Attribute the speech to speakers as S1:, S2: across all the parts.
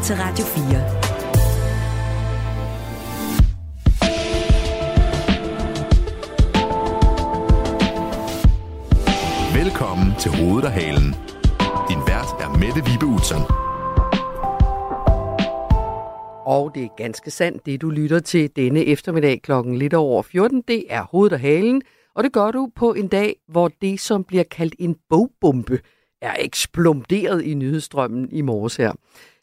S1: lytter til Radio 4.
S2: Velkommen til Hovedet og Halen. Din vært er Mette Vibe Utzon.
S3: Og det er ganske sandt, det du lytter til denne eftermiddag klokken lidt over 14, det er hovedet og halen. Og det gør du på en dag, hvor det, som bliver kaldt en bogbombe, er eksploderet i nyhedsstrømmen i morges her.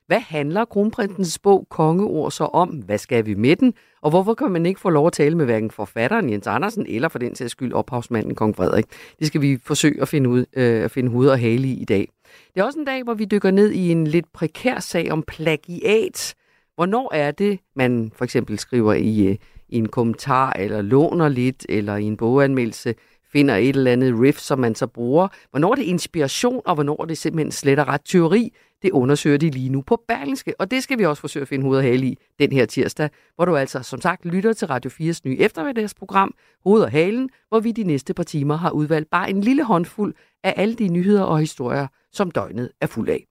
S3: Hvad handler kronprinsens bog Kongeord så om? Hvad skal vi med den? Og hvorfor kan man ikke få lov at tale med hverken forfatteren Jens Andersen eller for den sags skyld ophavsmanden Kong Frederik? Det skal vi forsøge at finde, ud, øh, at finde hoved og hale i i dag. Det er også en dag, hvor vi dykker ned i en lidt prekær sag om plagiat. Hvornår er det, man for eksempel skriver i, øh, i en kommentar, eller låner lidt, eller i en boganmeldelse, finder et eller andet riff, som man så bruger. Hvornår er det inspiration, og hvornår er det simpelthen slet og ret teori? Det undersøger de lige nu på Berlingske, og det skal vi også forsøge at finde hoved og hale i den her tirsdag, hvor du altså som sagt lytter til Radio 4's nye eftermiddagsprogram, Hoved og Halen, hvor vi de næste par timer har udvalgt bare en lille håndfuld af alle de nyheder og historier, som døgnet er fuld af.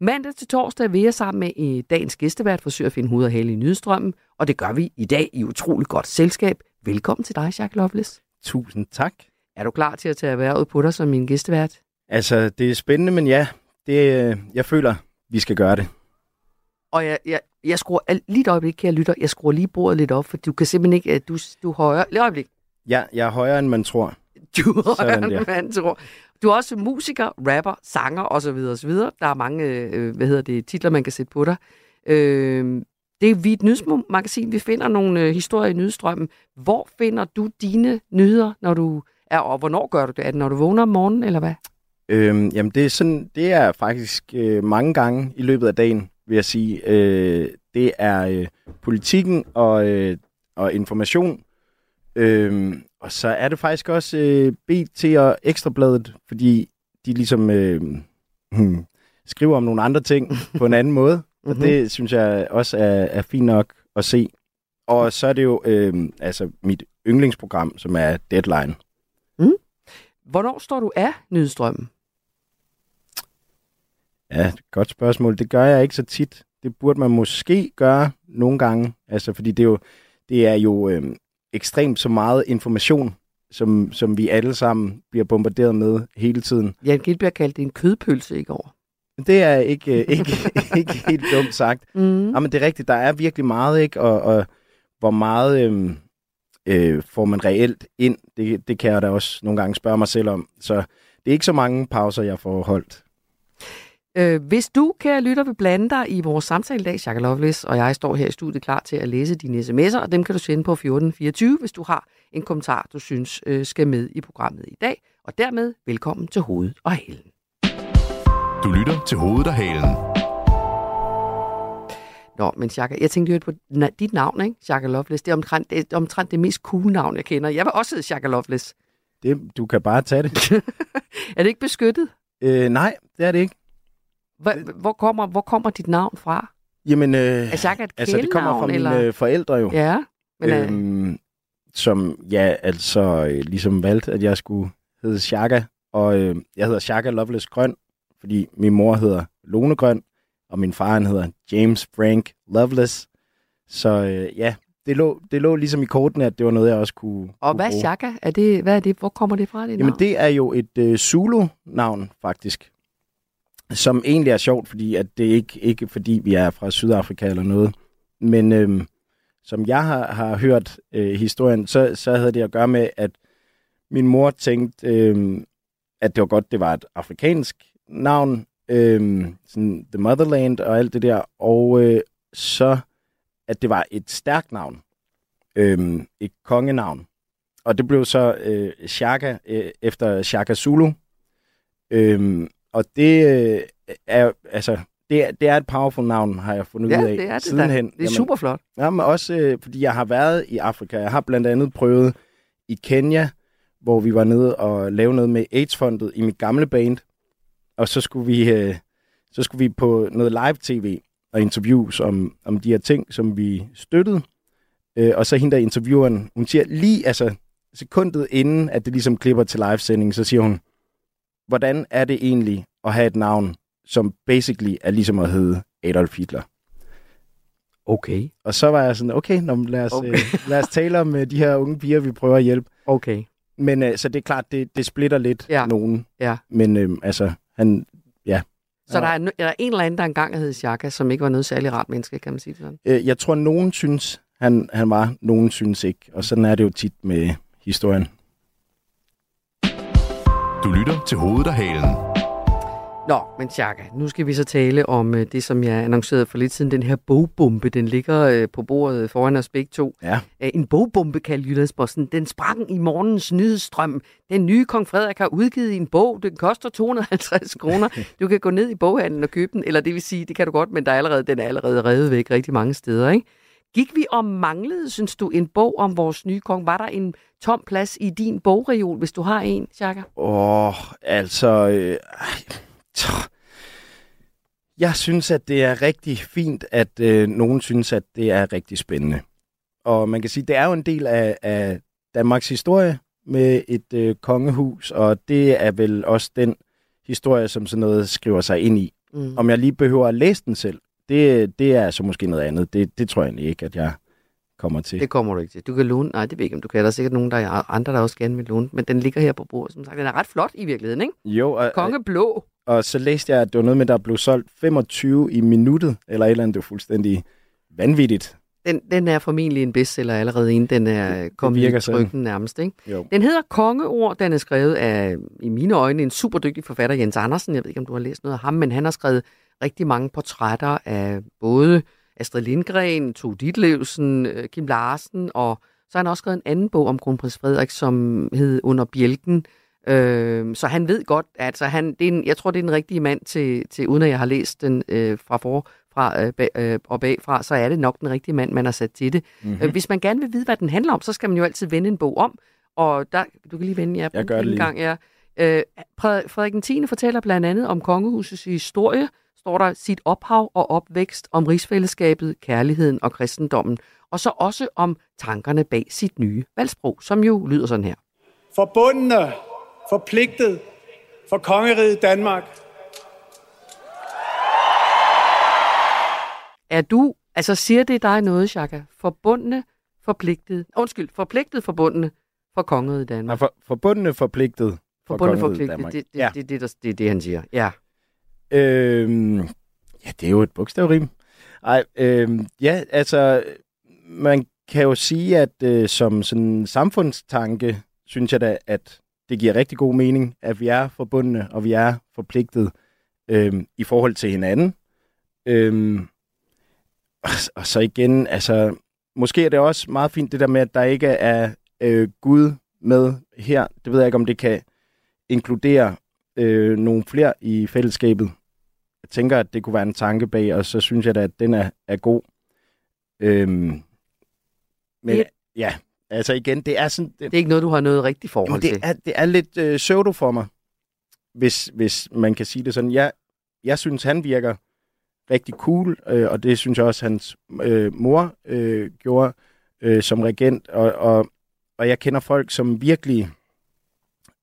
S3: Mandag til torsdag vil jeg sammen med i dagens gæstevært forsøge at finde hoved og hale i nyhedsstrømmen, og det gør vi i dag i utrolig godt selskab. Velkommen til dig, Jacques Loveless.
S4: Tusind tak.
S3: Er du klar til at tage erhvervet på dig som min gæstevært?
S4: Altså, det er spændende, men ja, det, øh, jeg føler, vi skal gøre det.
S3: Og jeg, jeg, jeg skruer lige et øjeblik, kære lytter, jeg skruer lige bordet lidt op, for du kan simpelthen ikke, at du, du er højere. Lige øjeblik.
S4: Ja, jeg er højere, end man tror.
S3: Du er højere,
S4: Sådan
S3: end man tror. Du er også musiker, rapper, sanger osv. osv. Der er mange, øh, hvad hedder det, titler, man kan sætte på dig. Øh, det er vi et nyhedsmagasin. Vi finder nogle øh, historier i nyhedsstrømmen. Hvor finder du dine nyheder, når du er, og hvornår gør du det? Er det, når du vågner om morgenen, eller hvad?
S4: Øhm, jamen, det er, sådan, det er faktisk øh, mange gange i løbet af dagen, vil jeg sige. Øh, det er øh, politikken og, øh, og information. Øhm, og så er det faktisk også øh, BT og Ekstrabladet, fordi de ligesom øh, hmm, skriver om nogle andre ting på en anden måde. Og
S3: Mhm.
S4: det synes jeg også er, er fint nok at se. Og så er det jo øh, altså mit yndlingsprogram, som er Deadline.
S3: Hvornår står du af nyhedsstrømmen?
S4: Ja, godt spørgsmål. Det gør jeg ikke så tit. Det burde man måske gøre nogle gange. Altså, fordi det er jo, det er jo øh, ekstremt så meget information, som, som vi alle sammen bliver bombarderet med hele tiden.
S3: Jan Gilbjerg kaldte det en kødpølse i går.
S4: Det er ikke, øh, ikke, ikke helt dumt sagt.
S3: Mm.
S4: Ja, men det er rigtigt. Der er virkelig meget, ikke? Og, og hvor meget øh, øh, får man reelt ind, det, det kan jeg da også nogle gange spørge mig selv om. Så det er ikke så mange pauser, jeg får holdt.
S3: Øh, hvis du, kære lytter, vil blande dig i vores samtale i dag, Jacques Loveless, og jeg står her i studiet klar til at læse dine sms'er, og dem kan du sende på 1424, hvis du har en kommentar, du synes øh, skal med i programmet i dag. Og dermed velkommen til Hovedet og Halen.
S2: Du lytter til Hovedet og Halen.
S3: Nå, men Jacques, jeg tænkte lidt på na- dit navn, ikke? Jacques Loveless. Det er omtrent det, er omtrent det mest cool navn, jeg kender. Jeg vil også hedde Jacques Loveless.
S4: Det, du kan bare tage det.
S3: Er det ikke beskyttet?
S4: øh, nej, det er det ikke.
S3: Hvor, hvor, kommer, hvor kommer dit navn fra?
S4: Jamen, øh,
S3: et
S4: altså det kommer fra mine
S3: eller?
S4: øh, forældre jo.
S3: Ja, men øh,
S4: øhm, som ja, altså øh, ligesom valgte, at jeg skulle hedde Shaka, og øh, jeg hedder Shaka Loveless Grøn, fordi min mor hedder Lone Grøn, og min far han hedder James Frank Loveless. Så øh, ja, det lå, det lå ligesom i kortene, at det var noget, jeg også kunne
S3: og
S4: kunne
S3: hvad er. Shaka? Er det, hvad er det? Hvor kommer det fra, det
S4: Jamen
S3: navn?
S4: det er jo et øh, Zulu-navn, faktisk. Som egentlig er sjovt, fordi at det ikke, ikke fordi, vi er fra Sydafrika eller noget. Men øhm, som jeg har, har hørt øh, historien, så, så havde det at gøre med, at min mor tænkte, øhm, at det var godt, det var et afrikansk navn. Øhm, sådan The Motherland og alt det der. Og øh, så, at det var et stærkt navn. Øhm, et kongenavn. Og det blev så øh, Shaka øh, efter Shaka Zulu. Øhm, og det øh, er altså det er, det er et powerful navn, har jeg fundet
S3: ja,
S4: ud af
S3: det er det da.
S4: sidenhen.
S3: Det er super flot.
S4: Ja, men også øh, fordi jeg har været i Afrika. Jeg har blandt andet prøvet i Kenya, hvor vi var nede og lave noget med AIDS-fondet i mit gamle band. Og så skulle vi, øh, så skulle vi på noget live-tv og interviews om, om de her ting, som vi støttede. Øh, og så hende der intervieweren, hun siger lige, altså sekundet inden, at det ligesom klipper til livesending, så siger hun, hvordan er det egentlig at have et navn, som basically er ligesom at hedde Adolf Hitler?
S3: Okay,
S4: Og så var jeg sådan, okay, nå, lad, os,
S3: Okay.
S4: øh, lad os tale om øh, de her unge piger, vi prøver at hjælpe.
S3: okay.
S4: Men øh, så det er klart, det, det splitter lidt
S3: Ja.
S4: nogen.
S3: Ja.
S4: Men øh, altså, han,
S3: Så
S4: Ja.
S3: der er, er der en eller anden, der engang hed Shaka, som ikke var noget særlig rart menneske, kan man sige det sådan?
S4: øh, jeg tror, nogen synes, han, han var, nogen synes ikke. Og sådan er det jo tit med historien.
S2: Du lytter til hovedet og halen.
S3: Nå, men Shaka, nu skal vi så tale om øh, det, som jeg annoncerede for lidt siden, den her bogbombe. Den ligger øh, på bordet foran os begge to.
S4: Ja.
S3: Øh, En bogbombe, kaldte Jyllandsposten. Den sprang i morgens nyhedsstrøm. Den nye kong Frederik har udgivet en bog. Den koster 250 kroner. Du kan gå ned i boghandlen og købe den, eller det vil sige, det kan du godt, men der er allerede, den er allerede revet væk rigtig mange steder, ikke? Gik vi og manglede, synes du, en bog om vores nye kong? Var der en tom plads i din bogreol, hvis du har en, Shaka?
S4: Åh, altså... Øh, tch. jeg synes, at det er rigtig fint, at øh, nogen synes, at det er rigtig spændende. Og man kan sige, det er jo en del af, af Danmarks historie med et øh, kongehus, og det er vel også den historie, som sådan noget skriver sig ind i.
S3: Mm.
S4: Om jeg lige behøver at læse den selv, det, det er så måske noget andet. Det, det tror jeg egentlig ikke, at jeg kommer til.
S3: Det kommer du ikke til. Du kan låne, nej, det ved jeg ikke, om du kan. Der er sikkert nogen, der er andre, der også gerne vil låne, men den ligger her på bordet, som sagt. Den er ret flot i virkeligheden, ikke?
S4: Jo, og,
S3: Kongeblå.
S4: Og så læste jeg, at det var noget med, der blev solgt 25 i minuttet, eller et eller andet, det var fuldstændig vanvittigt.
S3: Den, den er formentlig en bestseller allerede, inden den er kommet i trykken nærmest, ikke?
S4: Jo.
S3: Den hedder Kongeord. Den er skrevet af, i mine øjne, en super dygtig forfatter, Jens Andersen. Jeg ved ikke, om du har læst noget af ham, men han har skrevet rigtig mange portrætter af både Astrid Lindgren, Tove Ditlevsen, øh, Kim Larsen, og så har han også skrevet en anden bog om kronprins Frederik, som hed Under Bjælken. Øh, så han ved godt, altså han, det er en, jeg tror, det er den rigtige mand til, til uden at jeg har læst den øh, fra for, fra, øh, bag, øh, og bagfra, så er det nok den rigtige mand, man har sat til det.
S4: Mhm.
S3: Mm. Øh, hvis man gerne vil vide, hvad den handler om, så skal man jo altid vende en bog om. Og der, du kan lige vende, ja,
S4: Jeg gør det
S3: en
S4: lige.
S3: gang, ja. Øh, Frederik 10. fortæller blandt andet om kongehusets historie, står der sit ophav og opvækst, om rigsfællesskabet, kærligheden og kristendommen, og så også om tankerne bag sit nye valgsprog, som jo lyder sådan her.
S5: forbundne, forpligtet for kongeriget Danmark.
S3: Er du, altså siger det dig noget, Shaka? Forbundne, forpligtet, undskyld, forpligtet forbundne for kongeriget
S4: Nej,
S3: Danmark.
S4: for, forbundne forpligtet for
S3: Forbundne
S4: kongeriget
S3: forpligtet,
S4: Danmark.
S3: det, det,
S4: ja.
S3: det, det, det, det er det, han siger. Ja.
S4: Øhm, ja, det er jo et bogstavrim. Ej, øhm, ja, altså, man kan jo sige, at øh, som sådan samfundstanke, synes jeg da, at det giver rigtig god mening, at vi er forbundne, og vi er forpligtet øhm, i forhold til hinanden. Øhm, og, og så igen, altså, måske er det også meget fint det der med, at der ikke er øh, Gud med her. Det ved jeg ikke, om det kan inkludere øh, nogle flere i fællesskabet. Jeg tænker, at det kunne være en tanke bag, og så synes jeg da, at den er, er god. Øhm, men
S3: Det-
S4: ja, altså igen, det er sådan... Det,
S3: Det er ikke noget, du har noget rigtigt forhold til.
S4: det, er, det er lidt øh, pseudo for mig, hvis, hvis man kan sige det sådan. Jeg, jeg synes, han virker rigtig cool, øh, og det synes jeg også, hans øh, mor øh, gjorde øh, som regent. Og, og, og jeg kender folk, som virkelig,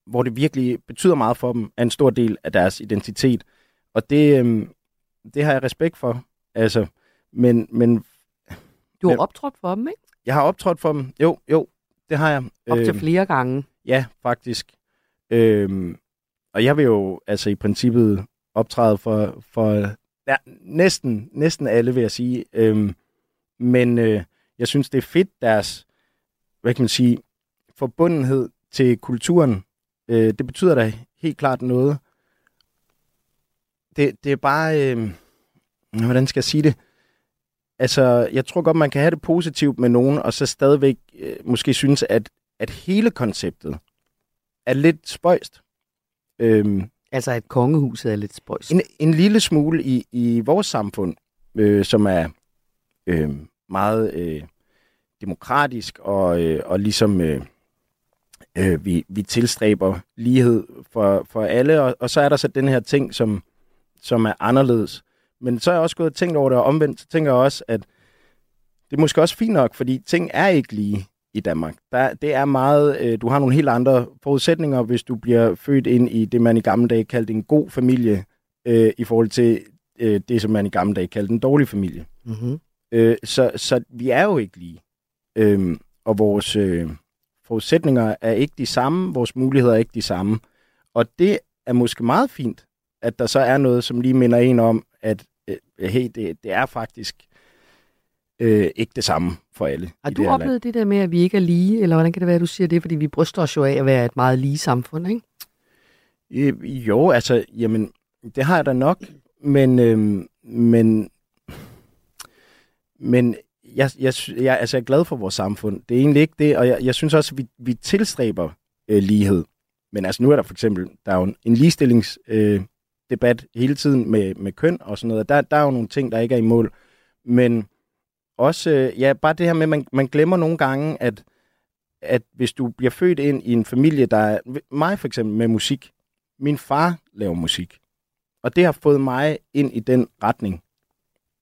S4: hvor det virkelig betyder meget for dem, er en stor del af deres identitet. Og det, øh, det har jeg respekt for. Altså, men, men
S3: Du har
S4: men-
S3: optrådt for dem, ikke?
S4: jeg har optrådt for dem. Jo, jo, det har jeg.
S3: Op til
S4: Øhm,
S3: flere gange.
S4: Ja, faktisk. Øhm, og jeg vil jo altså i princippet optræde for, for ja, næsten, næsten alle, vil jeg sige. Øhm, men øh, jeg synes, det er fedt, deres, hvad kan man sige, forbundenhed til kulturen. Øh, det betyder da helt klart noget. Det, det er bare, øh, hvordan skal jeg sige det? Altså, jeg tror godt, man kan have det positivt med nogen, og så stadigvæk øh, måske synes, at, at hele konceptet er lidt spøjst. Øhm,
S3: Altså, at kongehuset er lidt spøjs.
S4: en, en lille smule i, i vores samfund, øh, som er øh, meget øh, demokratisk, og, øh, og ligesom øh, øh, vi, vi tilstræber lighed for, for alle, og, og så er der så den her ting, som, som er anderledes. Men så er jeg også gået og tænkt over det, og omvendt så tænker jeg også, at det er måske også fint nok, fordi ting er ikke lige i Danmark. Der, det er meget, øh, du har nogle helt andre forudsætninger, hvis du bliver født ind i det, man i gamle dage kaldte en god familie, øh, i forhold til øh, det, som man i gamle dage kaldte en dårlig familie.
S3: Mm-hmm.
S4: Øh, så, så vi er jo ikke lige. Øh, og vores øh, forudsætninger er ikke de samme, vores muligheder er ikke de samme. Og det er måske meget fint, at der så er noget, som lige minder en om, at øh, hey, det, det er faktisk øh, ikke det samme for alle.
S3: Har du
S4: det her land.
S3: oplevet det der med, at vi ikke er lige, eller hvordan kan det være, at du siger det? Fordi vi bryster os jo af at være et meget lige samfund, ikke?
S4: Øh, jo, altså, jamen, det har jeg da nok, men, øh, men, men jeg, jeg, jeg, altså, jeg er glad for vores samfund. Det er egentlig ikke det, og jeg, jeg synes også, at vi, vi tilstræber øh, lighed. Men altså, nu er der for eksempel, der er jo en, en ligestillingsdebat øh, debat hele tiden med, med køn og sådan noget. Der, der er jo nogle ting, der ikke er i mål. Men også, øh, ja, bare det her med, at man, man glemmer nogle gange, at, at hvis du bliver født ind i en familie, der er, mig for eksempel med musik, min far laver musik, og det har fået mig ind i den retning.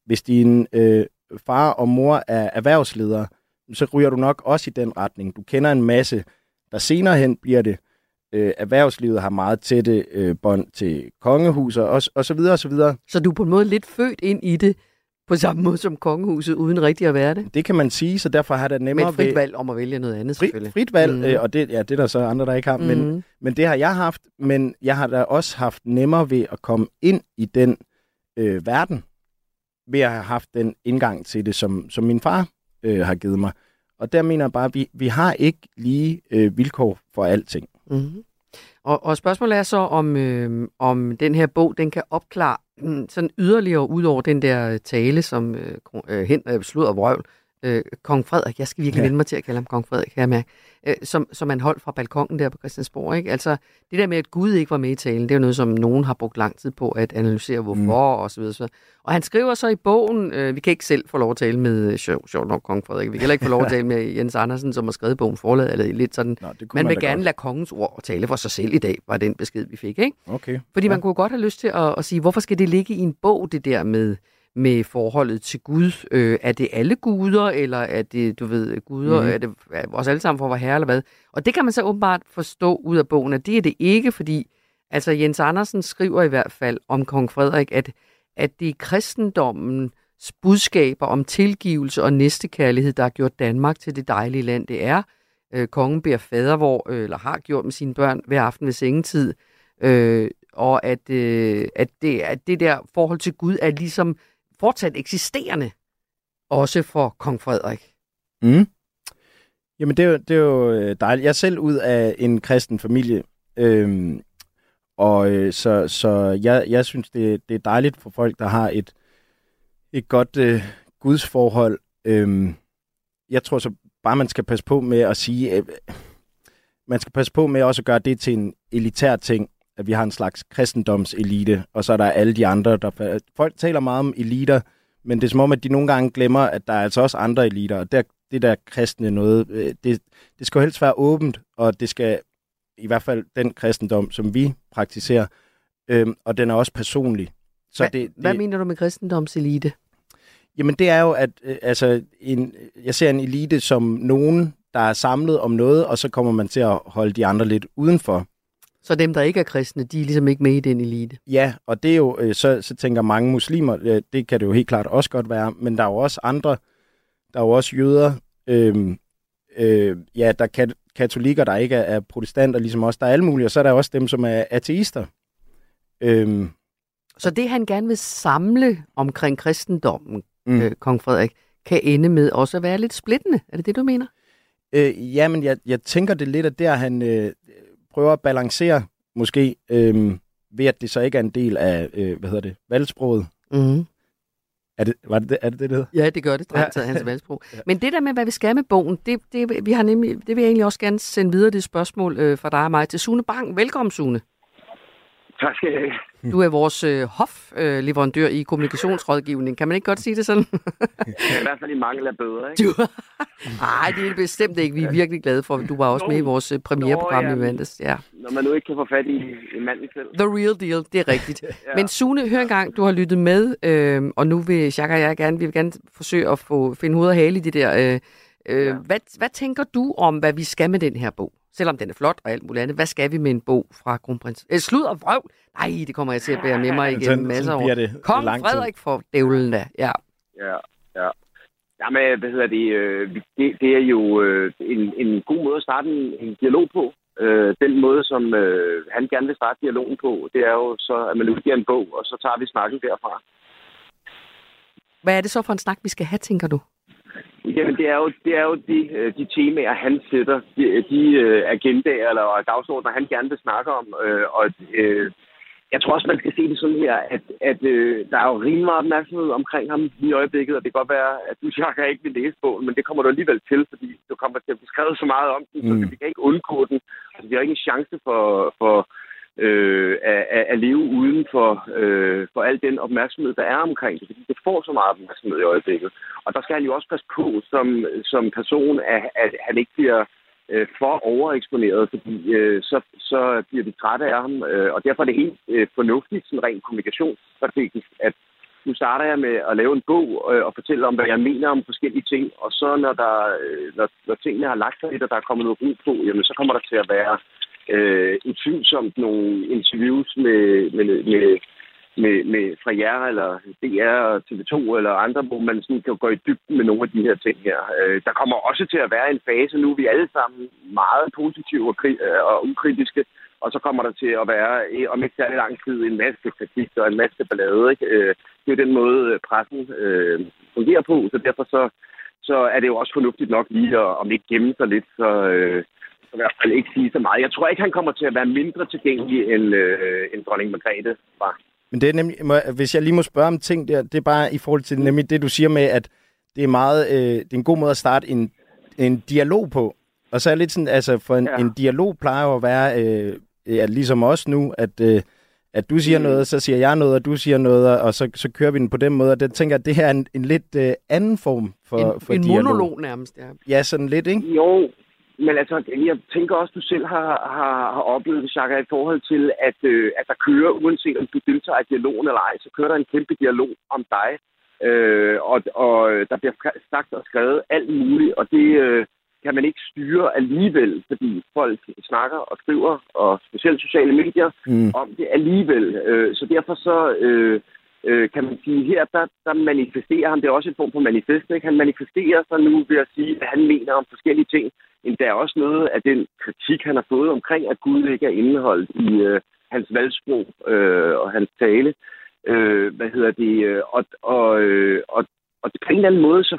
S4: Hvis din øh, far og mor er erhvervsledere, så ryger du nok også i den retning. Du kender en masse, der senere hen bliver det. Øh, erhvervslivet har meget tætte øh, bånd til kongehuser, og, og så videre, og så videre.
S3: Så du er på en måde lidt født ind i det, på samme måde som kongehuset, uden rigtig at være det?
S4: Det kan man sige, så derfor har det nemmere
S3: et frit valg om at vælge noget andet,
S4: Fri,
S3: selvfølgelig.
S4: frit valg, mm. øh, og det, ja, det er der så andre, der ikke har, mm. men, men det har jeg haft, men jeg har da også haft nemmere ved at komme ind i den øh, verden, ved at have haft den indgang til det, som, som min far øh, har givet mig. Og der mener jeg bare, at vi, vi har ikke lige øh, vilkår for alting.
S3: Mm-hmm. Og, og spørgsmålet er så, om, øh, om den her bog, den kan opklare mm, sådan yderligere ud over den der øh, tale, som øh, øh, hen, øh, slud og vrøvl, øh, Kong Frederik, jeg skal virkelig
S4: Ja.
S3: vende mig til at kalde ham Kong Frederik, kan jeg mærke, øh, som, som man holdt fra balkongen der på Christiansborg. Ikke? Altså, det der med, at Gud ikke var med i talen, det er jo noget, som nogen har brugt lang tid på at analysere, hvorfor mm. og så videre. så. Og han skriver så i bogen, øh, vi kan ikke selv få lov at tale med, øh, sjov, sjovt nok, Kong Frederik, vi kan heller ikke få lov at tale med Jens Andersen, som har skrevet bogen forladet, eller lidt sådan,
S4: Nå,
S3: man vil gerne
S4: godt.
S3: lade kongens ord tale for sig selv i dag, var den besked, vi fik. Ikke?
S4: Okay.
S3: Fordi
S4: Ja.
S3: man kunne godt have lyst til at, at sige, hvorfor skal det ligge i en bog, det der med, med forholdet til Gud? Øh, er det alle guder, eller er det, du ved, guder, mm. er det er vores alle sammen for være herre, eller hvad? Og det kan man så åbenbart forstå ud af bogen, at det er det ikke, fordi altså Jens Andersen skriver i hvert fald om kong Frederik, at, at det er kristendommens budskaber om tilgivelse og næstekærlighed, der har gjort Danmark til det dejlige land, det er. Øh, kongen beder fadervor, øh, eller har gjort med sine børn hver aften ved sengetid. Øh, og at, øh, at, det, at det der forhold til Gud er ligesom fortsat eksisterende, også for kong Frederik.
S4: Mm. Jamen, det er, jo, det er jo øh, dejligt. Jeg er selv ud af en kristen familie, øhm, og øh, så, så jeg, jeg synes, det, det er dejligt for folk, der har et, et godt øh, gudsforhold. Øhm, jeg tror så bare, man skal passe på med at sige, øh, man skal passe på med også at gøre det til en elitær ting, at vi har en slags kristendomselite, og så er der alle de andre, der... Folk taler meget om eliter, men det er som om, at de nogle gange glemmer, at der er altså også andre eliter, og der, det der kristne noget, øh, det, det skal jo helst være åbent, og det skal i hvert fald den kristendom, som vi praktiserer, øhm, og den er også personlig. Så
S3: Hva,
S4: det, det,
S3: hvad mener du med kristendomselite?
S4: Jamen det er jo, at øh, altså, en, jeg ser en elite som nogen, der er samlet om noget, og så kommer man til at holde de andre lidt udenfor.
S3: Så dem, der ikke er kristne, de er ligesom ikke med i den elite.
S4: Ja, og det er jo, øh, så, så tænker mange muslimer, øh, det kan det jo helt klart også godt være, men der er jo også andre, der er jo også jøder, øh, øh, ja, der er kat- katolikker, der ikke er, er protestanter, ligesom os, der er alle mulige, og så er der også dem, som er ateister. Øh,
S3: Så det, han gerne vil samle omkring kristendommen,
S4: Mm.
S3: mm. øh, kong Frederik, kan ende med også at være lidt splittende. Er det det, du mener?
S4: Øh, ja, men jeg, jeg tænker det lidt, at der han øh, prøver at balancere, måske, øh, ved at det så ikke er en del af, øh, hvad hedder det, valgsproget.
S3: Mm.
S4: Er det, var det, er det det, det hedder?
S3: Ja, det gør det, strengt taget, hans valgsprog. Men det der med, hvad vi skal med bogen, det, det, vi har nemlig, det vil jeg egentlig også gerne sende videre, det spørgsmål øh, fra dig og mig til Sune Bang. Velkommen, Sune.
S6: Tak skal jeg have.
S3: Du er vores øh, hofleverandør i kommunikationsrådgivning. Kan man ikke godt sige det sådan?
S6: I hvert fald i mangel af bøder, ikke?
S3: Du... Nej, det er bestemt ikke. Vi er virkelig glade for, at du var også med i vores øh, premiereprogram
S6: Nå,
S3: i
S6: ja.
S3: mandags. Ja.
S6: Når man nu ikke kan få fat i i selv.
S3: The real deal, det er rigtigt. ja. Men Sune, hør engang, du har lyttet med, øh, og nu vil Jacques og jeg gerne, vi vil gerne forsøge at få, finde hoved og hale i det der. Øh, øh,
S6: Ja.
S3: hvad, hvad tænker du om, hvad vi skal med den her bog? Selvom den er flot og alt muligt andet. Hvad skal vi med en bog fra kronprins? Øh, slud og vrøvl! Nej, det kommer jeg til at bære med mig igennem
S4: Sådan-
S3: masser
S4: sådan
S3: af år.
S4: bliver det lang tid.
S3: Frederik for dævlen da. Ja.
S6: Ja, ja. Jamen, hvad hedder det? øh, Det, det er jo øh, en, en god måde at starte en, en dialog på. Øh, Den måde, som øh, han gerne vil starte dialogen på, det er jo så, at man udgiver en bog, og så tager vi snakken derfra.
S3: Hvad er det så for en snak, vi skal have, tænker du?
S6: Jamen, det er jo, det er jo de, øh, de temaer, han sætter, de, de øh, agendaer eller dagsordner, han gerne vil snakke om. Øh, og jeg tror også, man skal se det sådan her, at, at der er jo rimelig meget opmærksomhed omkring ham i øjeblikket, og det kan godt være, at du, Jacques, ikke vil læse bogen, men det kommer du alligevel til, fordi du kommer til at blive skrevet så meget om den, mm. så vi kan ikke undgå den. Altså, vi har ikke en chance for, for øh, at, at, leve uden for, øh, for al den opmærksomhed, der er omkring det, fordi det får så meget opmærksomhed i øjeblikket. Og der skal han jo også passe på som, som person, at, at han ikke bliver øh, for overeksponeret, fordi øh, så, så bliver vi trætte af ham. Øh, og derfor er det helt øh, fornuftigt, sådan rent kommunikationsstrategisk, at nu starter jeg med at lave en bog øh, og fortælle om, hvad jeg mener om forskellige ting. Og så når, der, øh, når, når tingene har lagt sig lidt, og der er kommet noget ro på, jamen, så kommer der til at være øh, utvivlsomt nogle interviews med, med, med, med, med fra jer eller DR og TV2 eller andre, hvor man sådan kan gå i dybden med nogle af de her ting her. Øh, der kommer også til at være en fase, nu er vi alle sammen meget positive og, kri- øh, og ukritiske, og så kommer der til at være, øh, om ikke særlig lang tid, en masse kritik og en masse ballade. Ikke? Øh, det er jo den måde, øh, pressen øh, fungerer på, så derfor så, så er det jo også fornuftigt nok lige at, om ikke gemme sig lidt, så, øh, i hvert fald ikke sige så meget. Jeg tror ikke, han kommer til at være mindre tilgængelig, end, øh, end dronning Margrethe var.
S4: Men det er nemlig, må, hvis jeg lige må spørge om ting der, det er bare i forhold til nemlig det, du siger med, at det er meget, øh, det er en god måde at starte en, en dialog på. Og så er lidt sådan, altså for en, ja. en dialog plejer jo at være, øh, ja, ligesom os nu, at, øh, at du siger mm. noget, så siger jeg noget, og du siger noget, og så, så kører vi den på den måde. Og det tænker jeg, at det her er en, en lidt øh, anden form for,
S3: en,
S4: for
S3: en
S4: dialog.
S3: monolog nærmest, ja.
S4: Ja, sådan lidt, ikke?
S6: Jo, men altså, jeg tænker også, at du selv har, har, har oplevet det, Chaka, i forhold til, at, øh, at der kører, uanset om du deltager i dialogen eller ej, så kører der en kæmpe dialog om dig. Øh, og, og der bliver sagt og skrevet alt muligt, og det øh, kan man ikke styre alligevel, fordi folk snakker og skriver, og specielt sociale medier, mm. om det alligevel. Øh, så derfor så... Øh, øh, kan man sige, her der, der manifesterer han, det er også en form for manifest, ikke? han manifesterer sig nu ved at sige, hvad han mener om forskellige ting. Men der er også noget af den kritik, han har fået omkring, at Gud ikke er indeholdt i øh, hans valgsprog øh, og hans tale. Øh, hvad hedder det? Øh, og, og, øh, og, og på en eller anden måde, så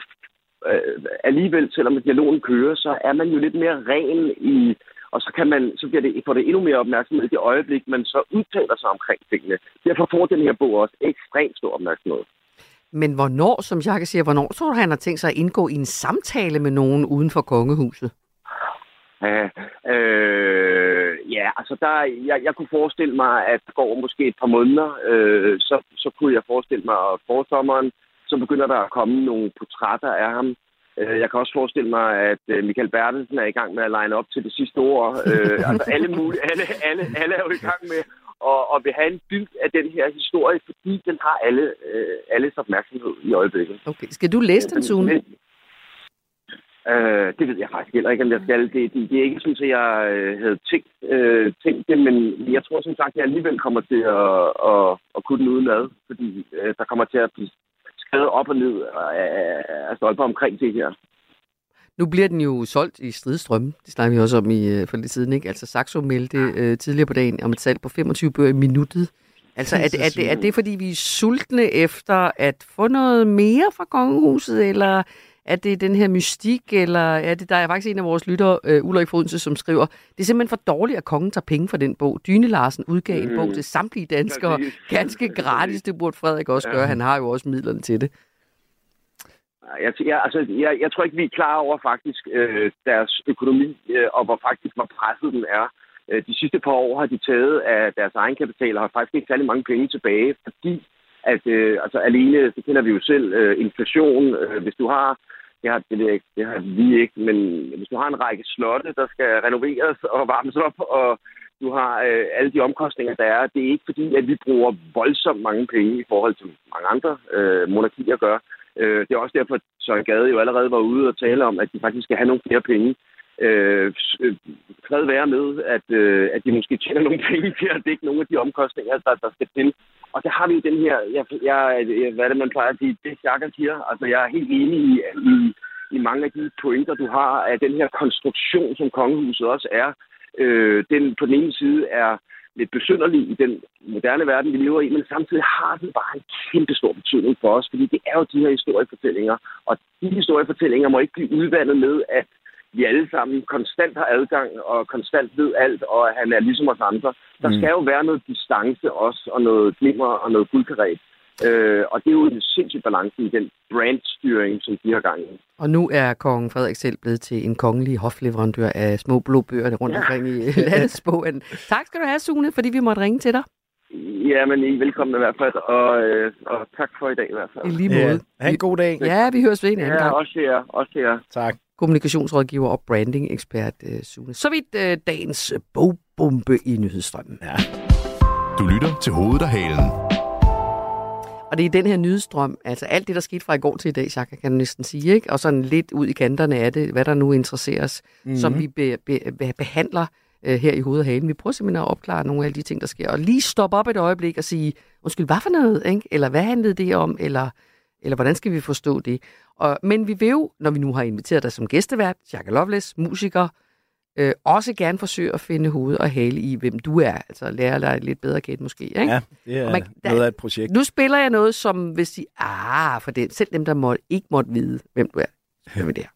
S6: øh, alligevel, selvom dialogen kører, så er man jo lidt mere ren i og så, kan man, så bliver det, får det endnu mere opmærksomhed i det øjeblik, man så udtaler sig omkring tingene. Derfor får den her bog også ekstremt stor opmærksomhed.
S3: Men hvornår, som Jacques siger, hvornår tror du, han har tænkt sig at indgå i en samtale med nogen uden for kongehuset?
S6: Ja, øh, ja altså der, jeg, jeg kunne forestille mig, at det går måske et par måneder, øh, så, så kunne jeg forestille mig, at forsommeren, så begynder der at komme nogle portrætter af ham, jeg kan også forestille mig, at øh, Michael Bertelsen er i gang med at line op til det sidste ord. Øh, altså alle, mulige, alle, alle, alle er jo i gang med at, at vil have en bid af den her historie, fordi den har alle, alles opmærksomhed i øjeblikket.
S3: Okay. Skal du læse den, Sune?
S6: Øh, det ved jeg faktisk heller ikke, om jeg skal. Det, det, det er ikke sådan, at jeg havde tænkt, øh, tænkt det, men jeg tror som sagt, at jeg alligevel kommer til at, at, at kunne den udenad, fordi øh, der kommer til at blive skrevet op og ned af stolper omkring det her.
S3: Nu bliver den jo solgt i stridstrømme. Det snakker vi også om i, øh, for lidt siden. Ikke? Altså Saxo meldte øh, tidligere på dagen om et salg på 25 bøger i minuttet. Altså er, er, det, er det, fordi vi er sultne efter at få noget mere fra kongehuset, eller er det den her mystik, eller er det, der er faktisk en af vores lyttere, uh, Ulrik Frodense, som skriver, det er simpelthen for dårligt, at kongen tager penge for den bog. Dyne Larsen udgav mm. en bog til samtlige danskere, ganske gratis, det burde Frederik også ja. gøre, han har jo også midlerne til det.
S6: Jeg, jeg, altså, jeg, jeg tror ikke, vi er klar over faktisk øh, deres økonomi, øh, og hvor faktisk hvor presset den er. Øh, de sidste par år har de taget af deres egenkapital og har faktisk ikke særlig mange penge tilbage, fordi at øh, altså alene, det kender vi jo selv, øh, inflation, øh, hvis du har det har, det, ikke, det har vi ikke, men hvis du har en række slotte, der skal renoveres og varmes op, og du har øh, alle de omkostninger, der er, det er ikke fordi, at vi bruger voldsomt mange penge i forhold til mange andre øh, monarkier gør. Øh, det er også derfor, at Søren Gade jo allerede var ude og tale om, at de faktisk skal have nogle flere penge. Øh, øh, fred være med, at, øh, at de måske tjener nogle penge til at dække nogle af de omkostninger, der, der skal til. og der har vi jo den her, jeg, jeg, hvad er det, man plejer at sige, det Chaka siger, altså jeg er helt enig i, i, i mange af de pointer, du har, af den her konstruktion, som kongehuset også er. Øh, den på den ene side er lidt besynderlig i den moderne verden, vi lever i, men samtidig har den bare en kæmpe stor betydning for os, fordi det er jo de her historiefortællinger, og de historiefortællinger må ikke blive udvandet med, at vi alle sammen konstant har adgang og konstant ved alt, og han er ligesom os andre. Der mm. skal jo være noget distance også, og noget glimmer og noget guldkaret. Øh, og det er jo en sindssyg balance i den brandstyring, som de har gang i.
S3: Og nu er kongen Frederik selv blevet til en kongelig hofleverandør af små blå bøger rundt ja. omkring i landets boghandel. Tak skal du have, Sune, fordi vi måtte ringe til dig.
S6: Ja, men I er velkommen i hvert fald, og, øh, og tak for i dag i hvert fald.
S3: I lige måde. Ja,
S4: ha' en god dag.
S3: Ja, vi høres ved en anden
S6: ja,
S3: gang.
S6: også her, også her.
S4: Tak.
S3: Kommunikationsrådgiver og branding-ekspert uh, Sune. Så vidt uh, dagens bogbombe i nyhedsstrømmen.
S4: Ja.
S2: Du lytter til hovedet og halen.
S3: Og det er den her nyhedsstrøm, altså alt det, der skete fra i går til i dag, Chaka, kan du næsten sige, ikke? og sådan lidt ud i kanterne af det, hvad der nu interesserer os, mm-hmm. som vi be, be, be, behandler uh, her i hovedet og halen. Vi prøver simpelthen at opklare nogle af de ting, der sker, og lige stoppe op et øjeblik og sige, undskyld, hvad for noget, ikke? eller hvad handlede det om, eller, eller hvordan skal vi forstå det? Og, men vi vil jo, når vi nu har inviteret dig som gæstevært, Chaka Loveless, musiker, øh, også gerne forsøge at finde hoved og hale i, hvem du er. Altså lære dig lidt bedre kendt måske. Ikke?
S4: Ja, det er
S3: Og man- der-
S4: noget af et projekt.
S3: Nu spiller jeg noget, som vil sige, ah, for det, selv dem, der må, ikke måtte vide, hvem du er. Hør vi det her.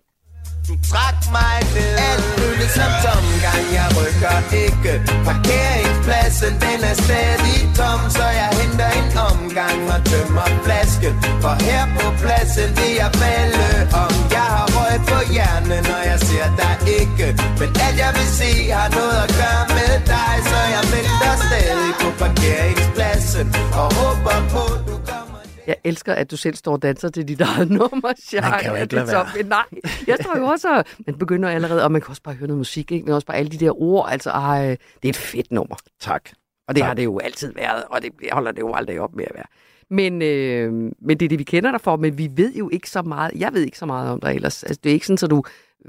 S7: Du trak mig ned. Alt føles som tomgang. Jeg rykker ikke Parkeringspladsen. Den er stadig tom Så jeg henter en omgang Og tømmer flasken. For her på pladsen vil jeg falde om. Jeg har røg på hjernen Når jeg ser dig ikke. Men alt jeg vil se Har noget at gøre med dig. Så jeg venter stadig på parkeringspladsen Og håber på du
S3: jeg elsker, at du selv står og danser til dit eget nummer, Jacques.
S4: Man kan jo ikke lade
S3: så- Nej, jeg står jo også og... Man begynder allerede, og man kan også bare høre noget musik, ikke? men også bare alle de der ord. Altså, ej, det er et fedt nummer.
S4: Tak.
S3: Og det
S4: Tak.
S3: har det jo altid været, og det holder det jo aldrig op med at være. Men, øh, men det er det, vi kender dig for, men vi ved jo ikke så meget. Jeg ved ikke så meget om dig ellers. Altså, det er ikke sådan, at du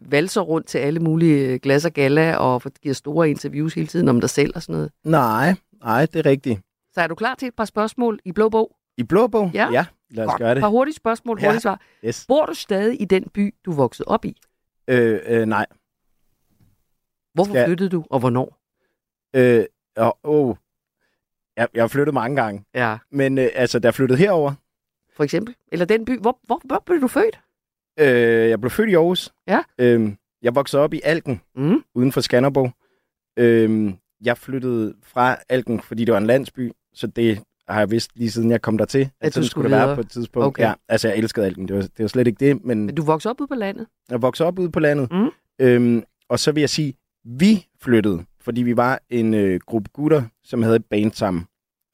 S3: valser rundt til alle mulige glas og gala og giver store interviews hele tiden om dig selv og sådan noget.
S4: Nej, nej, det er rigtigt.
S3: Så er du klar til et par spørgsmål i Blå Bog?
S4: I blå bog?
S3: Ja.
S4: ja lad os gøre
S3: Et
S4: det.
S3: par hurtige spørgsmål,
S4: Ja.
S3: hurtige svar.
S4: Yes.
S3: Bor du stadig i den by, du voksede op i?
S4: Øh, øh, nej.
S3: Hvorfor
S4: Skal-
S3: flyttede du, og hvornår?
S4: Øh, åh, oh. jeg, jeg har flyttet mange gange.
S3: Ja.
S4: Men øh, altså, da jeg flyttede herover,
S3: For eksempel? Eller den by, hvor, hvor, hvor blev du født?
S4: øh, jeg blev født i Aarhus.
S3: Ja.
S4: Øh, jeg voksede op i Alken,
S3: Mm.
S4: uden for Skanderborg. Øh, jeg flyttede fra Alken, fordi det var en landsby, så det har jeg vidst lige siden jeg kom dertil, at,
S3: At
S4: sådan
S3: skulle
S4: skulle det være på et tidspunkt.
S3: Okay.
S4: Ja, altså, jeg elskede Alken, det var, det var slet ikke det, men
S3: Men du voksede op ude på landet?
S4: Jeg voksede op ude på landet.
S3: Mm.
S4: Øhm, og så vil jeg sige, vi flyttede, fordi vi var en øh, gruppe gutter, som havde et band sammen.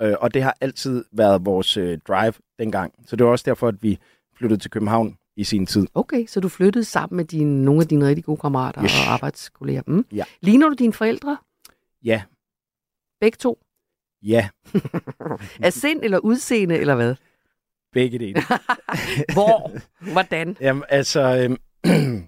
S4: Øh, og det har altid været vores øh, drive dengang. Så det var også derfor, at vi flyttede til København i sin tid.
S3: Okay, så du flyttede sammen med dine, nogle af dine rigtig gode kammerater
S4: Yes.
S3: og arbejdskolleger. Mm.
S4: Ja.
S3: Ligner du dine forældre?
S4: Ja,
S3: Begge to?
S4: Ja,
S3: Af sind eller udseende, eller hvad?
S4: begge dele.
S3: Hvor? Hvordan?
S4: Jamen, altså... Øh,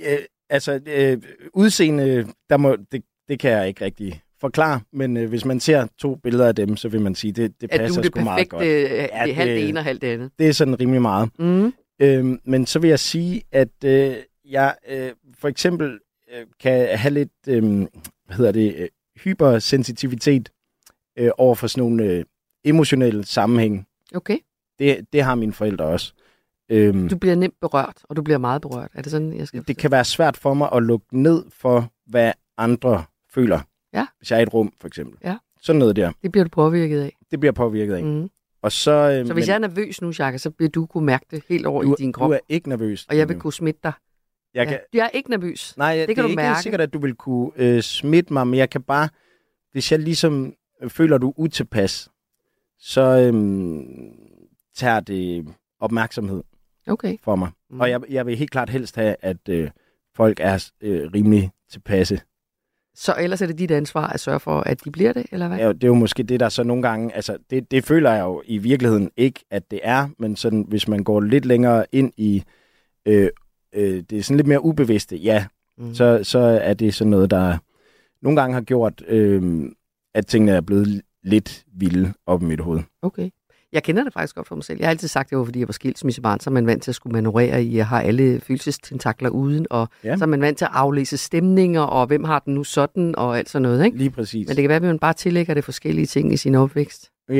S4: øh, altså, øh, udseende, der må, det, det kan jeg ikke rigtig forklare, men øh, hvis man ser to billeder af dem, så vil man sige, det, det
S3: Er du
S4: passer sgu meget
S3: perfekte,
S4: godt.
S3: ja, det er halvt
S4: det-
S3: det ene og halvt det andet?
S4: Det er sådan rimelig meget.
S3: Mm.
S4: Øhm, men så vil jeg sige, at øh, jeg øh, for eksempel øh, kan have lidt, øh, hvad hedder det, øh, hypersensitivitet øh, over for sådan nogle øh, emotionelle sammenhæng.
S3: Okay.
S4: Det, det har mine forældre også. Øhm,
S3: Du bliver nemt berørt, og du bliver meget berørt. Er det sådan, jeg skal
S4: det kan være svært for mig at lukke ned for, hvad andre føler.
S3: Ja.
S4: Hvis jeg er i et rum, for eksempel.
S3: Ja.
S4: Sådan noget der.
S3: Det bliver du påvirket af.
S4: Det bliver påvirket af. Mm. Og så, øh,
S3: Så hvis jeg er nervøs nu, Jacques, så vil du kunne mærke det helt over
S4: du,
S3: i din krop.
S4: du er ikke nervøs.
S3: Og jeg vil
S4: Line.
S3: kunne smitte dig.
S4: Jeg
S3: Ja.
S4: kan,
S3: Jeg er ikke nervøs.
S4: Nej, det,
S3: kan
S4: det er
S3: du
S4: ikke
S3: mærke.
S4: sikkert, at du vil kunne øh, smitte mig, men jeg kan bare, hvis jeg ligesom øh, føler, du er utilpas, så øhm, tager det opmærksomhed
S3: Okay.
S4: for mig.
S3: Mm.
S4: Og jeg, jeg vil helt klart helst have, at øh, folk er øh, rimelig tilpasse.
S3: Så ellers er det dit ansvar at sørge for, at de bliver det, eller hvad?
S4: Ja, det er jo måske det, der så nogle gange, altså det, det føler jeg jo i virkeligheden ikke, at det er, men sådan, hvis man går lidt længere ind i, øh, øh, det er sådan lidt mere ubevidste, ja,
S3: Mm.
S4: så, så er det sådan noget, der nogle gange har gjort, øh, at tingene er blevet lidt vilde op i mit hoved.
S3: Okay. Jeg kender det faktisk godt for mig selv. Jeg har altid sagt, at det var, fordi jeg var skilsmissebarn, så er man vant til at skulle manøvrere i at have alle følelsestentakler uden, og
S4: Ja.
S3: så er man vant til at aflæse stemninger, og hvem har den nu sådan, og alt sådan noget, ikke?
S4: Lige præcis.
S3: Men det kan være, at man bare tillægger det forskellige ting i sin opvækst.
S4: Ja,
S3: Det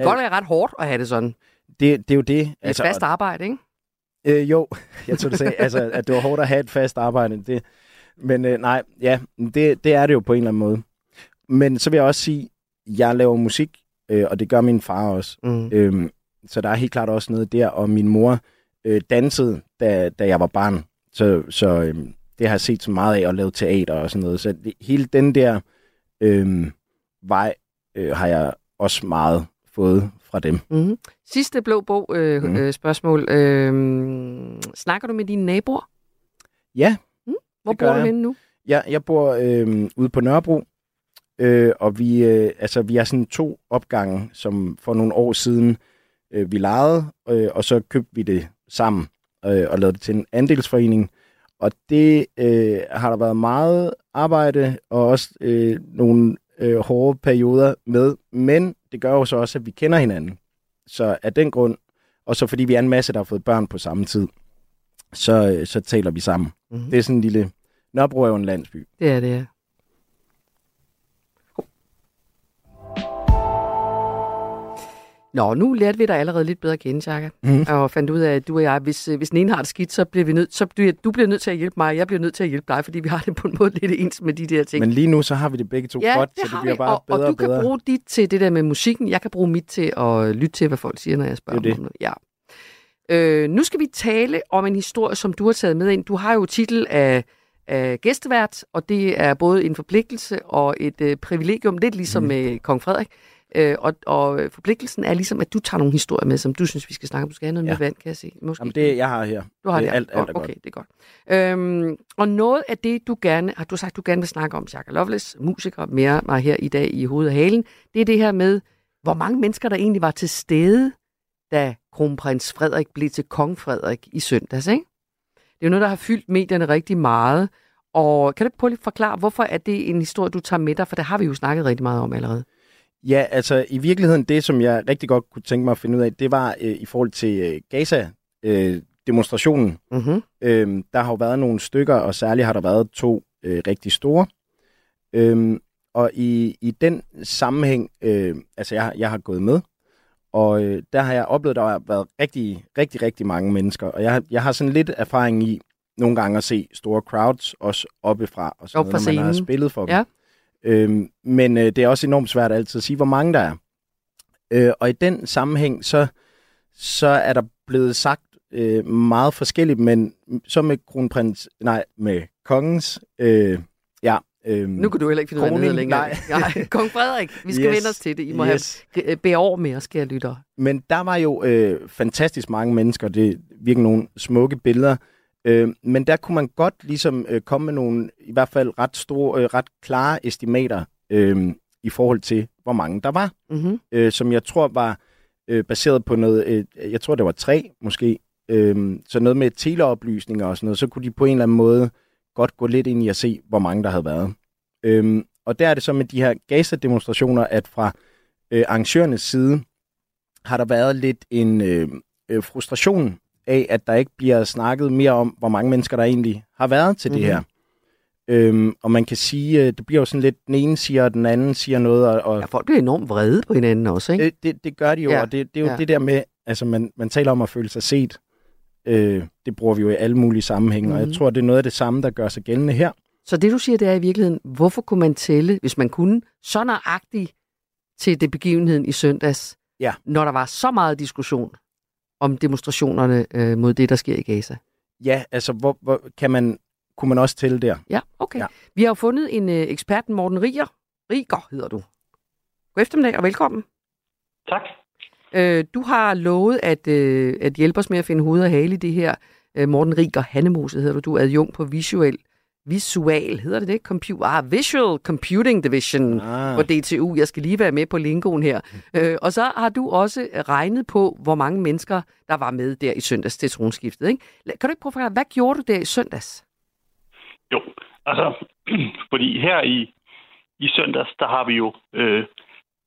S3: kan
S4: Ja.
S3: godt være ret hårdt at have det sådan.
S4: det, det er jo det.
S3: Et altså, fast arbejde, ikke?
S4: Øh, jo, jeg tror, du sagde, altså, at det var hårdt at have et fast arbejde. Det, men øh, nej, ja, det, det er det jo på en eller anden måde. Men så vil jeg også sige, jeg laver musik, øh, og det gør min far også.
S3: Mm.
S4: Øhm, så der er helt klart også noget der, og min mor øh, dansede, da, da jeg var barn. Så, så øhm, det har jeg set så meget af, at lave teater og sådan noget. Så det, hele den der øhm, vej øh, har jeg også meget fået fra dem.
S3: Mm. Sidste blå bog øh, mm. øh, spørgsmål. Øh, snakker du med dine naboer?
S4: Ja,
S3: Hvor
S4: Det gør
S3: bor du
S4: jeg.
S3: henne nu?
S4: Jeg, jeg bor øh, ude på Nørrebro, øh, og vi, øh, altså, vi har sådan to opgange, som for nogle år siden øh, vi lejede, øh, og så købte vi det sammen øh, og lavede det til en andelsforening. Og det øh, har der været meget arbejde og også øh, nogle øh, hårde perioder med, men det gør jo så også, at vi kender hinanden. Så af den grund, og så fordi vi er en masse, der har fået børn på samme tid, så, øh, så taler vi sammen.
S3: Mhm.
S4: Det er sådan en lille... Nørrebro er jo en landsby.
S3: Det er det, ja. Nå, nu lærte vi dig allerede lidt bedre at kende, Chaka.
S4: Mhm.
S3: Og fandt ud af, at du og jeg, hvis, øh, hvis den ene har det skidt, så bliver vi nødt, så bliver, du bliver nødt til at hjælpe mig, og jeg bliver nødt til at hjælpe dig, fordi vi har det på en måde lidt ens med de der ting.
S4: Men lige nu, så har vi det begge to
S3: ja,
S4: godt,
S3: det
S4: så det bliver
S3: vi.
S4: bare
S3: og,
S4: bedre
S3: og du
S4: og bedre.
S3: kan bruge dit til det der med musikken. Jeg kan bruge mit til at lytte til, hvad folk siger, når jeg spørger
S4: Det
S3: om noget. Ja. Øh, nu skal vi tale om en historie, som du har taget med ind. Du har jo titel af, af gæstevært, og det er både en forpligtelse og et øh, privilegium, lidt ligesom med kong Frederik. Øh, og, og forpligtelsen er ligesom, at du tager nogle historier med, som du synes, vi skal snakke om. Du skal have noget
S4: Ja.
S3: med vand, kan jeg se. Måske.
S4: Jamen, det jeg har her.
S3: Du har
S4: det
S3: det,
S4: alt, alt er.
S3: Okay,
S4: godt.
S3: det er godt. Øhm, og noget af det, du gerne har du sagt, du gerne vil snakke om, Chaka Loveless, musiker, mere mig her i dag i hovedet og halen, det er det her med, hvor mange mennesker, der egentlig var til stede, da kronprins Frederik blev til kong Frederik i søndags, ikke? Det er jo noget, der har fyldt medierne rigtig meget. Og kan du ikke prøve lige at forklare, hvorfor er det en historie, du tager med dig? For det har vi jo snakket rigtig meget om allerede.
S4: Ja, altså i virkeligheden, det som jeg rigtig godt kunne tænke mig at finde ud af, det var øh, i forhold til øh, Gaza-demonstrationen.
S3: Mm-hmm.
S4: Øhm, der har jo været nogle stykker, og særligt har der været to øh, rigtig store. Øhm, og i, i den sammenhæng, øh, altså jeg, jeg har gået med, og øh, der har jeg oplevet, at der har været rigtig, rigtig, rigtig mange mennesker. Og jeg, jeg har sådan lidt erfaring i nogle gange at se store crowds, også oppefra, og noget, når man har spillet for dem.
S3: Ja.
S4: Øhm, men øh, det er også enormt svært altid at sige, hvor mange der er. Øh, og i den sammenhæng, så, så er der blevet sagt øh, meget forskelligt, men så med kronprins, nej, med kongens, øh, ja. Øh,
S3: Nu kan du heller ikke finde ud af
S4: Kroning,
S3: det længere.
S4: nej.
S3: nej. Kong Frederik, vi skal
S4: Yes,
S3: vende os til det. I må
S4: yes.
S3: have bære over med os, skal lytte.
S4: Men der var jo øh, fantastisk mange mennesker, det virkelig nogle smukke billeder, øh, men der kunne man godt ligesom øh, komme med nogle, i hvert fald ret store, øh, ret klare estimater øh, i forhold til, hvor mange der var.
S3: Mm-hmm.
S4: øh, som jeg tror var øh, baseret på noget, øh, jeg tror det var tre måske, øh, så noget med teleoplysninger og sådan noget, så kunne de på en eller anden måde godt gå lidt ind i at se, hvor mange der havde været. Øh, og der er det så med de her Gaza-demonstrationer, at fra øh, arrangørernes side har der været lidt en øh, øh, frustration af, at der ikke bliver snakket mere om, hvor mange mennesker der egentlig har været til mm-hmm. det
S3: Mhm.
S4: her. Øhm, og man kan sige, øh, det bliver jo sådan lidt, den ene siger, og den anden siger noget, og, og
S3: Ja, folk bliver enormt vrede på hinanden også, ikke?
S4: det, det, det gør de jo,
S3: Ja,
S4: og det, det er jo
S3: ja.
S4: det der med, altså man, man taler om at føle sig set. Øh, det bruger vi jo i alle mulige sammenhænge, mm-hmm. og
S3: Mhm.
S4: jeg tror, det er noget af det samme, der gør sig gældende her.
S3: Så det, du siger, det er i virkeligheden, hvorfor kunne man tælle, hvis man kunne, så nøjagtigt til det begivenheden i søndags,
S4: Ja.
S3: når der var så meget diskussion om demonstrationerne øh, mod det, der sker i Gaza?
S4: Ja, altså, hvor, hvor kan man, kunne man også tælle der?
S3: Ja, okay. Ja. Vi har fundet en øh, ekspert, Morten Riger. Riger hedder du. God eftermiddag og velkommen.
S8: Tak.
S3: Øh, du har lovet at, øh, at hjælpe os med at finde hoved og hale i det her. Øh, Morten Riger Hannemose hedder du. Du er adjunkt på Visual. Visual, hedder det det? Compu- ah, Visual Computing Division
S4: Ah,
S3: på DTU. Jeg skal lige være med på lingoen her. Øh, og så har du også regnet på, hvor mange mennesker, der var med der i søndags til tronskiftet. Ikke? Kan du ikke prøve at forklare, hvad gjorde du der i søndags?
S8: Jo, altså, fordi her i, i søndags, der har vi jo øh,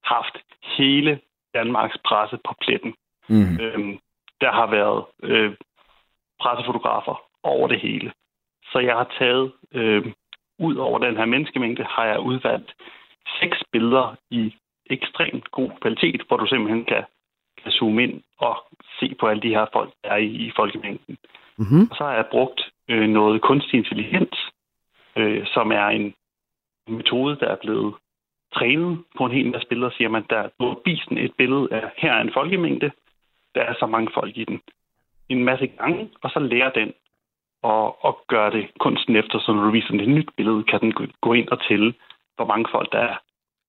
S8: haft hele Danmarks presse på pletten.
S4: Mm.
S8: Øhm, der har været øh, pressefotografer over det hele. Så jeg har taget, øh, ud over den her menneskemængde, har jeg udvalgt seks billeder i ekstremt god kvalitet, hvor du simpelthen kan, kan zoome ind og se på alle de her folk, der er i, i folkemængden.
S3: Mm-hmm.
S8: Og så har jeg brugt øh, noget kunstig intelligens, øh, som er en metode, der er blevet trænet på en hel masse billeder, siger man, der du den et billede af, her er en folkemængde, der er så mange folk i den. En masse gange, og så lærer den og, og gøre det kunsten efter, så når du viser den et nyt billede, kan den gå- ind og tælle, hvor mange folk der er.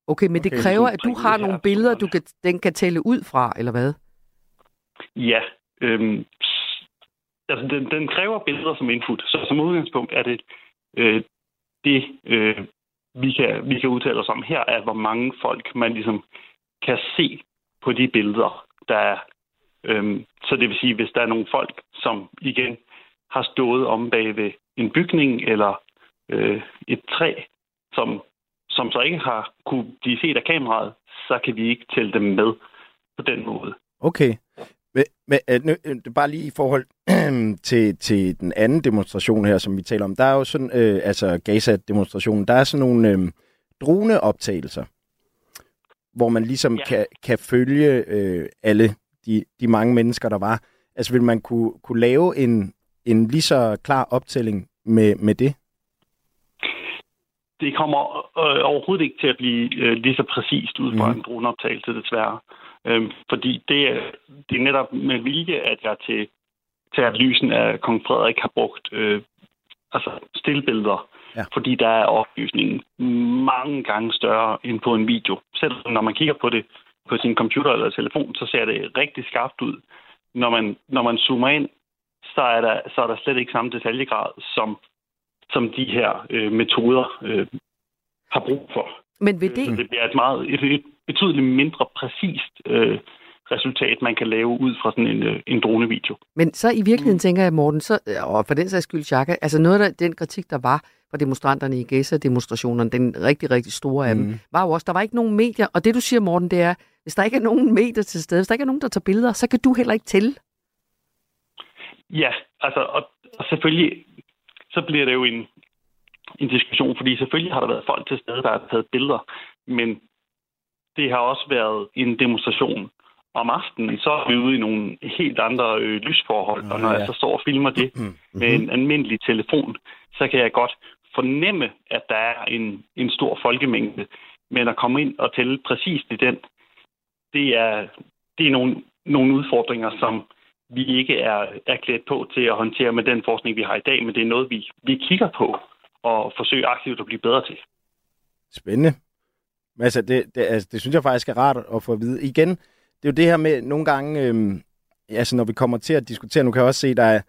S3: Okay, men det
S4: Okay,
S3: kræver, at du har nogle billeder, du kan, den kan tælle ud fra, eller hvad?
S8: Ja, øhm, altså den, den kræver billeder som input, så som udgangspunkt er det øh, det, øh, vi, kan, vi kan udtale os om her, er, hvor mange folk man ligesom kan se på de billeder, der er. Øhm, så det vil sige, hvis der er nogle folk, som igen har stået om bag ved en bygning eller øh, et træ, som, som så ikke har kunne blive set af kameraet, så kan vi ikke tælle dem med på den måde.
S4: Okay. Men, men øh, nu, øh, bare lige i forhold til, til den anden demonstration her, som vi taler om. Der er jo sådan, øh, altså Gaza-demonstrationen, der er sådan nogle øh, droneoptagelser, hvor man ligesom. Ja. kan, kan følge øh, alle de, de mange mennesker, der var. Altså vil man kunne, kunne lave en, en lige så klar optælling med, med det?
S8: det kommer øh, overhovedet ikke til at blive øh, lige så præcist ud fra mm. en droneoptagelse, desværre. Øhm, fordi det er, det er netop med vilje, at jeg til, til at lysen af kong Frederik har brugt øh, altså stillbilleder.
S4: Ja.
S8: Fordi der er oplysningen mange gange større end på en video. Selv når man kigger på det på sin computer eller telefon, så ser det rigtig skarpt ud. Når man, når man zoomer ind, så er, der, så er der slet ikke samme detaljegrad, som, som de her øh, metoder øh, har brug for.
S3: Men ved det,
S8: Så det bliver et meget et, et betydeligt mindre præcist øh, resultat, man kan lave ud fra sådan en, øh, en dronevideo.
S3: Men så i virkeligheden tænker jeg, Morten, så, og for den sags skyld, Chaka, altså noget af den kritik, der var fra demonstranterne i Gaza-demonstrationerne, den rigtig, rigtig store af mm. dem, var jo også, der var ikke nogen medier, og det du siger, Morten, det er, hvis der ikke er nogen medier til stede, hvis der ikke er nogen, der tager billeder, så kan du heller ikke tælle.
S8: Ja, altså, og, og selvfølgelig, så bliver det jo en, en diskussion, fordi selvfølgelig har der været folk til stede, der har taget billeder, men det har også været en demonstration. Om aftenen, så er vi ude i nogle helt andre øh, lysforhold, og når
S4: ja.
S8: jeg så står og filmer det med en almindelig telefon, så kan jeg godt fornemme, at der er en, en stor folkemængde. Men at komme ind og tælle præcist i den, det er, det er nogle, nogle udfordringer, som vi ikke er, er klædt på til at håndtere med den forskning, vi har i dag, men det er noget, vi, vi kigger på og forsøger aktivt at blive bedre til.
S4: Spændende. Men altså, det, det, altså, det synes jeg faktisk er rart at få at vide. Igen, det er jo det her med nogle gange, øhm, altså når vi kommer til at diskutere, nu kan jeg også se, der er,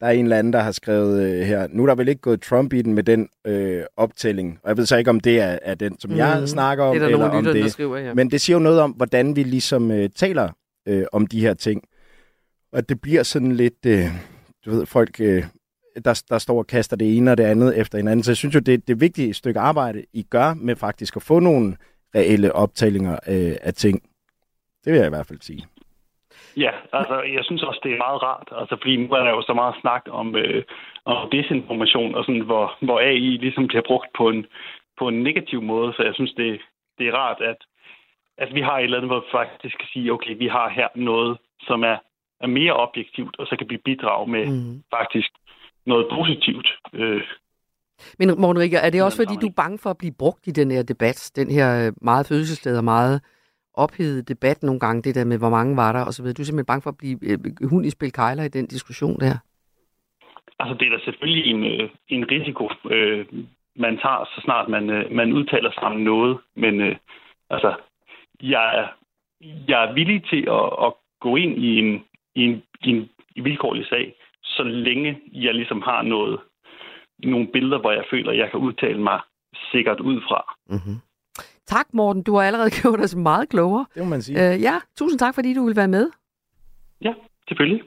S4: der er en eller anden, der har skrevet øh, her, nu er der vel ikke gået Trump i den med den øh, optælling, og jeg ved så ikke, om det er, er den, som mm. jeg snakker om,
S3: Det er der
S4: eller
S3: nogle
S4: om
S3: lytter, der
S4: det.
S3: skriver her.
S4: Men det siger jo noget om, hvordan vi ligesom øh, taler øh, om de her ting. Og det bliver sådan lidt, øh, du ved, folk, øh, der, der står og kaster det ene og det andet efter hinanden. Så jeg synes jo, det, det er stykke arbejde, I gør med faktisk at få nogle reelle optællinger øh, af ting. Det vil jeg i hvert fald sige.
S8: Ja, altså jeg synes også, det er meget rart, altså fordi nu er der jo så meget snak om, øh, om desinformation, og sådan, hvor, hvor AI ligesom bliver brugt på en, på en negativ måde, så jeg synes, det, det er rart, at, at vi har et eller andet, hvor vi faktisk kan sige, okay, vi har her noget, som er, er mere objektivt, og så kan vi bidrage med
S3: Mm.
S8: faktisk noget positivt. Øh,
S3: Men Morten Rikker, er det også fordi, du
S8: er
S3: bange for at blive brugt i den her debat? Den her øh, meget følelsesladede og meget ophedede debat nogle gange, det der med, hvor mange var der osv. Du er simpelthen bange for at blive øh, hund i spil kejler i den diskussion der?
S8: Altså, det er da selvfølgelig en, øh, en risiko, øh, man tager, så snart man, øh, man udtaler sig om noget. Men øh, altså, jeg er, jeg er villig til at, at gå ind i en, i en, i en vilkårlig sag, så længe jeg ligesom har noget, nogle billeder, hvor jeg føler, at jeg kan udtale mig sikkert ud fra.
S3: Mm-hmm. Tak, Morten. Du har allerede gjort os meget klogere.
S4: Det må man sige.
S3: Øh, ja, tusind tak, fordi du vil være med.
S8: Ja, selvfølgelig.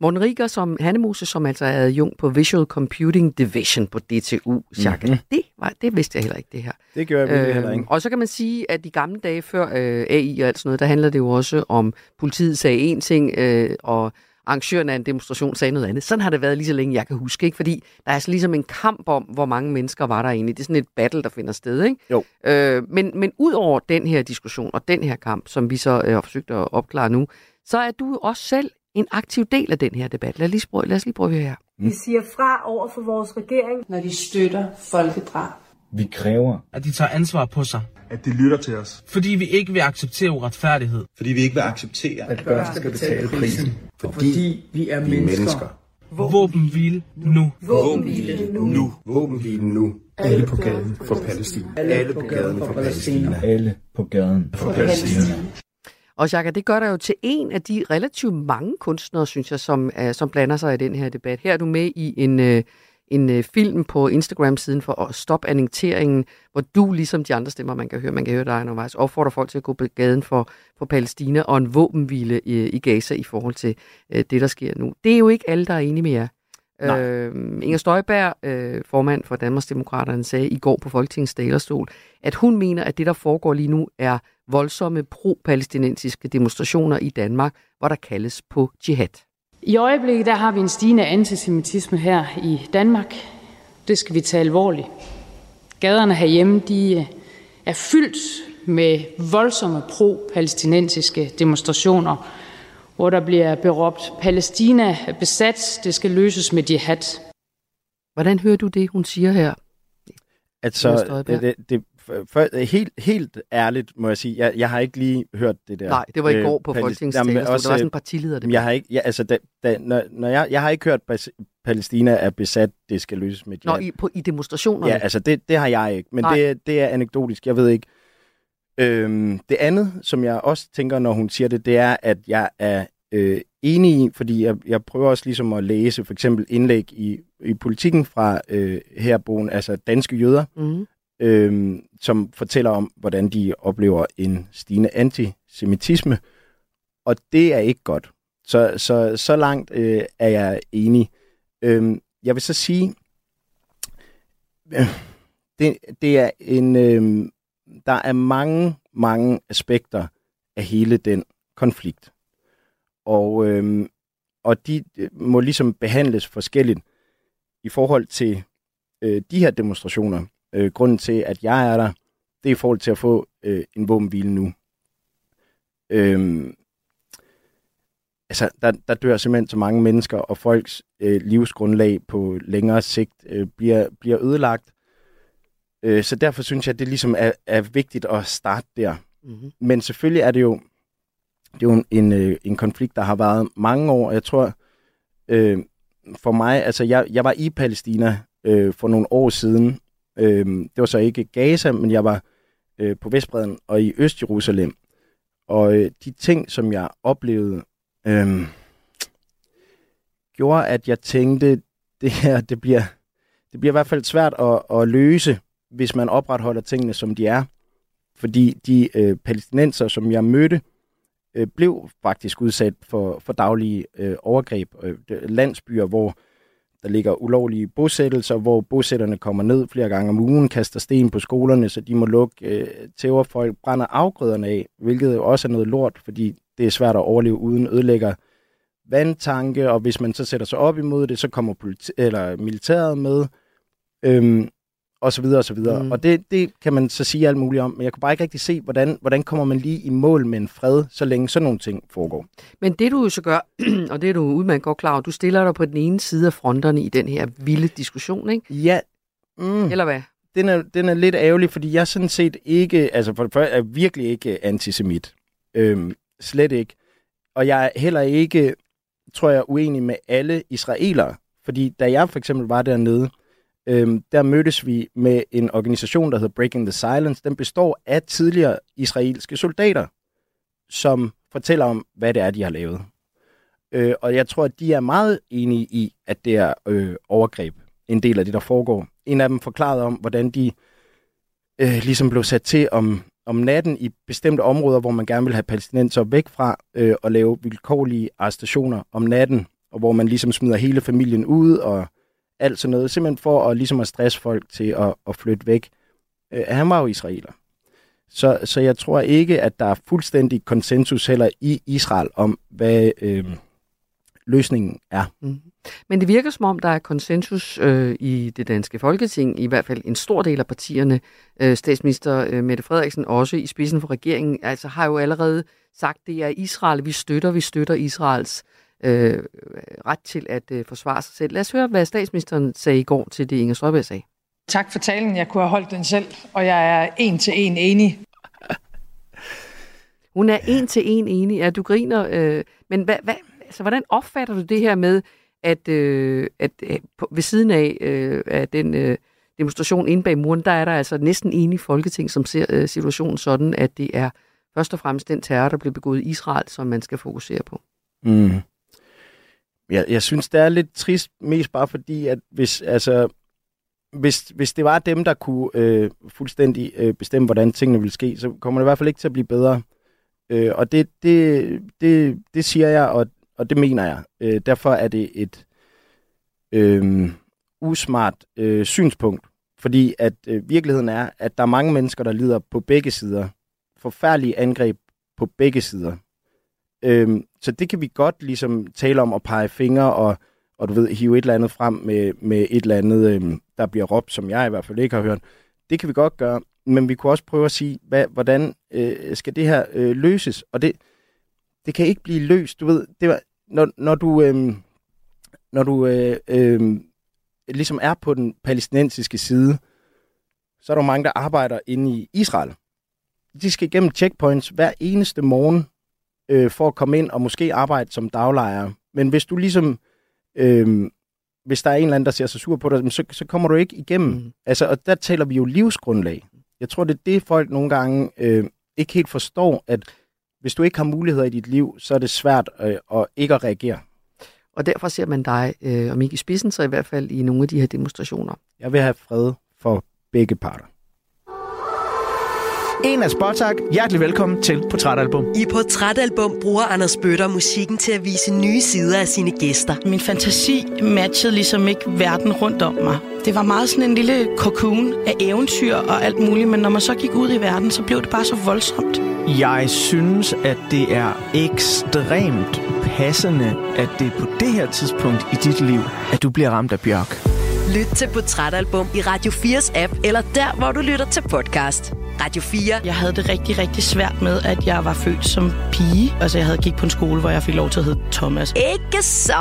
S3: Morten Rieger som Hannemose, som altså er adjunkt på Visual Computing Division på DTU, Chaka.
S4: Mhm.
S3: Det, var, det vidste jeg heller ikke, det her.
S4: Det gør jeg virkelig heller ikke.
S3: Og så kan man sige, at de gamle dage før øh, AI og alt sådan noget, der handler det jo også om, politiet sagde en ting, øh, og arrangøren af en demonstration sagde noget andet. Sådan har det været lige så længe, jeg kan huske, ikke? Fordi der er altså ligesom en kamp om, hvor mange mennesker var der egentlig. Det er sådan et battle, der finder sted, ikke?
S4: Jo.
S3: Øh, men, men ud over den her diskussion og den her kamp, som vi så øh, har forsøgt at opklare nu, så er du også selv en aktiv del af den her debat. Lad, lige prøve, lad os lige prøve at høre her.
S9: Vi siger fra over for vores regering, når de støtter folkedrab.
S10: Vi kræver,
S11: at de tager ansvar på sig.
S12: At de lytter til os.
S11: Fordi vi ikke vil acceptere uretfærdighed.
S12: Fordi vi ikke vil acceptere,
S10: at børn skal betale prisen.
S9: Fordi, fordi vi er mennesker. mennesker.
S11: Våbenhvile nu.
S9: Våbenhvile nu.
S12: Nu.
S10: Våbenhvile nu.
S12: Alle på gaden for Palæstina.
S10: Alle på gaden for Palæstina. Alle på gaden for Palæstina.
S3: Og Jacques, det gør der jo til en af de relativt mange kunstnere, synes jeg, som, uh, som blander sig i den her debat. Her er du med i en, uh, en uh, film på Instagram-siden for at stoppe annekteringen, hvor du, ligesom de andre stemmer, man kan høre, man kan høre dig undervejs, opfordrer folk til at gå på gaden for, for Palæstina og en våbenhvile i, i Gaza i forhold til uh, det, der sker nu. Det er jo ikke alle, der er enige med jer. Øh, Inger Støjberg, øh, formand for Danmarksdemokraterne, sagde i går på Folketingets talerstol, at hun mener, at det, der foregår lige nu, er voldsomme pro-palæstinensiske demonstrationer i Danmark, hvor der kaldes på jihad.
S13: I øjeblikket der har vi en stigende antisemitisme her i Danmark. Det skal vi tage alvorligt. Gaderne herhjemme de er fyldt med voldsomme pro-palæstinensiske demonstrationer, hvor der bliver beråbt, Palæstina er besat, det skal løses med jihad.
S3: Hvordan hører du det, hun siger her?
S4: Altså, det, det, det, for, helt, helt ærligt må jeg sige, jeg, jeg har ikke lige hørt det der.
S3: Nej, det var i går på Folketingets talerstol. Der var sådan en partileder. Det
S4: jeg har ikke, ja, altså, da, da, når, når jeg, jeg har ikke hørt, at Palæstina er besat, det skal løses med
S3: jihad. Nå, i, på, i demonstrationerne?
S4: Ja, altså, det, det har jeg ikke, men det, det er anekdotisk, jeg ved ikke. Øhm, det andet, som jeg også tænker, når hun siger det, det er, at jeg er øh, enig i, fordi jeg, jeg prøver også ligesom at læse for eksempel indlæg i, i politikken fra øh, herboen, altså danske jøder,
S3: mm
S4: øh, som fortæller om, hvordan de oplever en stigende antisemitisme, og det er ikke godt. Så, så, så langt øh, er jeg enig. Øh, jeg vil så sige, øh, det, det er en, øh, der er mange, mange aspekter af hele den konflikt. Og, øh, og de øh, må ligesom behandles forskelligt i forhold til øh, de her demonstrationer. Øh, grunden til, at jeg er der, det er i forhold til at få øh, en våbenhvile nu. Øh, altså, der, der dør simpelthen så mange mennesker, og folks øh, livsgrundlag på længere sigt øh, bliver, bliver ødelagt. Øh, så derfor synes jeg, at det ligesom er, er vigtigt at starte der.
S3: Mm-hmm.
S4: Men selvfølgelig er det jo det er jo en, en, øh, en konflikt, der har været mange år. Jeg tror, øh, for mig, altså jeg, jeg var i Palæstina øh, for nogle år siden. Øh, det var så ikke Gaza, men jeg var øh, på Vestbreden og i Øst-Jerusalem. Og øh, de ting, som jeg oplevede, øh, gjorde, at jeg tænkte, det her, det bliver, det bliver i hvert fald svært at, at løse, hvis man opretholder tingene, som de er. Fordi de øh, palæstinenser, som jeg mødte, øh, blev faktisk udsat for, for daglige øh, overgreb. Øh, landsbyer, hvor der ligger ulovlige bosættelser, hvor bosætterne kommer ned flere gange om ugen, kaster sten på skolerne, så de må lukke øh, tæver folk, brænder afgrøderne af, hvilket jo også er noget lort, fordi det er svært at overleve uden ødelægger vandtanke, og hvis man så sætter sig op imod det, så kommer politi- eller militæret med. Øhm, og så videre og så videre. Mm. Og det, det kan man så sige alt muligt om, men jeg kunne bare ikke rigtig se, hvordan, hvordan kommer man lige i mål med en fred, så længe sådan nogle ting foregår.
S3: Men det du jo så gør, og det er du udmærket godt klar over, du stiller dig på den ene side af fronterne i den her vilde diskussion, ikke?
S4: Ja. Mm.
S3: Eller hvad?
S4: Den er, den er lidt ærgerlig, fordi jeg sådan set ikke, altså for det første er virkelig ikke antisemit. Øhm, slet ikke. Og jeg er heller ikke, tror jeg, uenig med alle israelere. Fordi da jeg for eksempel var dernede, øhm, der mødtes vi med en organisation, der hedder Breaking the Silence. Den består af tidligere israelske soldater, som fortæller om, hvad det er, de har lavet. Øh, og jeg tror, at de er meget enige i, at det er øh, overgreb, en del af det, der foregår. En af dem forklarede om, hvordan de øh, ligesom blev sat til om, om natten i bestemte områder, hvor man gerne vil have palæstinenser væk fra, øh, og lave vilkårlige arrestationer om natten, og hvor man ligesom smider hele familien ud og alt sådan noget, simpelthen for at, ligesom at stresse folk til at, at flytte væk. Øh, han var jo israeler. Så, så jeg tror ikke, at der er fuldstændig konsensus heller i Israel om, hvad øh, løsningen er.
S3: Mm. Men det virker som om, der er konsensus øh, i det danske folketing, i hvert fald en stor del af partierne. Øh, statsminister øh, Mette Frederiksen, også i spidsen for regeringen, altså har jo allerede sagt, det er Israel, vi støtter, vi støtter Israels øh, ret til at øh, forsvare sig selv. Lad os høre, hvad statsministeren sagde i går til det, Inger Støjberg sagde.
S14: Tak for talen. Jeg kunne have holdt den selv, og jeg er en til en enig.
S3: Hun er en til en enig. Ja, du griner. Øh, men hvad, hvad, altså, hvordan opfatter du det her med, at, øh, at øh, på, ved siden af, øh, af den øh, demonstration inde bag muren, der er der altså næsten enig folketing, som ser øh, situationen sådan, at det er først og fremmest den terror, der blev begået i Israel, som man skal fokusere på.
S4: Mm. Jeg, jeg synes, det er lidt trist, mest bare fordi, at hvis, altså, hvis, hvis det var dem, der kunne øh, fuldstændig øh, bestemme, hvordan tingene ville ske, så kommer det i hvert fald ikke til at blive bedre. Øh, og det, det, det, det siger jeg, og, og det mener jeg. Øh, derfor er det et øh, usmart øh, synspunkt, fordi at øh, virkeligheden er, at der er mange mennesker, der lider på begge sider. Forfærdelige angreb på begge sider. Øhm, så det kan vi godt ligesom tale om at pege fingre og, og du ved, hive et eller andet frem med, med et eller andet, øhm, der bliver råbt, som jeg i hvert fald ikke har hørt. Det kan vi godt gøre, men vi kunne også prøve at sige, hvad, hvordan øh, skal det her øh, løses? Og det, det kan ikke blive løst. Du ved, det var, når, når du, øh, når du øh, øh, ligesom er på den palæstinensiske side, så er der mange, der arbejder inde i Israel. De skal igennem checkpoints hver eneste morgen øh, for at komme ind og måske arbejde som daglejere. Men hvis du ligesom, øh, hvis der er en eller anden, der ser sig sur på dig, så, så kommer du ikke igennem. Mm. Altså, og der taler vi jo livsgrundlag. Jeg tror, det er det, folk nogle gange øh, ikke helt forstår, at hvis du ikke har muligheder i dit liv, så er det svært øh, at ikke at reagere.
S3: Og derfor ser man dig, øh, om ikke i spidsen, så i hvert fald i nogle af de her demonstrationer.
S4: Jeg vil have fred for begge parter.
S15: En af Spotak. Hjertelig velkommen til Portrætalbum.
S1: I Portrætalbum bruger Anders Bøtter musikken til at vise nye sider af sine gæster.
S16: Min fantasi matchede ligesom ikke verden rundt om mig. Det var meget sådan en lille cocoon af eventyr og alt muligt, men når man så gik ud i verden, så blev det bare så voldsomt.
S15: Jeg synes, at det er ekstremt passende, at det er på det her tidspunkt i dit liv, at du bliver ramt af bjørk.
S1: Lyt til Portrætalbum i Radio 4's app, eller der, hvor du lytter til podcast. Radio 4.
S16: Jeg havde det rigtig, rigtig svært med, at jeg var født som pige. Altså, jeg havde gik på en skole, hvor jeg fik lov til at hedde Thomas.
S1: Ikke så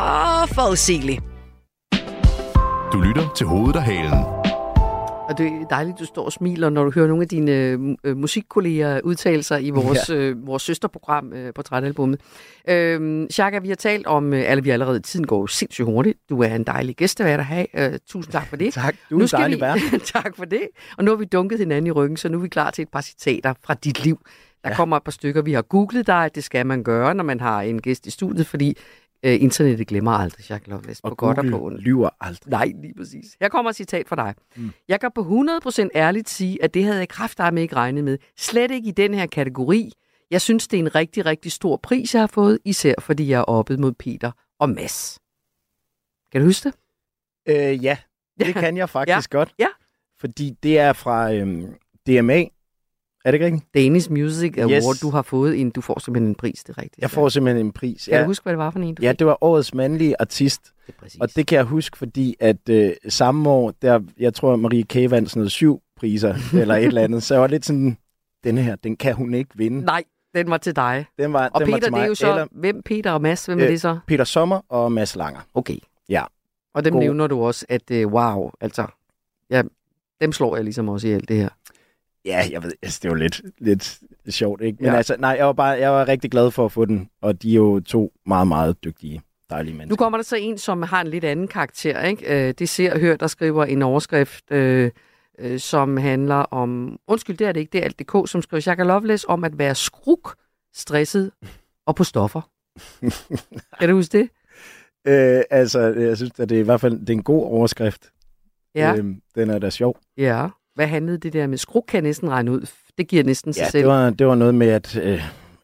S1: forudsigeligt.
S2: Du lytter til Hovedet og Halen.
S3: Og det er dejligt, du står og smiler, når du hører nogle af dine øh, musikkolleger udtale sig i vores, ja. øh, vores søsterprogram øh, på Trætalbummet. Øh, Shaka, vi har talt om, øh, eller vi allerede, tiden går sindssygt hurtigt. Du er en dejlig gæstevært at have. Øh, tusind tak for det.
S4: tak, du er nu en dejlig
S3: vi, tak for det. Og nu har vi dunket hinanden i ryggen, så nu er vi klar til et par citater fra dit liv. Der ja. kommer et par stykker. Vi har googlet dig, det skal man gøre, når man har en gæst i studiet, fordi Øh, internettet glemmer aldrig, Jacques Loveless, på
S4: og
S3: godt og på ondt.
S4: lyver aldrig.
S3: Nej, lige præcis. Her kommer et citat fra dig. Mm. Jeg kan på 100% ærligt sige, at det havde jeg kraftedeme ikke regnet med. Slet ikke i den her kategori. Jeg synes, det er en rigtig, rigtig stor pris, jeg har fået, især fordi jeg er oppet mod Peter og Mads. Kan du huske det?
S4: Øh, ja, det kan jeg faktisk
S3: ja.
S4: godt.
S3: Ja.
S4: Fordi det er fra øhm, DMA. Er det ikke rigtigt?
S3: Danish Music Award. Yes. Du har fået en, du får simpelthen en pris, det er rigtigt.
S4: Jeg får simpelthen en pris.
S3: Kan ja. du huske, hvad det var for en, du
S4: Ja,
S3: fik?
S4: det var årets mandlige artist.
S3: Det er præcis.
S4: Og det kan jeg huske, fordi at øh, samme år, der, jeg tror, Marie K. vandt sådan noget syv priser, eller et eller andet. Så jeg var lidt sådan, denne her, den kan hun ikke vinde.
S3: Nej, den var til dig.
S4: Den var,
S3: og
S4: den
S3: Peter,
S4: var til mig.
S3: det er jo så,
S4: eller,
S3: hvem Peter og Mads, hvem øh, er det så?
S4: Peter Sommer og Mads Langer.
S3: Okay.
S4: Ja.
S3: Og dem
S4: God.
S3: nævner du også, at øh, wow, altså, ja, dem slår jeg ligesom også i alt det her.
S4: Ja, jeg ved, altså, det var lidt, lidt sjovt, ikke? Men
S3: Ja.
S4: altså, nej, jeg var, bare, jeg var rigtig glad for at få den, og de er jo to meget, meget dygtige, dejlige mennesker.
S3: Nu kommer der så en, som har en lidt anden karakter. Ikke? Øh, Det ser og hør, der skriver en overskrift, øh, øh, som handler om... Undskyld, det er det ikke. Det er alt.dk, som skriver Jacques Loveless om at være skruk, stresset og på stoffer. kan du huske det?
S4: Øh, altså, jeg synes, at det er i hvert fald det er en god overskrift.
S3: Ja.
S4: Øhm, den er da sjov.
S3: Ja. Hvad handlede det der med? Skruk kan jeg næsten regne ud. Det giver næsten sig
S4: Ja,
S3: selv.
S4: det var, det var noget med, at, øh,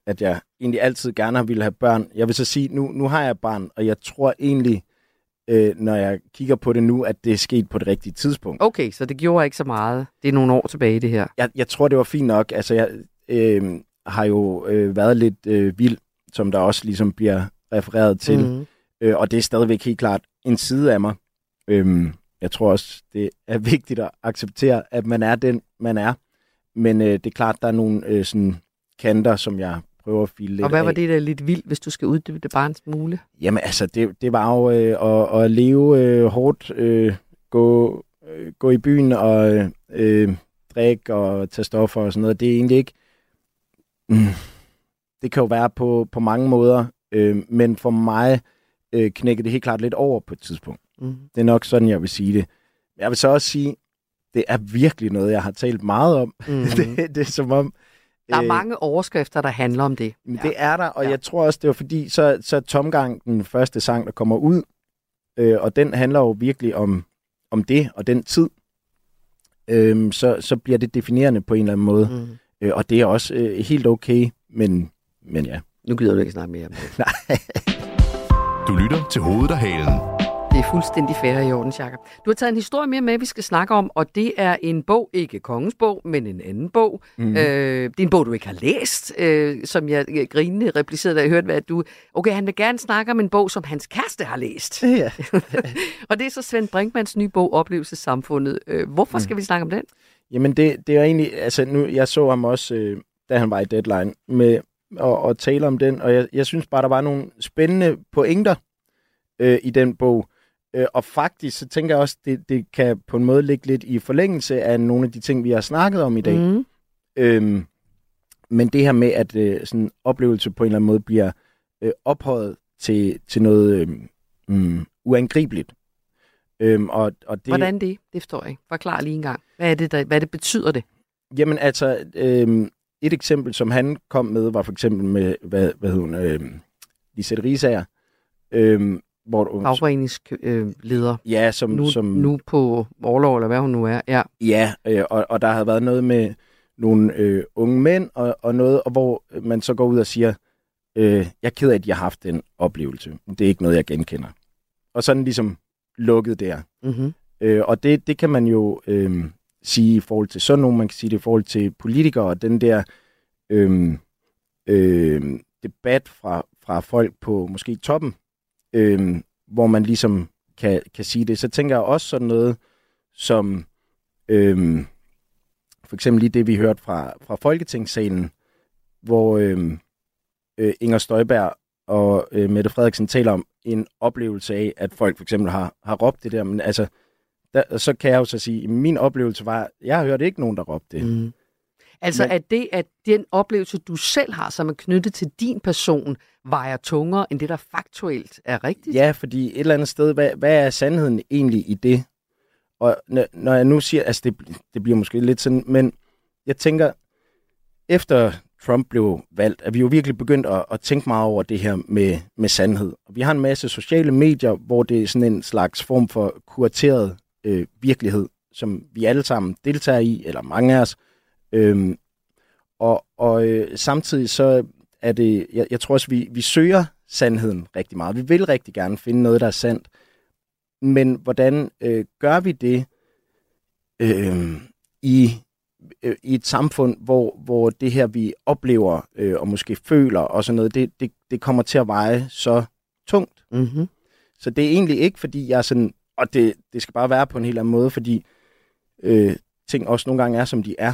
S4: at jeg egentlig altid gerne har ville have børn. Jeg vil så sige, nu, nu har jeg barn, og jeg tror egentlig, øh, når jeg kigger på det nu, at det er sket på det rigtige tidspunkt.
S3: Okay, så det gjorde ikke så meget. Det er nogle år tilbage, det her.
S4: Jeg, jeg tror, det var fint nok. Altså, jeg øh, har jo øh, været lidt øh, vild, som der også ligesom bliver refereret til.
S3: Mhm.
S4: Øh, og det er stadigvæk helt klart en side af mig. Øhm, jeg tror også, det er vigtigt at acceptere, at man er den, man er. Men øh, det er klart, der er nogle øh, sådan kanter, som jeg prøver at file lidt
S3: Og hvad var
S4: af.
S3: det, der er lidt vildt, hvis du skal uddybe det bare en smule?
S4: Jamen altså, det, det var jo øh, at, at leve øh, hårdt, øh, gå, øh, gå i byen og øh, drikke og tage stoffer og sådan noget. Det er egentlig ikke... Mm, det kan jo være på, på mange måder, øh, men for mig øh, knækkede det helt klart lidt over på et tidspunkt.
S3: Mhm.
S4: Det er nok sådan, jeg vil sige det. Jeg vil så også sige, det er virkelig noget, jeg har talt meget om.
S3: Mhm.
S4: det, det er som om...
S3: Der er
S4: øh,
S3: mange overskrifter, der handler om det.
S4: men det er der, og ja. jeg tror også, det var fordi, så, så er Tomgang den første sang, der kommer ud, øh, og den handler jo virkelig om, om det og den tid. Øhm, så, så bliver det definerende på en eller anden måde.
S3: Mm.
S4: Øh, og det er også øh, helt okay, men, men ja.
S3: Nu gider du ikke snakke mere om det.
S4: Nej.
S2: Du lytter til Hovedet og Halen.
S3: Det er fuldstændig fair i orden, Jacob. Du har taget en historie mere med, vi skal snakke om, og det er en bog, ikke kongens bog, men en anden bog. Mm. Øh, det er en bog, du ikke har læst, øh, som jeg grinende replicerede, da jeg hørte, hvad du... Okay, han vil gerne snakke om en bog, som hans kæreste har læst.
S4: Ja.
S3: og det er så Svend Brinkmans nye bog, Oplevelsessamfundet. Øh, hvorfor skal vi snakke om den?
S4: Jamen det, det er egentlig, altså nu, jeg så ham også, øh, da han var i Deadline, med at, at tale om den, og jeg, jeg synes bare, der var nogle spændende pointer øh, i den bog. Øh, og faktisk, så tænker jeg også, det, det kan på en måde ligge lidt i forlængelse af nogle af de ting, vi har snakket om i dag.
S3: Mm.
S4: Øhm, men det her med, at øh, sådan en oplevelse på en eller anden måde bliver øh, ophøjet til, til noget øh, mm, uangribeligt. Øhm, og, og det,
S3: Hvordan det? Det forstår jeg. Forklar lige en gang. Hvad er det, der, hvad det betyder det?
S4: Jamen altså, øh, et eksempel, som han kom med, var for eksempel med, hvad, hvad hedder hun, øh, Lisette Risager, øh, hvor du...
S3: Fagforeningsleder.
S4: Ja, som...
S3: Nu,
S4: som
S3: nu på overlov, eller hvad hun nu er. Ja.
S4: Ja, øh, og, og der havde været noget med nogle øh, unge mænd og, og noget, og hvor man så går ud og siger, øh, jeg er ked af, at jeg har haft den oplevelse. Det er ikke noget, jeg genkender. Og sådan ligesom lukket der.
S3: Mm-hmm.
S4: Øh, og det, det kan man jo øh, sige i forhold til sådan nogen, man kan sige det i forhold til politikere, og den der øh, øh, debat fra, fra folk på måske toppen, øh, hvor man ligesom kan, kan sige det. Så tænker jeg også sådan noget som øh, for eksempel lige det, vi hørte fra, fra Folketingssalen, hvor øh, øh, Inger Støjberg og øh, Mette Frederiksen taler om en oplevelse af, at folk for eksempel har, har råbt det der. Men altså, der, så kan jeg jo så sige, at min oplevelse var, jeg har hørt ikke nogen, der råbte det.
S3: Mm. Altså,
S4: Men-
S3: at det, at den oplevelse, du selv har, som er knyttet til din person, vejer tungere end det, der faktuelt er rigtigt?
S4: Ja, fordi et eller andet sted, hvad, hvad er sandheden egentlig i det? Og når, når jeg nu siger, altså det, det bliver måske lidt sådan, men jeg tænker, efter Trump blev valgt, er vi jo virkelig begyndt at, at tænke meget over det her med, med sandhed. Og vi har en masse sociale medier, hvor det er sådan en slags form for kurateret øh, virkelighed, som vi alle sammen deltager i, eller mange af os. Øhm, og og øh, samtidig så er det, jeg, jeg tror også, vi, vi søger sandheden rigtig meget. Vi vil rigtig gerne finde noget, der er sandt. Men hvordan øh, gør vi det øh, i, øh, i et samfund, hvor, hvor det her, vi oplever øh, og måske føler og sådan noget, det, det, det kommer til at veje så tungt.
S3: Mm-hmm.
S4: Så det er egentlig ikke, fordi jeg er sådan, og det, det skal bare være på en helt anden måde, fordi øh, ting også nogle gange er, som de er.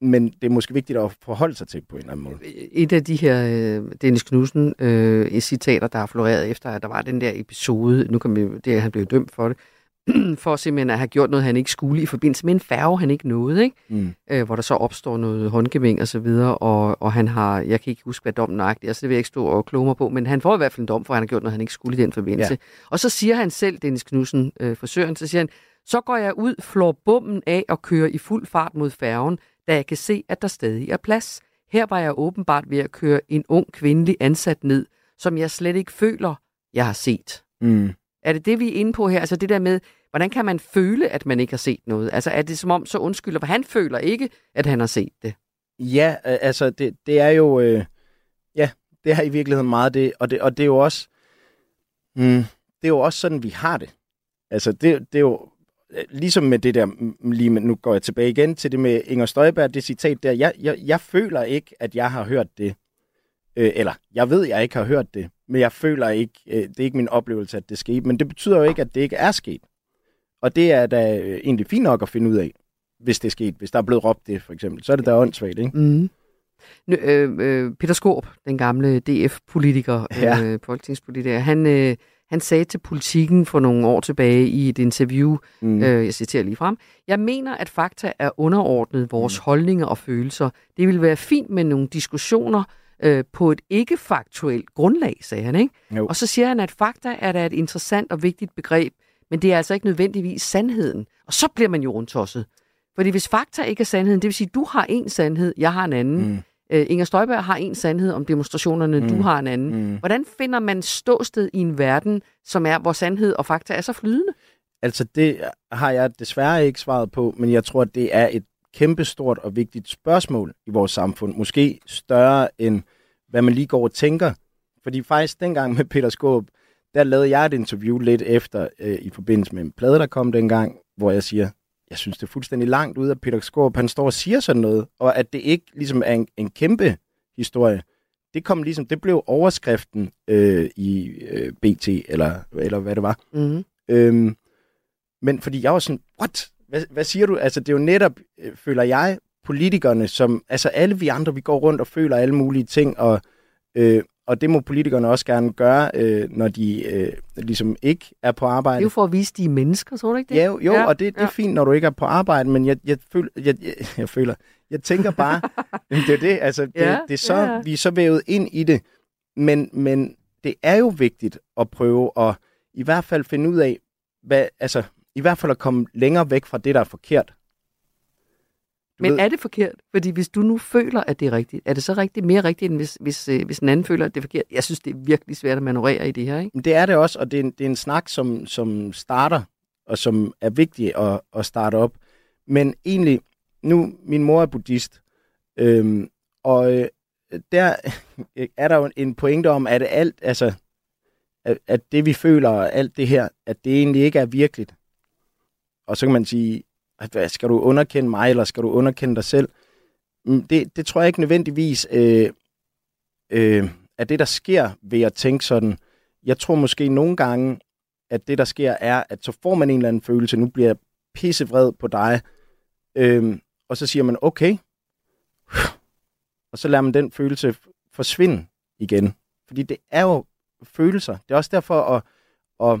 S4: Men det er måske vigtigt at forholde sig til på en eller anden måde.
S3: Et af de her øh, Dennis Knudsen øh, citater, der har floreret efter, at der var den der episode, nu kan vi, det, er, han blev dømt for det, for simpelthen at have gjort noget, han ikke skulle i forbindelse med en færge, han ikke nåede, ikke?
S4: Mm.
S3: Øh, hvor der så opstår noget håndgeving og så videre, og, og han har, jeg kan ikke huske, hvad dommen er, altså det vil jeg ikke stå og kloge mig på, men han får i hvert fald en dom, for han har gjort noget, han ikke skulle i den forbindelse.
S4: Ja.
S3: Og så siger han selv, Dennis Knudsen, øh, frisøren, så siger han, så går jeg ud, flår bommen af og kører i fuld fart mod færgen, da jeg kan se, at der stadig er plads. Her var jeg åbenbart ved at køre en ung kvindelig ansat ned, som jeg slet ikke føler, jeg har set.
S4: Mm.
S3: Er det det, vi er inde på her? Altså det der med, hvordan kan man føle, at man ikke har set noget? Altså er det som om, så undskylder, for han føler ikke, at han har set det.
S4: Ja, altså det, det er jo... Øh, det er i virkeligheden meget det, og det, og det er jo også, mm, det er jo også sådan, vi har det. Altså, det, det er jo, ligesom med det der, lige med, nu går jeg tilbage igen til det med Inger Støjberg, det citat der, jeg, jeg, jeg føler ikke, at jeg har hørt det, øh, eller jeg ved, jeg ikke har hørt det, men jeg føler ikke, øh, det er ikke min oplevelse, at det skete, men det betyder jo ikke, at det ikke er sket. Og det er da øh, egentlig fint nok at finde ud af, hvis det er sket. Hvis der er blevet råbt det, for eksempel, så er det da åndssvagt, ikke?
S3: Mm. Nu, øh, øh, Peter Skorp, den gamle DF-politiker,
S4: Ja.
S3: øh, folketingspolitiker, han, øh, han sagde til politikken for nogle år tilbage i et interview,
S4: Mm.
S3: øh, jeg citerer lige frem, jeg mener, at fakta er underordnet vores mm. holdninger og følelser. Det vil være fint med nogle diskussioner øh, på et ikke-faktuelt grundlag, sagde han. Ikke?
S4: Jo.
S3: Og så siger han, at fakta er da et interessant og vigtigt begreb, men det er altså ikke nødvendigvis sandheden. Og så bliver man jo rundtosset. Fordi hvis fakta ikke er sandheden, det vil sige, at du har en sandhed, jeg har en anden. Mm. Øh, Inger Støjberg har en sandhed om demonstrationerne, mm. du har en anden.
S4: Mm.
S3: Hvordan finder man ståsted i en verden, som er, hvor sandhed og fakta er så flydende?
S4: Altså, det har jeg desværre ikke svaret på, men jeg tror, at det er et kæmpestort og vigtigt spørgsmål i vores samfund. Måske større end, hvad man lige går og tænker. Fordi faktisk dengang med Peter Skåb, der lavede jeg et interview lidt efter, øh, i forbindelse med en plade, der kom dengang, hvor jeg siger, jeg synes, det er fuldstændig langt ud af Peter Skåb. Han står og siger sådan noget, og at det ikke ligesom er en, en kæmpe historie. Det kom ligesom, det blev overskriften øh, i øh, BT, eller, eller hvad det var.
S3: Mm.
S4: Øhm, men fordi jeg var sådan, what? Hvad, hvad siger du? Altså, det er jo netop, øh, føler jeg, politikerne, som, altså alle vi andre, vi går rundt og føler alle mulige ting, og, øh, og det må politikerne også gerne gøre, øh, når de øh, ligesom ikke er på
S3: Det
S4: arbejde.
S3: er jo for at vise, de er mennesker, tror du ikke det?
S4: Ja, jo, jo ja, og det, det er fint, når du ikke er på arbejde, men jeg, jeg, føler, jeg, jeg, jeg føler, jeg tænker bare, det er det, altså, det,
S3: Ja,
S4: det er så,
S3: ja, ja.
S4: vi er så vævet ind i det, men, men det er jo vigtigt at prøve at i hvert fald finde ud af, hvad, altså, i hvert fald at komme længere væk fra det, der er forkert.
S3: Men
S4: ved-
S3: er det forkert? Fordi hvis du nu føler, at det er rigtigt, er det så rigtigt, mere rigtigt, end hvis, hvis, øh, hvis en anden føler, at det er forkert? Jeg synes, det er virkelig svært at manøvrere i det her, ikke?
S4: Det er det også, og det er en, det er en snak, som, som starter, og som er vigtig at, at starte op. Men egentlig, nu, min mor er buddhist, øhm, og øh, der er der jo en pointe om, at alt, altså, at, at det vi føler, og alt det her, at det egentlig ikke er virkeligt. Og så kan man sige, hvad, skal du underkende mig, eller skal du underkende dig selv? Mm, det, det tror jeg ikke nødvendigvis øh, øh, er det, der sker ved at tænke sådan. Jeg tror måske nogle gange, at det, der sker, er, at så får man en eller anden følelse, nu bliver jeg pissevred på dig, øh, og så siger man, okay, og så lader man den følelse forsvinde igen. Fordi det er jo følelser. Det er også derfor at, at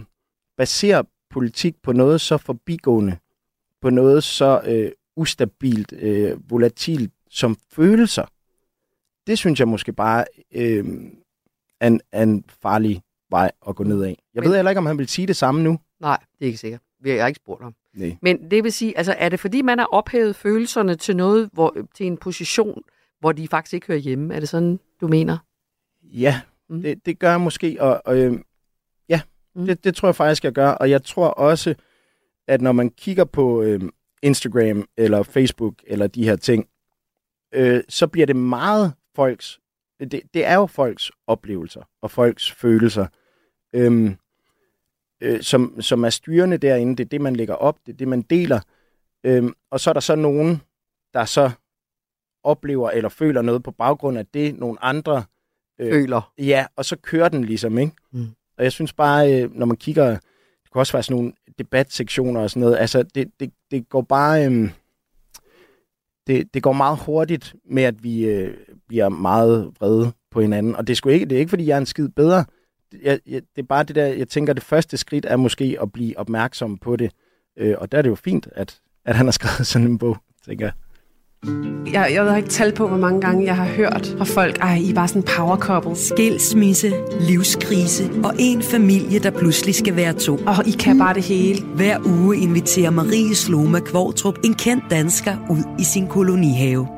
S4: basere politik på noget så forbigående, på noget så øh, ustabilt, øh, volatilt som følelser. Det synes jeg måske bare øh, er, en, er en farlig vej at gå ned af. Jeg
S3: Men-
S4: ved heller ikke, om han vil sige det samme nu.
S3: Nej, det er ikke sikkert. Vi har ikke spurgt ham.
S4: Nej.
S3: Men det vil sige, altså er det fordi, man har ophævet følelserne til noget, hvor, til en position, hvor de faktisk ikke hører hjemme? Er det sådan, du mener?
S4: Ja, mm. det, det gør jeg måske, og, og øh, ja, mm. det, det tror jeg faktisk, jeg gør. Og jeg tror også, at når man kigger på øh, Instagram eller Facebook eller de her ting, øh, så bliver det meget folks, det, det er jo folks oplevelser og folks følelser, øh, øh, som, som er styrende derinde. Det er det, man lægger op, det er det, man deler. Øh, og så er der så nogen, der så oplever eller føler noget på baggrund af det, nogle andre øh,
S3: Føler.
S4: Ja, og så kører den ligesom, ikke?
S3: Mm.
S4: Og jeg synes bare, øh, når man kigger, det kunne også være sådan nogle debatsektioner og sådan noget, altså det, det, det går bare, Øhm, det, det går meget hurtigt med, at vi øh, bliver meget vrede på hinanden, og det er, sgu ikke, det er ikke, fordi jeg er en skid bedre, jeg, jeg, det er bare det der, jeg tænker, det første skridt er måske at blive opmærksom på det, øh, og der er det jo fint, at, at han har skrevet sådan en bog, tænker jeg.
S17: Jeg, jeg har ikke talt på, hvor mange gange jeg har hørt fra folk, ej, I er bare sådan power couple.
S18: Skilsmisse, livskrise og en familie, der pludselig skal være to.
S17: Og I kan bare det hele.
S18: Hver uge inviterer Marie Sloma Kvortrup en kendt dansker ud i sin kolonihave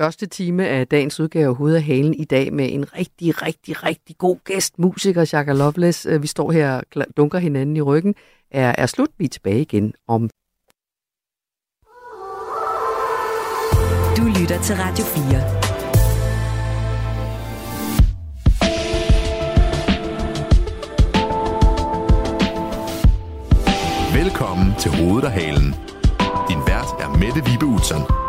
S3: Første time af dagens udgave af Hovedet af Halen i dag med en rigtig, rigtig, rigtig god gæst, musiker Shaka Loveless. Øh, Vi står her og dunker hinanden i ryggen. Er, er slut, vi er tilbage igen om
S18: Du lytter til Radio 4.
S2: Velkommen til Hovedet og Halen. Din vært er Mette Vibe Utzon.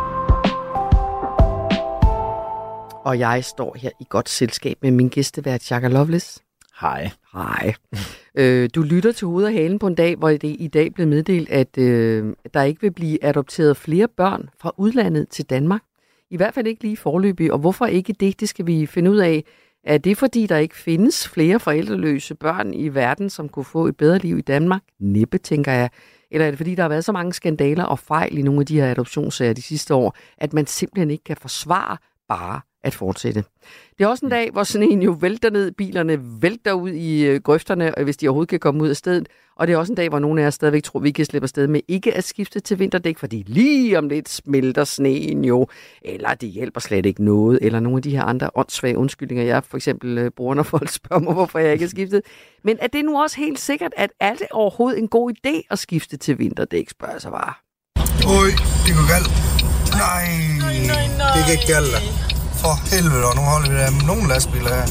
S3: Og jeg står her i godt selskab med min gæstevært, Shaka Loveless.
S4: Hej.
S3: Hej. Øh, du lytter til hovedet og halen på en dag, hvor det i dag blev meddelt, at øh, der ikke vil blive adopteret flere børn fra udlandet til Danmark. I hvert fald ikke lige forløbig. Og hvorfor ikke det, det skal vi finde ud af. Er det fordi, der ikke findes flere forældreløse børn i verden, som kunne få et bedre liv i Danmark? Næppe, tænker jeg. Eller er det fordi, der har været så mange skandaler og fejl i nogle af de her adoptionssager de sidste år, at man simpelthen ikke kan forsvare bare at fortsætte. Det er også en dag, hvor sneen jo vælter ned, bilerne vælter ud i øh, grøfterne, og hvis de overhovedet kan komme ud af stedet. Og det er også en dag, hvor nogle af jer stadigvæk tror, vi kan slippe afsted med ikke at skifte til vinterdæk, fordi lige om lidt smelter sneen jo, eller det hjælper slet ikke noget, eller nogle af de her andre åndssvage undskyldninger, jeg for eksempel øh, bruger, når folk spørger mig, hvorfor jeg ikke har skiftet. Men er det nu også helt sikkert, at er det overhovedet en god idé at skifte til vinterdæk, spørger jeg så bare.
S19: Oj, det går galt. Nej, det kan ikke galt. For helvede, og nu holder vi der med nogle lastbiler her.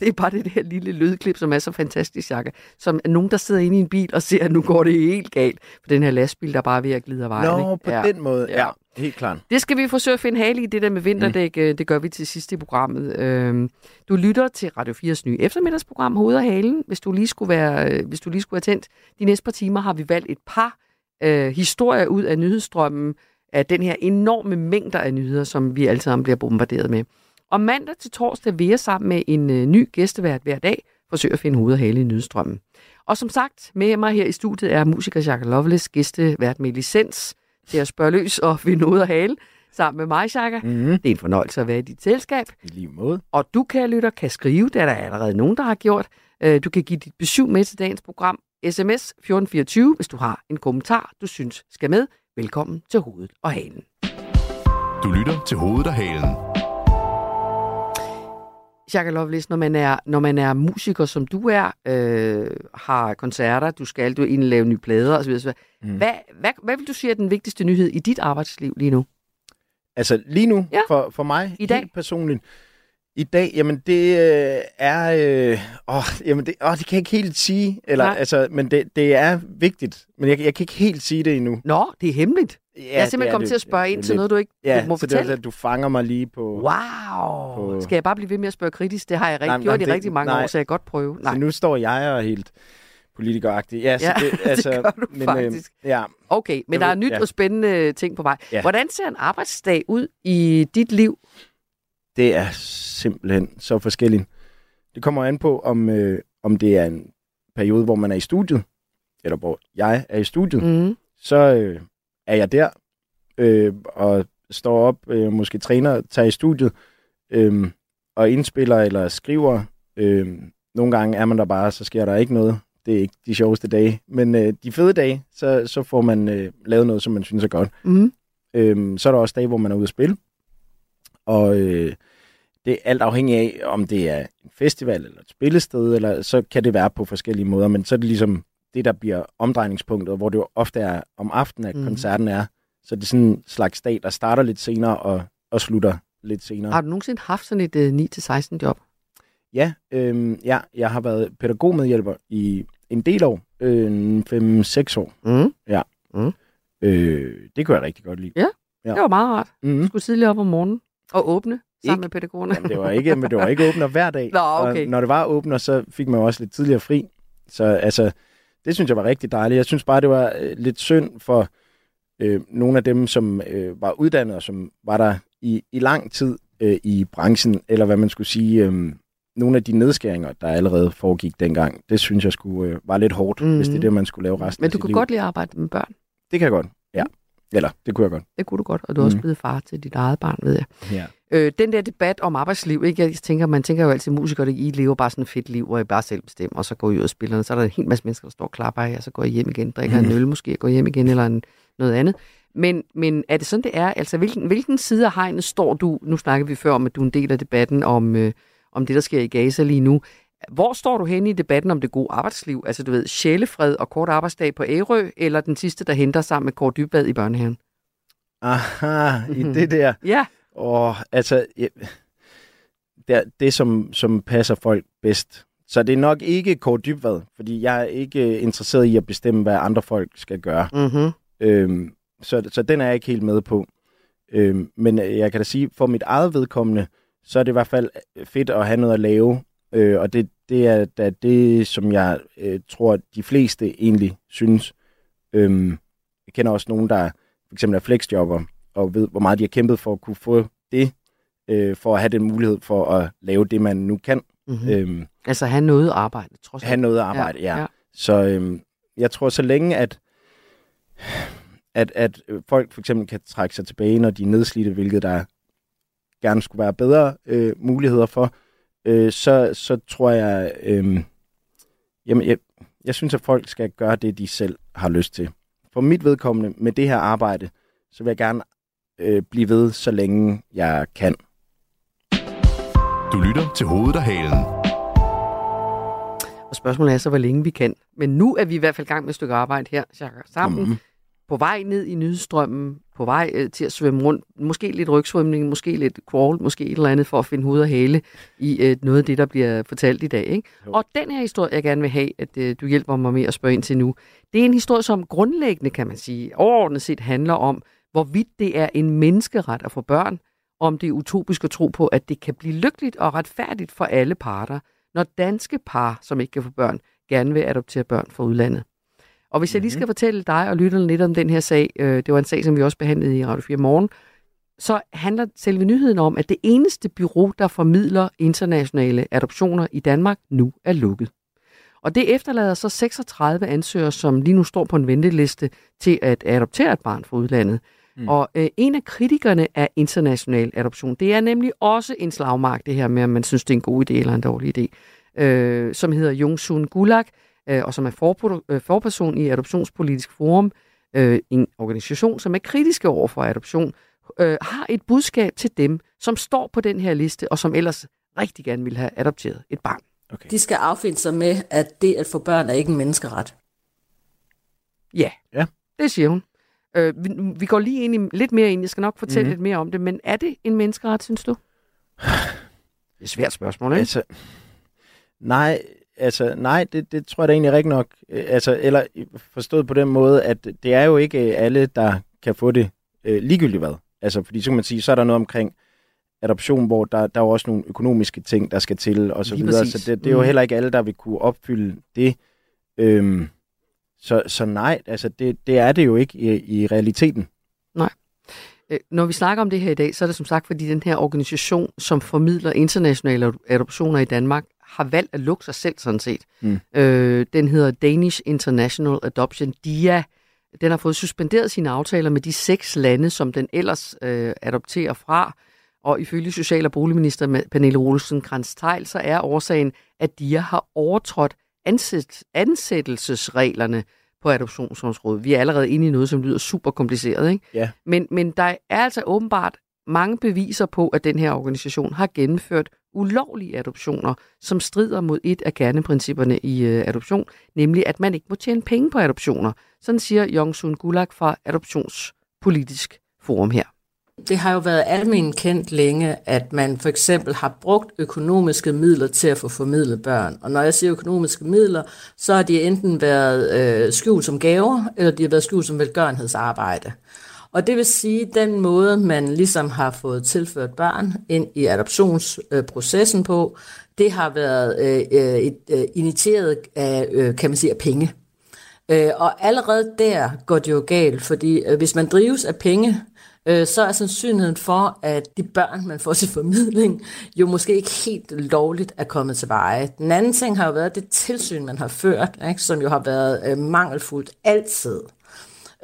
S3: Det er bare det der lille lydklip, som er så fantastisk, Jakke. Som er nogen, der sidder inde i en bil og ser, at nu går det helt galt. For den her lastbil, der er bare er ved at glide af vejen.
S4: Nå,
S3: ikke?
S4: på den måde. Ja, helt klart.
S3: Det skal vi forsøge at finde hale i, det der med vinterdæk. Mm. Det gør vi til sidst i programmet. Øhm, Du lytter til Radio 4's nye eftermiddagsprogram, Hoved og Halen. Hvis du lige skulle være, øh, hvis du lige skulle have tændt de næste par timer, har vi valgt et par øh, historier ud af nyhedsstrømmen af den her enorme mængder af nyheder, som vi alle sammen bliver bombarderet med. Og mandag til torsdag vil jeg sammen med en øh, ny gæstevært hver dag forsøge at finde hoved og hale i nyhedsstrømmen. Og som sagt, med mig her i studiet er musiker Jacques Loveless, gæstevært med licens til at spørge løs og finde hoved og hale sammen med mig, Jacques.
S4: Mm.
S3: Det er en fornøjelse at være i dit selskab.
S4: I lige måde.
S3: Og du, kære lytter, kan skrive, det er der allerede nogen, der har gjort. Øh, Du kan give dit besøg med til dagens program. SMS 1424, hvis du har en kommentar, du synes skal med. Velkommen til Hovedet og Halen.
S2: Du lytter til Hovedet og Halen.
S3: Jacques Lovelace, når man er, når man er musiker, som du er, øh, har koncerter, du skal du ind lave nye plader osv., osv. Mm. Hvad, hvad, hvad vil du sige er den vigtigste nyhed i dit arbejdsliv lige nu?
S4: Altså lige nu,
S3: Ja.
S4: for, for mig,
S3: I dag?
S4: helt personligt, i dag, jamen det øh, er, øh, åh, jamen det, åh, det kan jeg ikke helt sige, eller,
S3: Nej.
S4: altså, men det, det er vigtigt, men jeg, jeg kan ikke helt sige det endnu.
S3: Nå, det er hemmeligt.
S4: Ja,
S3: jeg er simpelthen
S4: det
S3: kommet
S4: det.
S3: til at spørge
S4: Det er
S3: ind til
S4: lidt-
S3: noget, du ikke
S4: ja,
S3: må
S4: så det er
S3: fortælle.
S4: at du fanger mig lige på...
S3: Wow!
S4: på-
S3: Skal jeg bare blive ved med at spørge kritisk? Det har jeg rigtig,
S4: Nej,
S3: gjort
S4: nej,
S3: i
S4: det-
S3: rigtig mange
S4: nej.
S3: år, så jeg kan godt prøve. Nej.
S4: Så nu står jeg og er helt politikeragtig. Ja, så
S3: Ja,
S4: det,
S3: det
S4: altså,
S3: gør du
S4: men,
S3: faktisk.
S4: Øh, ja,
S3: Okay, men
S4: Jeg
S3: der er
S4: ved-
S3: nyt
S4: ja.
S3: og spændende ting på vej.
S4: Ja.
S3: Hvordan ser en arbejdsdag ud i dit liv?
S4: Det er simpelthen så forskelligt. Det kommer an på, om, øh, om det er en periode, hvor man er i studiet, eller hvor jeg er i studiet.
S3: Mm.
S4: Så øh, er jeg der, øh, og står op, øh, måske træner, tager i studiet, øh, og indspiller eller skriver. Øh, nogle gange er man der bare, så sker der ikke noget. Det er ikke de sjoveste dage. Men øh, de fede dage, så, så får man øh, lavet noget, som man synes er godt.
S3: Mm.
S4: Øhm, så er der også dage, hvor man er ude at spille. Og øh, det er alt afhængig af, om det er en festival eller et spillested, eller så kan det være på forskellige måder. Men så er det ligesom det, der bliver omdrejningspunktet, hvor det jo ofte er om aftenen, at mm. koncerten er. Så det er sådan en slags dag, der starter lidt senere og, og slutter lidt senere.
S3: Har du nogensinde haft sådan et øh, 9-16 job?
S4: Ja, øhm, ja, jeg har været pædagogmedhjælper i en del år. Øh, 5-6 år.
S3: Mm.
S4: Ja.
S3: Mm.
S4: Øh, det kunne jeg rigtig godt lide.
S3: Ja,
S4: Ja.
S3: det var meget rart.
S4: Mm.
S3: Du skulle tidligere op om morgenen og åbne sammen
S4: Ikke-
S3: med pædagogerne.
S4: Jamen, det var ikke, men det var ikke åbner hver dag.
S3: Nå, okay.
S4: Og når det var åbner, så fik man jo også lidt tidligere fri. Så altså, det synes jeg var rigtig dejligt. Jeg synes bare, det var øh, lidt synd for øh, nogle af dem, som øh, var uddannet, og som var der i, i lang tid øh, i branchen, eller hvad man skulle sige, øh, nogle af de nedskæringer, der allerede foregik dengang, det synes jeg skulle, øh, var lidt hårdt, mm-hmm. hvis det er det, man skulle lave resten
S3: Men
S4: af
S3: du
S4: sit
S3: kunne
S4: liv.
S3: godt lide at arbejde med børn.
S4: Det kan jeg godt, ja. Eller, det kunne jeg godt.
S3: Det kunne du godt, og du er også
S4: Mm.
S3: blevet far til dit eget barn, ved jeg.
S4: Ja.
S3: Øh, den der debat om arbejdsliv, ikke? Jeg tænker, man tænker jo altid, musikere, I lever bare sådan et fedt liv, hvor I bare selv bestemmer, og så går I ud og spiller, og så er der en hel masse mennesker, der står og klapper af, og så går I hjem igen, drikker mm. en øl måske, og går hjem igen, eller en, noget andet. Men, men er det sådan, det er? Altså, hvilken, hvilken side af hegnet står du? Nu snakker vi før om, at du er en del af debatten om, øh, om det, der sker i Gaza lige nu. Hvor står du hen i debatten om det gode arbejdsliv? Altså, du ved, sjælefred og kort arbejdsdag på Ærø, eller den sidste, der henter sammen med Kort Dybbad i børnehaven?
S4: Aha, i det der.
S3: Ja.
S4: Og altså, det er det, som, som passer folk bedst. Så det er nok ikke Kåre Dybvad, fordi jeg er ikke interesseret i at bestemme, hvad andre folk skal gøre.
S3: Mm-hmm.
S4: Øhm, så, så den er jeg ikke helt med på. Øhm, men jeg kan da sige, for mit eget vedkommende, så er det i hvert fald fedt at have noget at lave. Øh, og det, det er da det, som jeg øh, tror, de fleste egentlig synes. Øhm, jeg kender også nogen, der for eksempel er flexjobber, og ved, hvor meget de har kæmpet for at kunne få det, øh, for at have den mulighed for at lave det, man nu kan.
S3: Mm-hmm. Øhm, altså have noget arbejde, trods alt.
S4: Have noget arbejde, ja.
S3: Ja,
S4: ja.
S3: ja.
S4: Så øhm, jeg tror, så længe at, at, at folk for eksempel kan trække sig tilbage, når de er nedslidte, hvilket der gerne skulle være bedre øh, muligheder for, øh, så, så tror jeg, øh, jamen, jeg, jeg synes, at folk skal gøre det, de selv har lyst til. For mit vedkommende med det her arbejde, så vil jeg gerne øh, blive ved, så længe jeg kan.
S2: Du lytter til hovedet og halen.
S3: Og spørgsmålet er så, hvor længe vi kan. Men nu er vi i hvert fald i gang med et stykke arbejde her, sammen. Mm. På vej ned i nyhedsstrømmen, på vej øh, til at svømme rundt. Måske lidt rygsvømning, måske lidt crawl, måske et eller andet for at finde hoved og hale i øh, noget af det, der bliver fortalt i dag. Ikke? Og den her historie, jeg gerne vil have, at øh, du hjælper mig med at spørge ind til nu, det er en historie, som grundlæggende, kan man sige, overordnet set handler om, hvorvidt det er en menneskeret at få børn, om det er utopisk at tro på, at det kan blive lykkeligt og retfærdigt for alle parter, når danske par, som ikke kan få børn, gerne vil adoptere børn fra udlandet. Og hvis jeg lige skal fortælle dig og lytterne lidt om den her sag, øh, det var en sag, som vi også behandlede i Radio 4 Morgen, så handler selve nyheden om, at det eneste bureau, der formidler internationale adoptioner i Danmark, nu er lukket. Og det efterlader så 36 ansøgere, som lige nu står på en venteliste til at adoptere et barn fra udlandet. Mm. Og øh, en af kritikerne af international adoption, det er nemlig også en slagmark, det her med, om man synes, det er en god idé eller en dårlig idé, øh, som hedder Jungsun Gulag, øh, og som er forpro- øh, forperson i Adoptionspolitisk Forum, øh, en organisation, som er kritiske over for adoption, øh, har et budskab til dem, som står på den her liste, og som ellers rigtig gerne vil have adopteret et barn.
S4: Okay.
S20: De skal affinde sig med, at det at få børn er ikke en menneskeret.
S3: Ja,
S4: ja.
S3: det siger hun. Øh, vi, vi går lige ind i, lidt mere ind, jeg skal nok fortælle mm-hmm. lidt mere om det, men er det en menneskeret, synes du? Det er et svært spørgsmål, ikke?
S4: Altså, nej, altså, nej det, det tror jeg da egentlig rigtigt nok. Øh, Altså, eller forstået på den måde, at det er jo ikke øh, alle, der kan få det øh, ligegyldigt hvad. Altså, fordi så kan man sige, så er der noget omkring adoption, hvor der, der er jo også nogle økonomiske ting, der skal til, og så
S3: Lige
S4: videre.
S3: præcis.
S4: Så det, det er jo
S3: Mhm.
S4: heller ikke alle, der vil kunne opfylde det. Øhm, så, så nej, altså, det, det er det jo ikke i, i realiteten.
S3: Nej. Øh, Når vi snakker om det her i dag, så er det som sagt, fordi den her organisation, som formidler internationale adoptioner i Danmark, har valgt at lukke sig selv sådan set.
S4: Mm.
S3: Øh, den hedder Danish International Adoption, DIA. Den har fået suspenderet sine aftaler med de seks lande, som den ellers øh, adopterer fra. Og ifølge Social- og Boligminister Pernille Olsen krantz så er årsagen, at DIA har overtrådt ansæt, ansættelsesreglerne på adoptionsområdet. Vi er allerede inde i noget, som lyder super kompliceret, ikke?
S4: Ja.
S3: Men, men der er altså åbenbart mange beviser på, at den her organisation har gennemført ulovlige adoptioner, som strider mod et af kerneprincipperne i øh, adoption, nemlig at man ikke må tjene penge på adoptioner. Sådan siger Jong-Sun Gulag fra Adoptionspolitisk Forum her.
S20: Det har jo været almen kendt længe, at man for eksempel har brugt økonomiske midler til at få formidlet børn. Og når jeg siger økonomiske midler, så har de enten været øh, skjult som gaver, eller de har været skjult som velgørenhedsarbejde. Og det vil sige, at den måde, man ligesom har fået tilført børn ind i adoptionsprocessen på, det har været øh, øh et, øh, initieret af, øh, kan man sige, af penge. Øh, og allerede der går det jo galt, fordi øh, hvis man drives af penge, øh, så er sandsynligheden for, at de børn, man får til formidling, jo måske ikke helt lovligt er kommet til veje. Den anden ting har jo været det tilsyn, man har ført, ikke, som jo har været øh, mangelfuldt altid.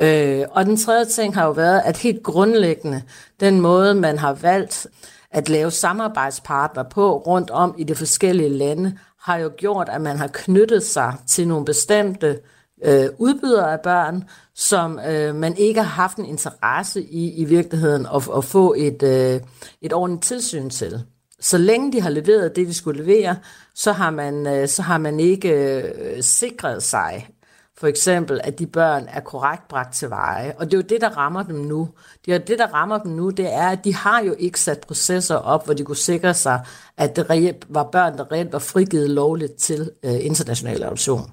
S20: Øh, og den tredje ting har jo været, at helt grundlæggende, den måde, man har valgt at lave samarbejdspartner på rundt om i de forskellige lande, har jo gjort, at man har knyttet sig til nogle bestemte øh, Øh, udbydere af børn, som øh, man ikke har haft en interesse i i virkeligheden at, at få et, øh, et ordentligt tilsyn til. Så længe de har leveret det, de skulle levere, så har man, øh, så har man ikke øh, sikret sig, for eksempel, at de børn er korrekt bragt til veje. Og det er jo det, der rammer dem nu. Det, er det, der rammer dem nu, det er, at de har jo ikke sat processer op, hvor de kunne sikre sig, at det reelt var børn, der reelt var frigivet lovligt til øh, international adoption.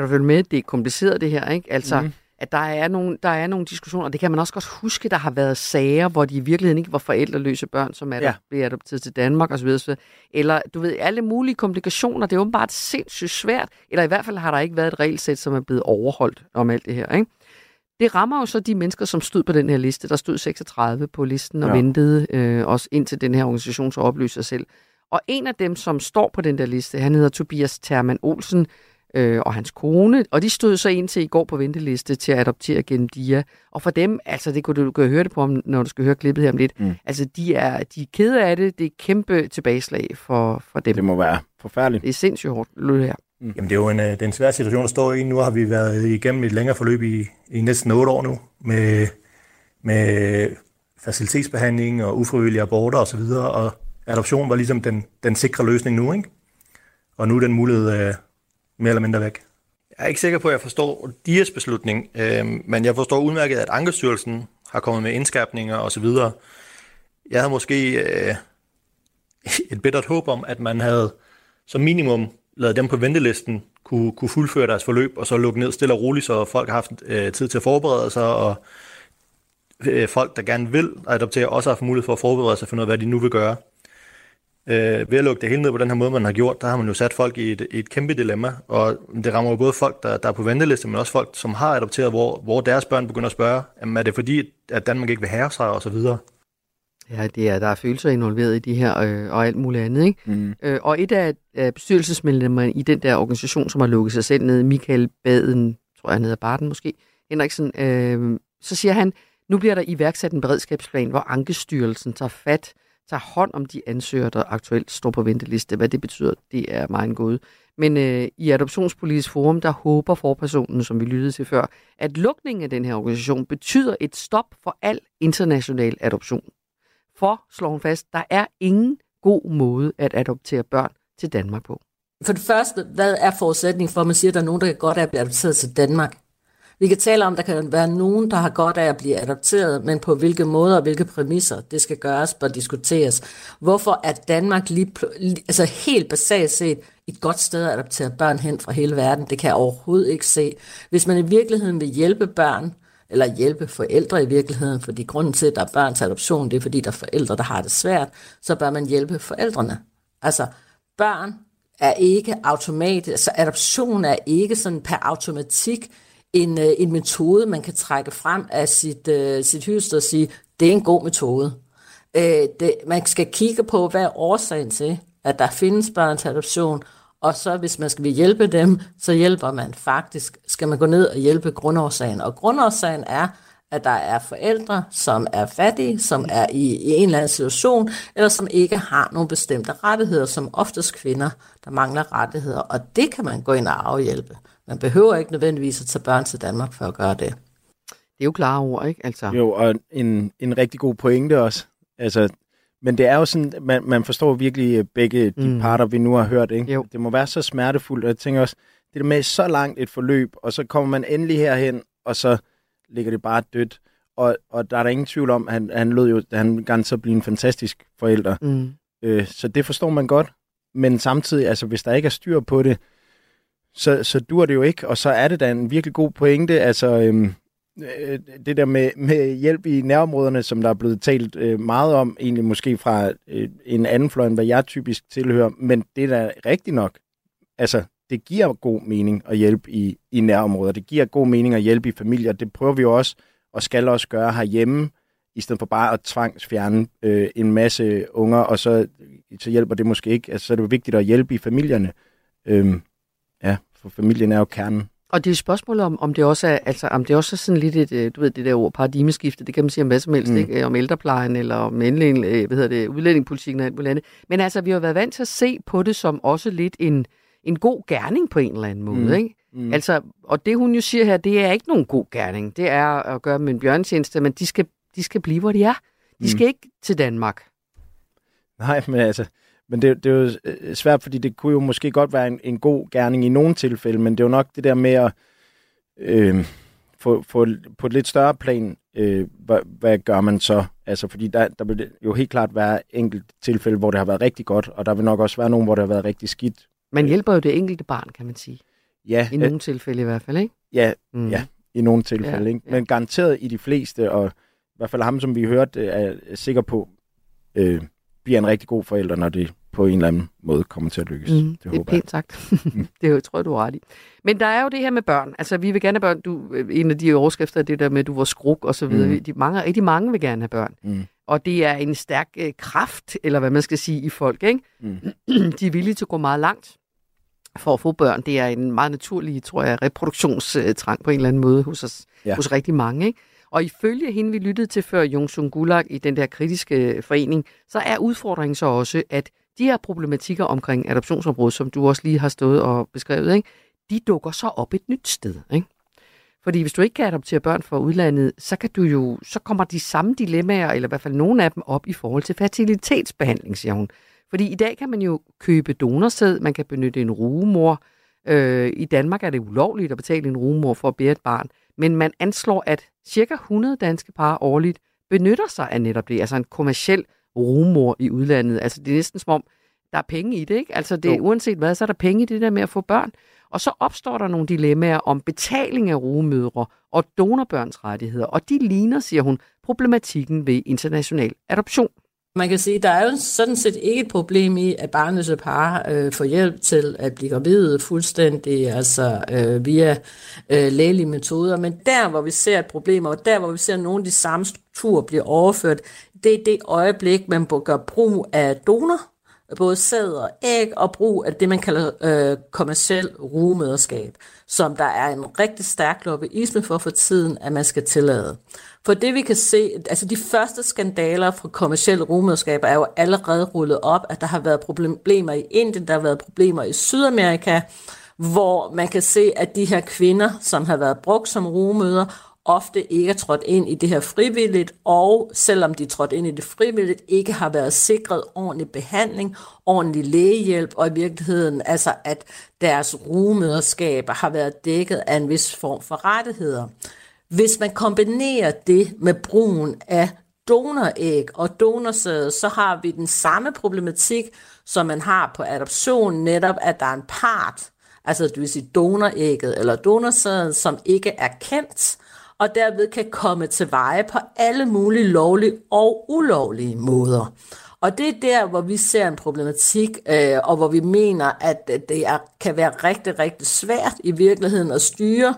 S3: Kan du følge med? Det er kompliceret det her, ikke? Altså, mm. at der er, nogle, der er nogle diskussioner, og det kan man også godt huske, der har været sager, hvor de i virkeligheden ikke var forældreløse børn, som er ja. blevet adopteret til Danmark osv. Eller, du ved, alle mulige komplikationer. Det er åbenbart sindssygt svært, eller i hvert fald har der ikke været et regelsæt, som er blevet overholdt om alt det her, ikke? Det rammer jo så de mennesker, som stod på den her liste. Der stod 36 på listen og ja. ventede øh, også indtil den her organisation så oplyste sig selv. Og en af dem, som står på den der liste, han hedder Tobias Terman Olsen, øh, og hans kone, og de stod så ind til i går på venteliste til at adoptere gennem DIA. Og for dem, altså det kunne du, du kan høre det på, når du skal høre klippet her om lidt, mm. altså de er, de er kede af det, det er kæmpe tilbageslag for, for dem.
S4: Det må være forfærdeligt.
S3: Det er sindssygt hårdt, lød her.
S21: Mm. Jamen det er jo en, øh, det er en svær situation at stå i. Nu har vi været igennem et længere forløb i, i næsten otte år nu, med, med facilitetsbehandling og ufrivillige aborter osv., og, og adoption var ligesom den, den sikre løsning nu, ikke? Og nu er den mulighed øh, mere eller mindre væk. Jeg er ikke sikker på, at jeg forstår DIAs beslutning, øh, men jeg forstår udmærket, at Ankestyrelsen har kommet med indskærpninger osv. Jeg havde måske øh, et bittert håb om, at man havde som minimum lavet dem på ventelisten kunne, kunne fuldføre deres forløb, og så lukke ned stille og roligt, så folk har haft øh, tid til at forberede sig, og øh, folk, der gerne vil adoptere, også har haft mulighed for at forberede sig for noget, hvad de nu vil gøre. Øh, ved at lukke det hele ned på den her måde, man har gjort, der har man jo sat folk i et, et kæmpe dilemma, og det rammer jo både folk, der, der er på venteliste, men også folk, som har adopteret, hvor, hvor deres børn begynder at spørge, jamen, er det fordi, at Danmark ikke vil have sig, og så videre.
S3: Ja, det er, der er følelser involveret i de her, øh, og alt muligt andet. Ikke? Mm. Øh, og et af øh, bestyrelsesmedlemmerne i den der organisation, som har lukket sig selv ned, Michael Baden, tror jeg han hedder Barden måske, Henriksen, øh, så siger han, nu bliver der iværksat en beredskabsplan, hvor Ankestyrelsen tager fat tager hånd om de ansøgere, der aktuelt står på venteliste. Hvad det betyder, det er meget god. Men øh, i Adoptionspolitisk Forum, der håber forpersonen, som vi lyttede til før, at lukningen af den her organisation betyder et stop for al international adoption. For, slår hun fast, der er ingen god måde at adoptere børn til Danmark på.
S20: For det første, hvad er forudsætningen for, at man siger, at der er nogen, der kan godt er blevet adopteret til Danmark? Vi kan tale om, at der kan være nogen, der har godt af at blive adopteret, men på hvilke måder og hvilke præmisser det skal gøres, bør diskuteres. Hvorfor er Danmark lige, altså helt basalt set et godt sted at adoptere børn hen fra hele verden? Det kan jeg overhovedet ikke se. Hvis man i virkeligheden vil hjælpe børn, eller hjælpe forældre i virkeligheden, fordi grunden til, at der er børn til adoption, det er fordi, der er forældre, der har det svært, så bør man hjælpe forældrene. Altså, børn er ikke automatisk, altså adoption er ikke sådan per automatik en, øh, en metode, man kan trække frem af sit, uh, sit hyst og sige, det er en god metode. Uh, det, man skal kigge på, hvad er årsagen til, at der findes børn til adoption, og så hvis man skal hjælpe dem, så hjælper man faktisk, skal man gå ned og hjælpe grundårsagen. Og grundårsagen er, at der er forældre, som er fattige, som er i, i en eller anden situation, eller som ikke har nogle bestemte rettigheder, som oftest kvinder, der mangler rettigheder. Og det kan man gå ind og afhjælpe. Man behøver ikke nødvendigvis at tage børn til Danmark for at gøre det.
S3: Det er jo klare ord, ikke? Altså.
S4: Jo, og en, en rigtig god pointe også. Altså, men det er jo sådan, man, man forstår virkelig øh, begge de mm. parter, vi nu har hørt. Ikke? Jo. Det må være så smertefuldt, og jeg tænker også, det er med så langt et forløb, og så kommer man endelig herhen, og så ligger det bare dødt. Og, og der er der ingen tvivl om, at han, han lød jo, at han gerne så blive en fantastisk forælder. Mm. Øh, så det forstår man godt. Men samtidig, altså hvis der ikke er styr på det, så, så dur det jo ikke, og så er det da en virkelig god pointe, altså øhm, øh, det der med, med hjælp i nærområderne, som der er blevet talt øh, meget om, egentlig måske fra øh, en anden fløj, end hvad jeg typisk tilhører, men det er da rigtigt nok. Altså, det giver god mening at hjælpe i, i nærområder. Det giver god mening at hjælpe i familier. Det prøver vi jo også, og skal også gøre herhjemme, i stedet for bare at tvangsfjerne øh, en masse unger, og så, så hjælper det måske ikke. Altså, så er det jo vigtigt at hjælpe i familierne. Øhm, Ja, for familien er jo kernen.
S3: Og det er jo spørgsmålet om, om det også er, altså, om det også er sådan lidt et, øh, du ved, det der ord, paradigmeskifte, det kan man sige om hvad som helst,
S4: Mm.
S3: ikke? om ældreplejen, eller om endelig, øh, hvad hedder det, udlændingepolitikken og alt muligt andet. Men altså, vi har været vant til at se på det som også lidt en, en god gerning på en eller anden måde,
S4: Mm.
S3: ikke?
S4: Mm.
S3: Altså, og det hun jo siger her, det er ikke nogen god gerning. Det er at gøre dem en bjørntjeneste, men de skal, de skal blive, hvor de er. De
S4: Mm.
S3: skal ikke til Danmark.
S4: Nej, men altså, men det, det er jo øh, svært, fordi det kunne jo måske godt være en, en god gerning i nogle tilfælde, men det er jo nok det der med at øh, få, få på et lidt større plan, øh, hvad, hvad gør man så? Altså, fordi der, der vil jo helt klart være enkelt tilfælde, hvor det har været rigtig godt, og der vil nok også være nogen, hvor det har været rigtig skidt.
S3: Man hjælper jo det enkelte barn, kan man sige.
S4: Ja,
S3: I nogle tilfælde i hvert fald, ikke?
S4: Ja,
S3: Mm.
S4: ja i nogle tilfælde.
S3: Ja,
S4: Ikke? Men garanteret i de fleste, og i hvert fald ham, som vi hørte, er er sikker på, øh, bliver en rigtig god forælder, når det på en eller anden måde kommer til at lykkes.
S3: Mm,
S4: det
S3: det er
S4: håber jeg.
S3: pænt sagt. det er tror jeg, du har ret i. Men der er jo det her med børn. Altså, vi vil gerne have børn. Du, øh, en af de overskrifter er det der med, at du var skruk og så videre.
S4: Mm.
S3: De mange, rigtig mange vil gerne have børn.
S4: Mm.
S3: Og det er en stærk øh, kraft, eller hvad man skal sige, i folk. Ikke?
S4: Mm.
S3: De er villige til at gå meget langt for at få børn. Det er en meget naturlig, tror jeg, reproduktionstrang på en eller anden måde hos, os,
S4: Ja.
S3: ja. hos rigtig mange. Ikke? Og ifølge hende, vi lyttede til før, Jung Sung Gulag, i den der kritiske forening, så er udfordringen så også, at de her problematikker omkring adoptionsområdet, som du også lige har stået og beskrevet, ikke? de dukker så op et nyt sted. Ikke? Fordi hvis du ikke kan adoptere børn fra udlandet, så, kan du jo, så kommer de samme dilemmaer, eller i hvert fald nogle af dem, op i forhold til fertilitetsbehandling, siger hun. Fordi i dag kan man jo købe donorsæd, man kan benytte en rugemor. Øh, I Danmark er det ulovligt at betale en rugemor for at bære et barn, men man anslår, at cirka 100 danske par årligt benytter sig af netop det, altså en kommersiel rugemor i udlandet. Altså det er næsten som om, der er penge i det, ikke? Altså det,
S4: Jo.
S3: uanset hvad, så er der penge i det der med at få børn. Og så opstår der nogle dilemmaer om betaling af rugemødre og donorbørns rettigheder, og de ligner, siger hun, problematikken ved international adoption.
S20: Man kan sige, der er jo sådan set ikke et problem i, at barnløse par øh, får hjælp til at blive gravide fuldstændig, altså øh, via øh, lægelige metoder. Men der, hvor vi ser et problem, og der, hvor vi ser, at nogle af de samme strukturer bliver overført, det er det øjeblik, man gør brug af donor, både sæd og æg, og brug af det, man kalder øh, kommersiel rugemøderskab, som der er en rigtig stærk lobbyisme for for tiden, at man skal tillade. For det vi kan se, altså de første skandaler fra kommersielle rugemøderskaber er jo allerede rullet op, at der har været problemer i Indien, der har været problemer i Sydamerika, hvor man kan se, at de her kvinder, som har været brugt som rugemøder, ofte ikke er trådt ind i det her frivilligt, og selvom de er trådt ind i det frivilligt, ikke har været sikret ordentlig behandling, ordentlig lægehjælp, og i virkeligheden altså, at deres rugemøderskaber har været dækket af en vis form for rettigheder. Hvis man kombinerer det med brugen af donoræg og donorsæde, så har vi den samme problematik, som man har på adoption, netop at der er en part, altså det vil sige donorægget eller donorsæden, som ikke er kendt, og derved kan komme til veje på alle mulige lovlige og ulovlige måder. Og det er der, hvor vi ser en problematik, øh, og hvor vi mener, at det er, kan være rigtig, rigtig svært i virkeligheden at styre,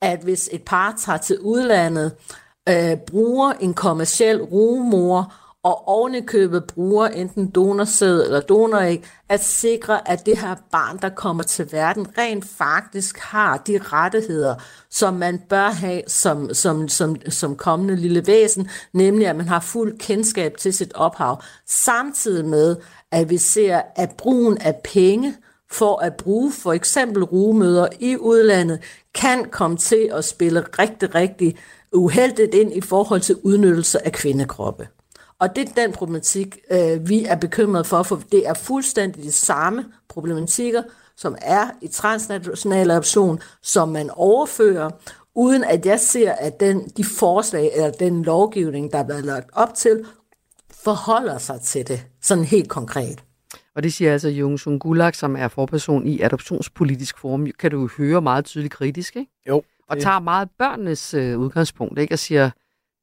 S20: at hvis et par tager til udlandet, øh, bruger en kommersiel rumor og ovenikøbet bruger enten donorsæd eller donoræg, at sikre, at det her barn, der kommer til verden, rent faktisk har de rettigheder, som man bør have som, som, som, som kommende lille væsen, nemlig at man har fuld kendskab til sit ophav, samtidig med, at vi ser, at brugen af penge for at bruge for eksempel rugemøder i udlandet, kan komme til at spille rigtig, rigtig uheldigt ind i forhold til udnyttelse af kvindekroppe. Og det er den problematik, øh, vi er bekymrede for, for det er fuldstændig de samme problematikker, som er i transnational adoption, som man overfører, uden at jeg ser, at den, de forslag eller den lovgivning, der er været lagt op til, forholder sig til det, sådan helt konkret.
S3: Og det siger altså Jung Sung Gulag, som er forperson i Adoptionspolitisk Forum. Kan du høre meget tydeligt kritisk, ikke?
S4: Jo.
S3: Og tager meget børnenes øh, udgangspunkt, ikke? Og siger,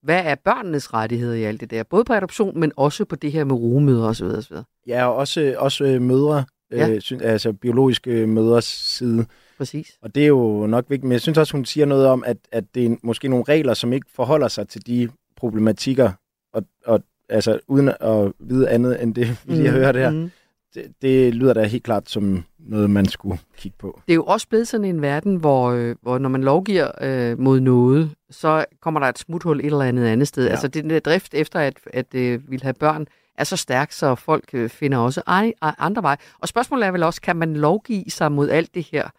S3: hvad er børnenes rettigheder i alt det der? Både på adoption, men også på det her med rugemøder osv. osv.
S4: Ja, og også, også øh, mødre,
S3: Ja.
S4: øh, syn- altså biologiske mødres side.
S3: Præcis.
S4: Og det er jo nok vigtigt, men jeg synes også, hun siger noget om, at, at det er måske nogle regler, som ikke forholder sig til de problematikker, og, og altså uden at vide andet end det, vi lige har
S3: Mm,
S4: hørt her,
S3: mm.
S4: Det, det lyder da helt klart som noget, man skulle kigge på.
S3: Det er jo også blevet sådan en verden, hvor, øh, hvor når man lovgiver øh, mod noget, så kommer der et smuthul et eller andet andet sted. Ja. Altså den der drift efter at, at øh, vil have børn er så stærk, så folk øh, finder også ej, ej, andre veje. Og spørgsmålet er vel også, kan man lovgive sig mod alt det her?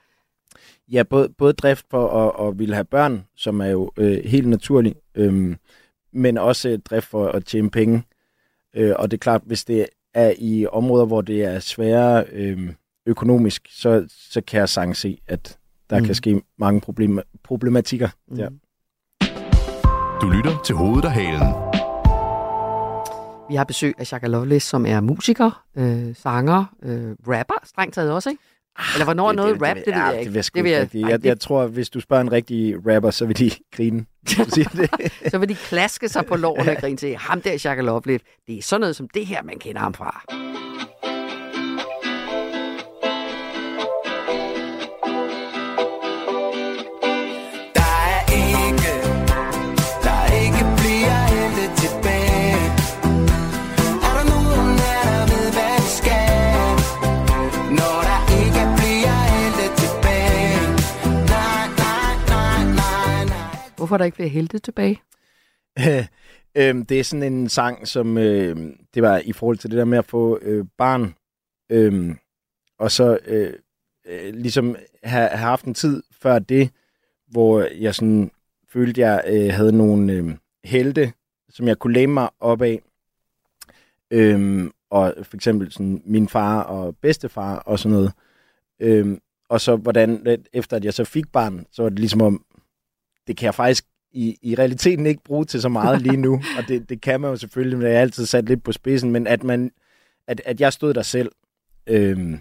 S4: Ja, både, både drift for at, at ville have børn, som er jo øh, helt naturligt, øh, men også øh, drift for at tjene penge. Øh, og det er klart, hvis det er i områder, hvor det er sværere øh, økonomisk, så, så kan jeg sagtens se, at der mm. kan ske mange problem, problematikker mm. der.
S2: Du lytter til Hovedet og Halen.
S3: Vi har besøg af Shaka Loveless, som er musiker, øh, sanger, øh, rapper, strengt taget også, ikke? Eller hvornår er noget rap, det, ved jeg ikke.
S4: Det, det, det, jeg, jeg, jeg, jeg tror, hvis du spørger en rigtig rapper, så vil de grine.
S3: så vil de klaske sig på loven og grine til, ham der Shaka Loveless, det er sådan noget som det her, man kender ham fra. Hvorfor der ikke bliver helte tilbage?
S4: øhm, det er sådan en sang, som øh, det var i forhold til det der med at få øh, barn, øh, og så øh, øh, ligesom have, have haft en tid før det, hvor jeg sådan følte, jeg øh, havde nogle øh, helte, som jeg kunne læne mig op af. Øhm, og for eksempel sådan min far og bedstefar og sådan noget. Øhm, og så hvordan, øh, efter at jeg så fik barn, så var det ligesom om, det kan jeg faktisk i, i realiteten ikke bruge til så meget lige nu. og det, det kan man jo selvfølgelig, men jeg har altid sat lidt på spidsen. Men at, man, at, at jeg stod der selv øhm,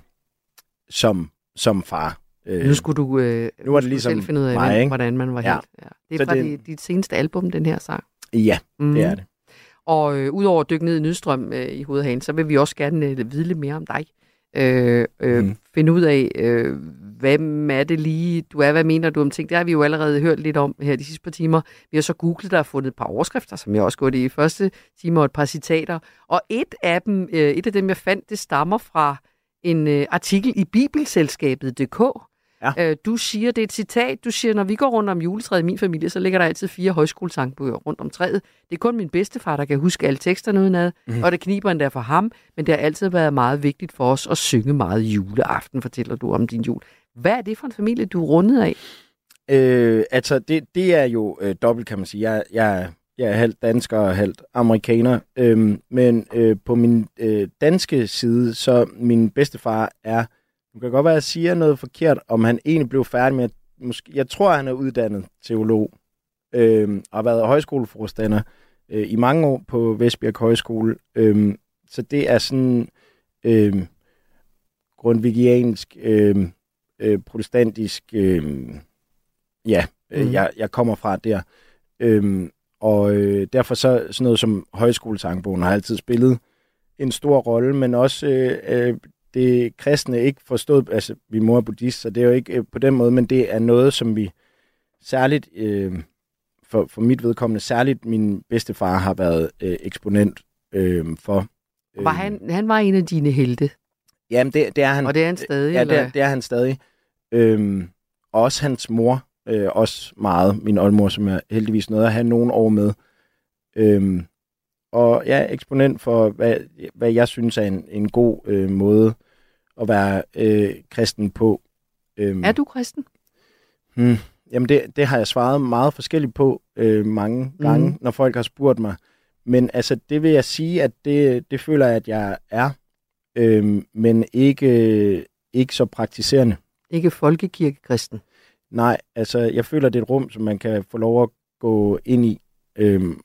S4: som, som far. Øh,
S3: Nu skulle du, øh,
S4: nu var det ligesom
S3: selv finde ud af,
S4: mig,
S3: hvordan man var
S4: Ja.
S3: helt. Ja. Det
S4: Så
S3: er fra
S4: det-
S3: dit seneste album, den her sang.
S4: Ja,
S3: Mhm.
S4: det er det.
S3: Og øh, udover at dykke ned i Nydstrøm øh, i hovedhagen, så vil vi også gerne øh, vide lidt mere om dig. Øh, øh, mm. Finde ud af, øh, hvem er det lige, du er, hvad mener du om ting? Det har vi jo allerede hørt lidt om her de sidste par timer. Vi har så googlet der og fundet et par overskrifter, som jeg også gået i første time, og et par citater. Og et af dem, øh, et af dem jeg fandt, det stammer fra en øh, artikel i Bibelselskabet.dk.
S4: Ja.
S3: Øh, du siger, det er et citat, du siger, når vi går rundt om juletræet i min familie, så ligger der altid fire højskolesangbøger rundt om træet. Det er kun min bedstefar, der kan huske alle teksterne udenad, mm. og det kniber endda for ham, men det har altid været meget vigtigt for os at synge meget juleaften, fortæller du om din jul. Hvad er det for en familie, du er rundet af?
S4: Øh, altså, det, det er jo øh, dobbelt, kan man sige. Jeg, jeg, jeg er halvt dansker og halvt amerikaner. Øhm, men øh, på min øh, danske side, så min bedstefar er... Nu kan godt være, at jeg siger noget forkert, om han egentlig blev færdig med... Måske, jeg tror, han er uddannet teolog. Øh, og har været højskoleforstander øh, i mange år på Vestbjerg Højskole. Øh, så det er sådan... Øh, grundvigiansk, øh, øh, protestantisk... Øh, ja, øh,
S3: Mhm.
S4: jeg, jeg kommer fra der. Øhm, og øh, derfor så sådan noget som højskolesangbogen har altid spillet en stor rolle, men også øh, øh, det kristne ikke forstået, altså min mor er buddhist, så det er jo ikke øh, på den måde, men det er noget, som vi særligt, øh, for, for mit vedkommende, særligt min bedstefar har været øh, eksponent øh, for.
S3: Var han, han var en af dine helte.
S4: Jamen, det, det er han.
S3: Og det er han stadig,
S4: Ja, det er, det er han stadig. Øhm, og også hans mor, øh, også meget. Min oldmor, som jeg heldigvis nåede at have nogle år med. Øhm, og jeg er eksponent for, hvad, hvad jeg synes er en, en god øh, måde at være øh, kristen på. Øhm,
S3: Er du kristen?
S4: Hmm, jamen, det, det har jeg svaret meget forskelligt på øh, mange gange,
S3: Mhm.
S4: når folk har spurgt mig. Men altså, det vil jeg sige, at det, det føler jeg, at jeg er, øh, men ikke, ikke så praktiserende.
S3: Ikke folkekirkekristen.
S4: Nej, altså jeg føler, det er et rum, som man kan få lov at gå ind i. Øhm,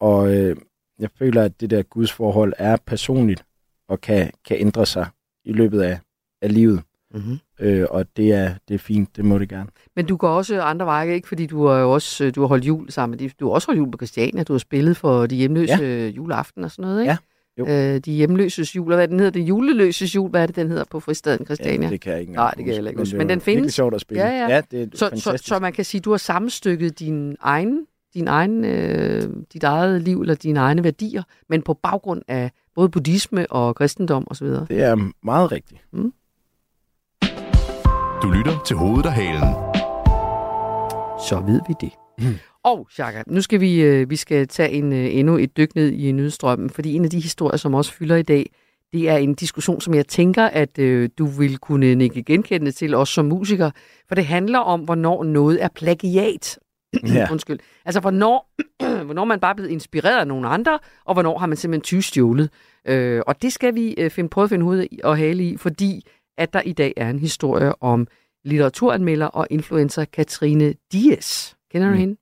S4: og øh, jeg føler, at det der gudsforhold er personligt og kan, kan ændre sig i løbet af, af livet.
S3: Mm-hmm.
S4: Øh, og det er, det er fint, det må det gerne.
S3: Men du går også andre veje, ikke? Fordi du har jo også du har holdt jul sammen med Du har også holdt jul på Christiania. Du har spillet for de hjemløse ja. juleaften og sådan noget, ikke?
S4: Ja, jo.
S3: Øh, de hjemløses jul, og hvad den hedder? Det juleløses jul, hvad er det, den hedder på fristaden Christiania?
S4: Ja, det kan jeg ikke
S3: Nej, det kan jeg ikke
S4: huske, men
S3: Men
S4: det
S3: den
S4: var virkelig
S3: findes.
S4: sjovt at spille.
S3: Ja, ja.
S4: Ja, det er
S3: så, så,
S4: fantastisk.
S3: så, man kan sige, du har sammenstykket din egen, din egen, øh, dit eget liv eller dine egne værdier, men på baggrund af både buddhisme og kristendom osv.
S4: Det er meget rigtigt.
S3: Mm.
S2: Du lytter til hovedet og halen.
S3: Så ved vi det. Mm. Og, Chaka, nu skal vi, øh, vi skal tage en, øh, endnu et dyk ned i nødstrømmen, fordi en af de historier, som også fylder i dag, det er en diskussion, som jeg tænker, at øh, du vil kunne nikke genkendende til, også som musiker, for det handler om, hvornår noget er plagiat.
S4: Ja.
S3: Undskyld. Altså, hvornår, hvornår man bare er blevet inspireret af nogle andre, og hvornår har man simpelthen tyvstjålet. Øh, og det skal vi øh, finde, prøve at finde hovedet og hale i, fordi at der i dag er en historie om litteraturanmelder og influencer Katrine Dias. Kender du mm. hende?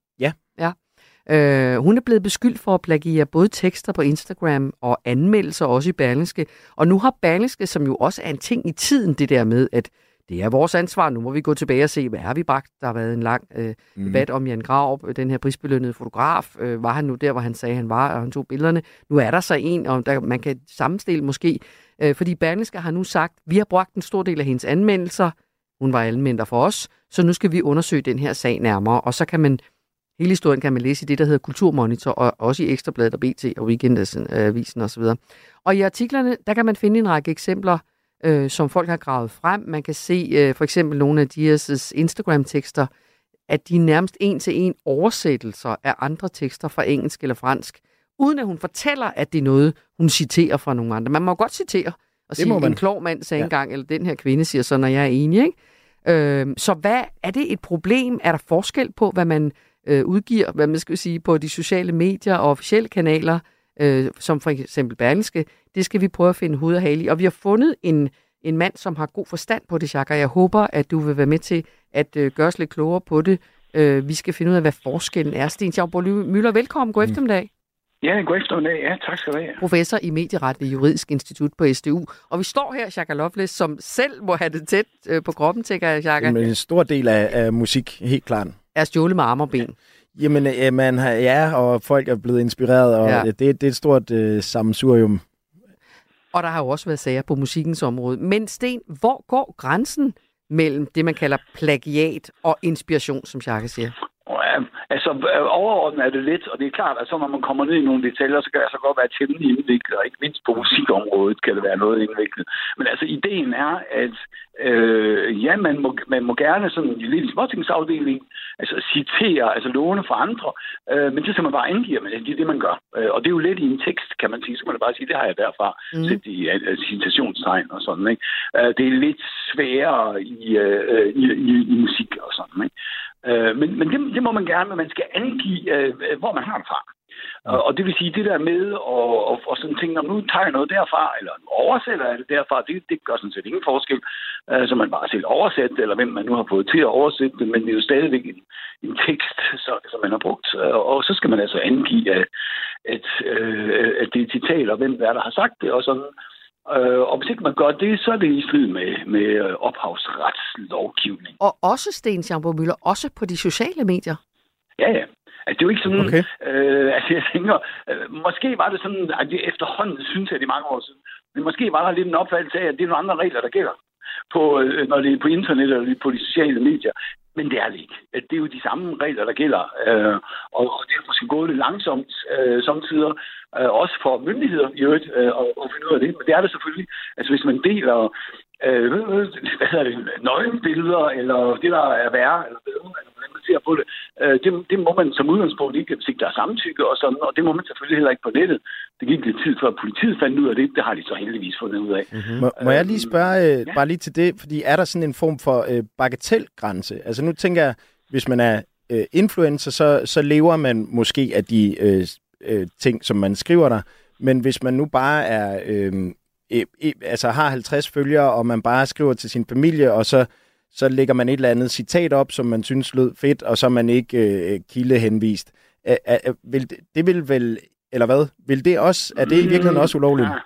S3: Øh, hun er blevet beskyldt for at plagiere både tekster på Instagram og anmeldelser også i Berlingske. Og nu har Berlingske, som jo også er en ting i tiden, det der med, at det er vores ansvar. Nu må vi gå tilbage og se, hvad har vi bragt? Der har været en lang øh, mm. debat om Jan Graup, den her prisbelønnede fotograf. Øh, var han nu der, hvor han sagde, han var, og han tog billederne? Nu er der så en, og der, man kan sammenstille måske. Øh, fordi Berlingske har nu sagt, vi har brugt en stor del af hendes anmeldelser. Hun var anmelder for os, så nu skal vi undersøge den her sag nærmere. Og så kan man Hele historien kan man læse i det, der hedder Kulturmonitor, og også i Ekstrabladet og BT og Weekendavisen osv. Og i artiklerne, der kan man finde en række eksempler, øh, som folk har gravet frem. Man kan se øh, for eksempel nogle af Dias' Instagram-tekster, at de er nærmest en-til-en oversættelser af andre tekster fra engelsk eller fransk, uden at hun fortæller, at det er noget, hun citerer fra nogle andre. Man må godt citere og sige,
S4: man.
S3: en klog mand sagde
S4: ja.
S3: engang, eller den her kvinde siger så, når jeg er enig. Ikke? Øh, så hvad er det et problem? Er der forskel på, hvad man øh, udgiver, hvad man skal sige, på de sociale medier og officielle kanaler, øh, som for eksempel Berlingske? Det skal vi prøve at finde hoved og hale i. Og vi har fundet en, en mand, som har god forstand på det, Jacques, og jeg håber, at du vil være med til at øh, gøre os lidt klogere på det. Øh, vi skal finde ud af, hvad forskellen er. Sten Schaubor Møller, velkommen. God eftermiddag.
S22: Ja, god eftermiddag. Ja, tak skal du have.
S3: Professor i medieret ved Juridisk Institut på SDU. Og vi står her, Jacques Lovelace, som selv må have det tæt øh, på kroppen, tænker jeg, Jacques.
S4: Men en stor del af, af musik, helt klart.
S3: Er stjålet med arme og ben.
S4: Jamen, øh, man har, ja, og folk er blevet inspireret, og
S3: Ja.
S4: ja. det, det er et stort øh, sammensurium.
S3: Og der har jo også været sager på musikkens område. Men Sten, hvor går grænsen mellem det, man kalder plagiat og inspiration, som Jacques siger?
S22: Altså, øh, overordnet er det lidt, og det er klart, at så når man kommer ned i nogle detaljer, så kan det så godt være temmelig indviklet, og ikke mindst på musikområdet kan det være noget indviklet. Men altså, ideen er, at øh, ja, man må, man må gerne sådan lidt i småtingsafdelingen, altså citere, altså låne fra andre, øh, men det skal man bare angive, men det er det, man gør. Øh, og det er jo lidt i en tekst, kan man sige, så kan man bare sige, det har jeg derfra, mm. sæt i uh, citationstegn og sådan, ikke? Øh, det er lidt sværere i, øh, i, i, i musik og sådan, ikke? Øh, men men det, det må man gerne, men man skal angive, øh, hvor man har det fra. Og, og det vil sige, det der med at og, og sådan tænke, om nu tager jeg noget derfra, eller nu oversætter jeg det derfra, det, det gør sådan set ingen forskel. Øh, så man bare selv oversætter, eller hvem man nu har fået til at oversætte det, men det er jo stadigvæk en, en tekst, så, som man har brugt. Og, Og så skal man altså angive, at, at, øh, at det er citat, og hvem der har sagt det, og sådan. Øh, og hvis ikke man gør det, så er det i strid med, med øh, ophavsretslovgivning.
S3: Og også, Sten Schaubor Møller, også på de sociale medier.
S22: Ja, ja. Altså, det er jo ikke sådan...
S4: Okay.
S22: Øh, altså, jeg tænker, øh, måske var det sådan, at det efterhånden synes jeg det er mange år siden, men måske var der lidt en opfattelse af, at det er nogle andre regler, der gælder, på, øh, når det er på internet eller på de sociale medier. Men det er det ikke. Det er jo de samme regler, der gælder. Øh, og, og det er måske gået lidt langsomt øh, samtidig, øh, også for myndigheder i øvrigt, øh, at, at finde ud af det. Men det er det selvfølgelig. Altså hvis man deler øh, hvad hedder det, nøgenbilleder, eller det, der er værre, eller bedre, eller hvordan man ser på det, øh, det, det må man som udgangspunkt ikke, hvis ikke der er samtykke og sådan, og det må man selvfølgelig heller ikke på nettet. Det gik lidt tid før politiet fandt ud af det. Det har de så heldigvis fundet ud af.
S4: Mm-hmm. Må, må jeg lige spørge, øh, ja. bare lige til det, fordi er der sådan en form for øh, bagatelgrænse? Altså nu tænker jeg, hvis man er øh, influencer, så, så lever man måske af de øh, øh, ting, som man skriver der, men hvis man nu bare er... Øh, øh, øh, altså har 50 følgere, og man bare skriver til sin familie, og så, så lægger man et eller andet citat op, som man synes lød fedt, og så er man ikke øh, kildehenvist. Æ, æ, æ, vil, det- det vil vel, eller hvad? Vil det også, er det i virkeligheden også ulovligt?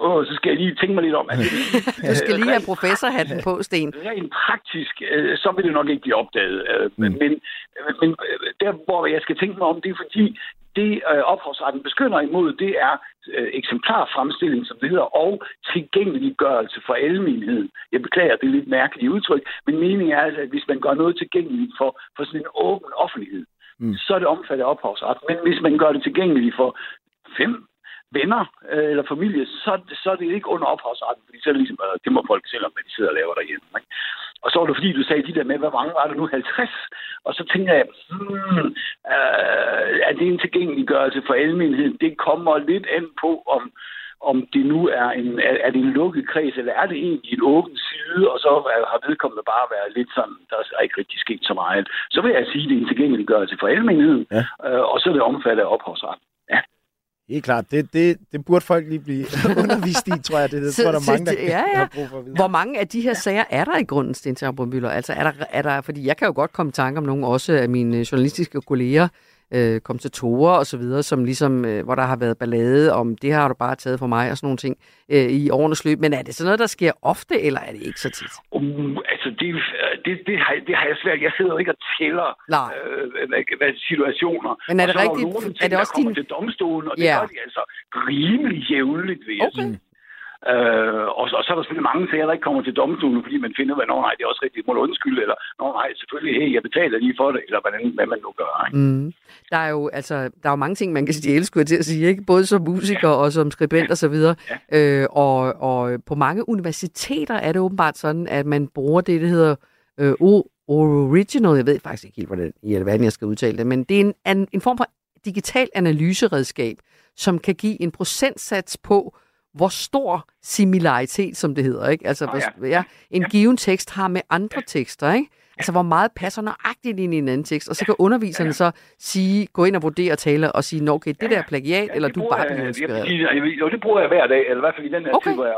S22: Åh, så skal jeg lige tænke mig lidt om. Altså,
S3: Du skal lige have professorhatten på, Sten.
S22: rent praktisk, øh, så vil det nok ikke blive opdaget. Øh, men, men, men øh, der, hvor jeg skal tænke mig om, det er fordi, det øh, ophavsretten beskytter imod, det er øh, eksemplarfremstilling, som det hedder, og tilgængeliggørelse for almenheden. Jeg beklager, det er lidt mærkeligt udtryk, men meningen er altså, at hvis man gør noget tilgængeligt for, for sådan en åben offentlighed, mm. så er det omfattet af ophavsret. Men hvis man gør det tilgængeligt for 5, venner øh, eller familie, så, så er det ikke under ophavsretten, fordi så er det ligesom, øh, det må folk selv om, hvad de sidder og laver derhjemme. Ikke? Og så var det fordi, du sagde de der med, hvor mange var det nu? 50? Og så tænker jeg, hmm, øh, er det en tilgængeliggørelse for almenheden? Det kommer lidt an på, om, om det nu er en, er, er det en lukket kreds, eller er det egentlig en åben side, og så har vedkommende bare været lidt sådan, der er ikke rigtig sket så meget. Så vil jeg sige, at det er en tilgængeliggørelse for almenheden,
S4: Ja.
S22: øh, og så er det omfattet af ophavsret. Ja.
S4: Helt klart. Det, det, det burde folk lige blive undervist i, tror jeg. Det, det tror jeg, der er mange, der
S3: ja, ja.
S4: har brug for at vide.
S3: Hvor mange af de her sager er der i grunden, Sten Møller? Altså, er der, er der, fordi jeg kan jo godt komme i tanke om nogle også af mine journalistiske kolleger, øh, kommentatorer og så videre, som ligesom, øh, hvor der har været ballade om, det har du bare taget for mig og sådan nogle ting øh, i årenes løb. Men er det sådan noget, der sker ofte, eller er det ikke så tit?
S22: Uh, altså, det, det, det, har, det har jeg svært. Jeg sidder ikke og tæller
S3: Nej.
S22: øh, hvad, hvad, situationer.
S3: Men er
S22: Og
S3: det
S22: der
S3: rigtigt?
S22: jo nogle ting,
S3: Er det
S22: der
S3: også
S22: kommer
S3: din-
S22: til domstolen, og det
S3: Ja.
S22: gør de altså rimelig jævnligt, vil jeg sige. Øh, og, så, og så er der selvfølgelig mange sager, der ikke kommer til domstolen, fordi man finder ud af, at "Nå, nej, det er også rigtigt, må du undskylde, eller Nå, nej, selvfølgelig, hey, jeg betaler lige for det, eller hvordan, hvad man nu gør. Ikke?
S3: Mm. Der er jo altså, der er jo mange ting, man kan stjæle, skulle jeg til at sige, ikke? både som musiker og som skribent og så videre. Øh, og, og på mange universiteter er det åbenbart sådan, at man bruger det, der hedder øh, o- original, jeg ved faktisk ikke helt, hvordan i alverden jeg skal udtale det, men det er en, en, en form for digital analyseredskab, som kan give en procentsats på, hvor stor similaritet, som det hedder, ikke? Altså,
S22: Nå,
S3: hvor, ja. en given tekst har med andre tekster, ikke? Altså, hvor meget passer nøjagtigt ind i en anden tekst, og så kan underviserne så sige, gå ind og vurdere og tale og sige, "Nå, okay, det der er plagiat, eller du er bare
S22: jeg,
S3: inspireret.
S22: jeg, jeg, det bruger jeg hver dag, eller i hvert fald i den her okay. tid, hvor jeg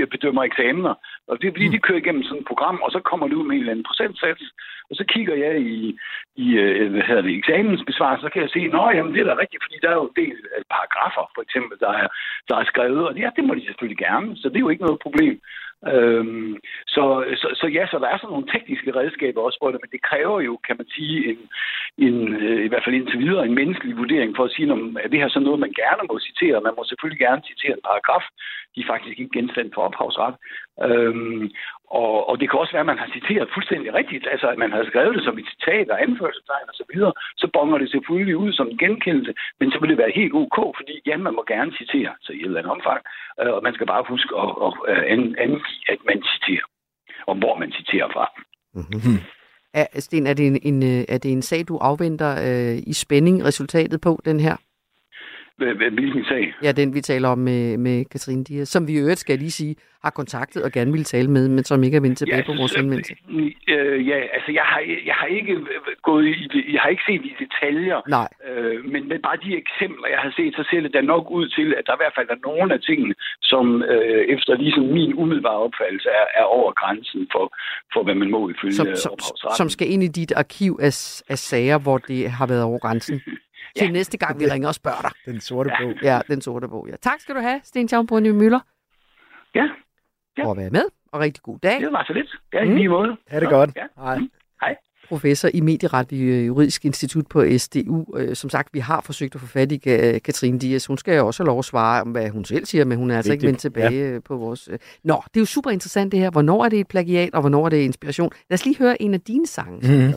S22: øh, bedømmer eksamener. Og det er fordi, de kører igennem sådan et program, og så kommer det ud med en eller anden procentsats, og så kigger jeg i, i øh, hvad hedder det, eksamensbesvarelse, så kan jeg se, nå, jamen, det er da rigtigt, fordi der er jo en del øh, paragrafer, for eksempel, der er, der er skrevet, og ja, det må de selvfølgelig gerne, så det er jo ikke noget problem. Øhm, så, så, så ja, så der er sådan nogle tekniske redskaber også for det, men det kræver jo, kan man sige, en, en øh, i hvert fald indtil videre, en menneskelig vurdering for at sige, om er det her sådan noget, man gerne må citere. Man må selvfølgelig gerne citere en paragraf. De er faktisk ikke genstand for ophavsret. Øhm, og, og det kan også være, at man har citeret fuldstændig rigtigt, altså at man har skrevet det som et citat og anførselstegn og så videre, så bonger det selvfølgelig ud som en genkendelse, men så vil det være helt ok, fordi ja, man må gerne citere, så i et eller andet omfang, øh, og man skal bare huske at, at, at an- angive, at man citerer, og hvor man citerer fra.
S3: Mm-hmm. Er, Sten, er det en, en, øh, er det en sag, du afventer øh, i spænding resultatet på, den her?
S22: Hvil- hvil- Hvilken sag?
S3: Ja, den vi taler om med, med Katrine Dias, som vi i øvrigt, skal lige sige, har kontaktet og gerne vil tale med, men som ikke er vendt tilbage på vores henvendelse.
S22: Øh, ja, altså jeg har, jeg har ikke gået i det, jeg har ikke set i detaljer,
S3: Nej.
S22: øh, men med bare de eksempler, jeg har set, så ser det da nok ud til, at der i hvert fald er nogle af tingene, som øh, efter ligesom min umiddelbare opfattelse er, er over grænsen for, for, hvad man må ifølge
S3: Som, som, som skal ind i dit arkiv af, af sager, hvor det har været over grænsen. Til næste gang, vi ringer og spørger dig.
S4: Den sorte bog.
S3: Ja, den sorte bog. Ja. Tak skal du have, Sten Schaumburg Møller.
S22: Ja. ja.
S3: For at være med, og rigtig god dag.
S22: Det var så lidt. Ja, i lige måde.
S4: Ha' det godt.
S22: Ja.
S4: Hej.
S22: Hej.
S3: professor i medieret ved øh, Juridisk Institut på SDU. Øh, Som sagt, vi har forsøgt at få fat i Ka- Katrine Dias. Hun skal jo også have lov at svare om, hvad hun selv siger, men hun er altså ikke vendt
S4: Vigtigt,
S3: tilbage ja. på vores... øh. Nå, det er jo super interessant det her. Hvornår er det et plagiat, og hvornår er det inspiration? Lad os lige høre en af dine sange.
S4: Mhm.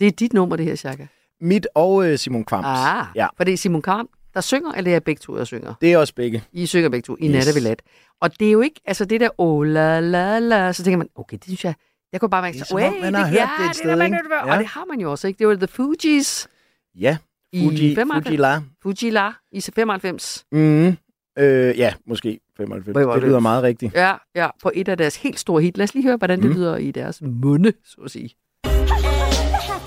S3: Det er dit nummer, det her, Chaka.
S4: Mit og øh, Simon Kvams.
S3: Ah,
S4: Ja.
S3: for det er Simon Karm, der synger, eller er det begge to, der synger?
S4: Det er også begge.
S3: I synger begge to, i
S4: Yes.
S3: yes. Natte Lat. Og det er jo ikke, altså det der, oh la la la, så tænker man, okay, det synes jeg, jeg kunne bare mærke,
S4: Det er
S3: så,
S4: som om, man har hørt det et sted,
S3: der,
S4: ikke?
S3: Ja.
S4: Ja.
S3: Og det har man jo også, ikke? Det var The Fugees
S4: Ja.
S3: i
S4: Fuji,
S3: 95.
S4: Fuji La.
S3: Fuji La i 95.
S4: Mm. Øh, ja, måske 95. Det
S3: 95.
S4: lyder meget rigtigt.
S3: Ja, ja, på et af deres helt store hit. Lad os lige høre, hvordan det
S4: Mm.
S3: lyder i deres munde, så at sige.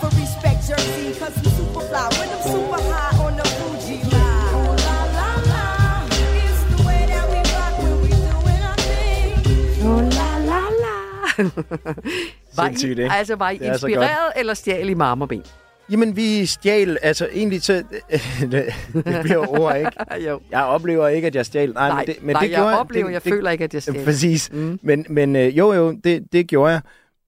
S23: To respect Jersey, cause we super fly when I'm super high on the Fuji line. La la la, it's the way that we rock when we doing our thing.
S3: Oh la la la. var
S4: Sindssygt,
S3: I,
S4: ikke?
S3: altså, var I
S4: Det er så
S3: inspireret eller stjal i marmorben?
S4: Jamen, vi stjal, altså egentlig så... det, det bliver ord, ikke?
S3: jo.
S4: Jeg oplever ikke, at jeg stjal. Nej,
S3: Nej,
S4: men det, men
S3: nej,
S4: det
S3: jeg
S4: gjorde,
S3: oplever,
S4: det,
S3: jeg
S4: det,
S3: føler ikke, at jeg stjal.
S4: Præcis.
S3: Mm.
S4: Mm. Men, men øh, jo, jo, det, det gjorde jeg.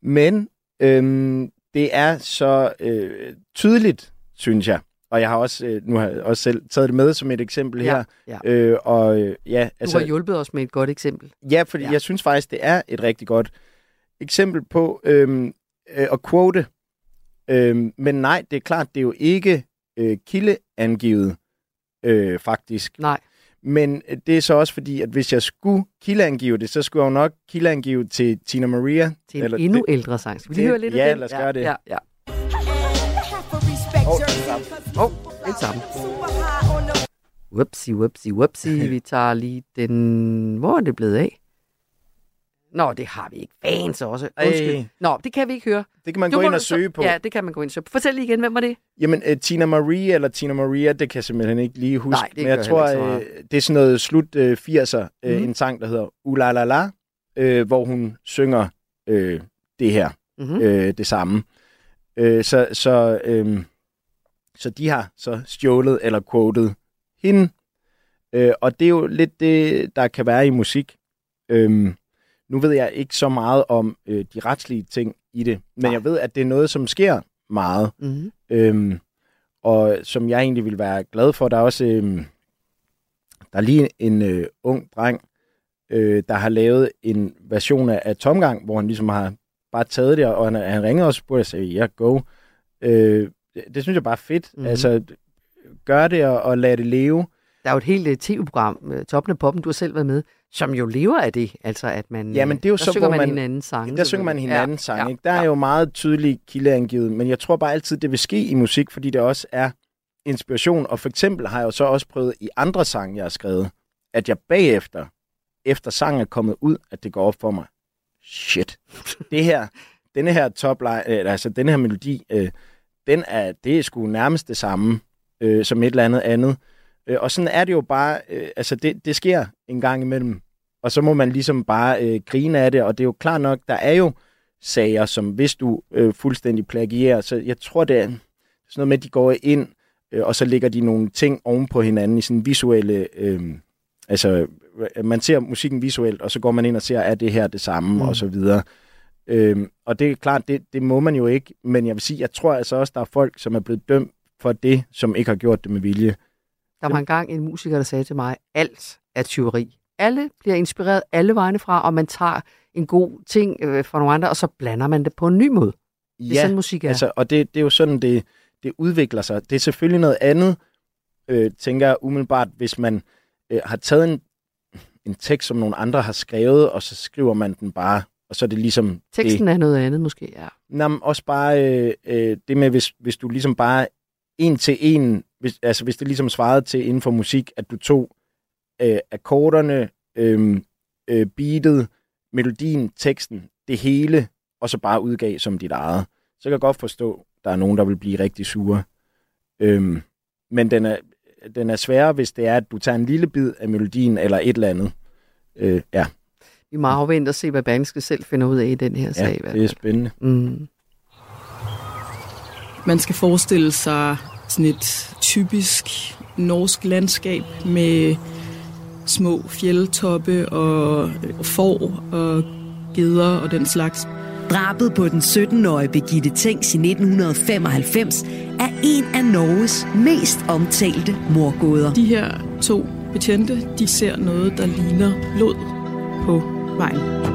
S4: Men øhm, det er så øh, tydeligt, synes jeg. Og jeg har også, øh, nu har jeg også selv taget det med som et eksempel
S3: Ja,
S4: her.
S3: ja.
S4: Øh, og øh, ja,
S3: Du
S4: altså...
S3: har hjulpet os med et godt eksempel.
S4: Ja, fordi ja. jeg synes faktisk, det er et rigtig godt eksempel på øhm, øh, at quote. Øhm, men nej, det er klart, det er jo ikke øh, kildeangivet, øh, faktisk.
S3: Nej.
S4: Men øh, det er så også fordi, at hvis jeg skulle kildeangive det, så skulle jeg jo nok kildeangive til Tina Maria.
S3: Til en endnu ældre sang. Skal vi lige
S4: det-
S3: høre lidt af
S4: ja,
S3: den?
S4: lad os gøre det.
S3: Ja, ja.
S4: Åh, det er
S3: oh, det sammen. Whoopsie, whoopsie, whoopsie. Vi tager lige den... Hvor er det blevet af? Nå, det har vi ikke. Fans også. Undskyld.
S4: Ej.
S3: Nå, det kan vi ikke høre.
S4: Det kan man
S3: Du
S4: gå ind og
S3: så-
S4: søge på.
S3: Ja, det kan man gå ind og søge på. Fortæl lige igen, hvem var det?
S4: Jamen, uh, Tina Marie eller Tina Maria, det kan jeg simpelthen ikke lige huske.
S3: Nej, det
S4: Men jeg tror, uh, det er sådan noget slut uh, 80'er, uh,
S3: Mhm.
S4: en sang, der hedder Ulalala, uh, hvor hun synger uh, det her,
S3: Mhm.
S4: uh, det samme. Uh, så, så, um, så de har så stjålet eller quoted hende. Uh, og det er jo lidt det, der kan være i musik. Um, nu ved jeg ikke så meget om uh, de retslige ting i det, men
S3: Nej.
S4: jeg ved, at det er noget, som sker meget.
S3: Mm-hmm.
S4: Øhm, og som jeg egentlig vil være glad for, der er også øhm, der er lige en øh, ung dreng, øh, der har lavet en version af, af Tomgang, hvor han ligesom har bare taget det, og han, han ringede også på det og sagde, ja, go. Øh, det, synes jeg bare er fedt.
S3: Mhm.
S4: Mm-hmm. Altså, gør det og, og lad det leve.
S3: Der er jo et helt uh, tv-program, uh, Toppen af Poppen, du har selv været med, som jo lever af det. Altså, at man,
S4: Ja, men det er jo
S3: der
S4: så,
S3: synger man
S4: man,
S3: hinandens sange.
S4: Der synger man hinandens
S3: Ja,
S4: sange,
S3: ja,
S4: ikke? Der er jo meget tydeligt kildeangivet, men jeg tror bare altid, det vil ske i musik, fordi det også er inspiration. Og for eksempel har jeg jo så også prøvet i andre sange, jeg har skrevet, at jeg bagefter, efter sangen er kommet ud, at det går op for mig. Shit. Det her, denne her topline, øh, altså denne her melodi, øh, den er, det er sgu nærmest det samme øh, som et eller andet andet. Øh, og sådan er det jo bare, øh, altså det, det sker en gang imellem. Og så må man ligesom bare øh, grine af det, og det er jo klart nok, der er jo sager, som hvis du øh, fuldstændig plagierer, så jeg tror, det er sådan noget med, at de går ind, øh, og så lægger de nogle ting oven på hinanden i sådan visuelle, øh, altså øh, man ser musikken visuelt, og så går man ind og ser, er det her det samme,
S3: Mm.
S4: mm. og så videre. Øhm, og det er klart, det, det må man jo ikke, men jeg vil sige, jeg tror altså også, der er folk, som er blevet dømt for det, som ikke har gjort det med vilje.
S3: Der var engang en musiker, der sagde til mig, alt er tyveri. Alle bliver inspireret alle vegne fra, og man tager en god ting øh, fra nogle andre, og så blander man det på en ny måde. Det er sådan, musik er.
S4: Altså, og det, det er jo sådan, det, det udvikler sig. Det er selvfølgelig noget andet, øh, tænker jeg umiddelbart, hvis man øh, har taget en, en tekst, som nogle andre har skrevet, og så skriver man den bare, og så er det ligesom...
S3: Teksten
S4: det.
S3: er noget andet måske, ja.
S4: Nå, men også bare øh, øh, det med, hvis, hvis du ligesom bare en til en, hvis, altså hvis det ligesom svarede til inden for musik, at du tog øh, akkorderne, øh, øh, beatet, melodien, teksten, det hele, og så bare udgav som dit eget. Så kan jeg godt forstå, at der er nogen, der vil blive rigtig sure. Øhm, men den er, den er sværere, hvis det er, at du tager en lille bid af melodien eller et eller andet. Øh, ja,
S3: Vi må afvente og se, hvad Banske selv finder ud af i den her
S4: ja
S3: sag. hvert
S4: det er spændende.
S3: Mm.
S24: Man skal forestille sig sådan et typisk norsk landskab med små fjeldtoppe og og får og geder og den slags.
S18: Drabet på den 17-årige Birgitte Tengs i 1995 er en af Norges mest omtalte morgåder.
S24: De her to betjente, de ser noget, der ligner blod på vejen.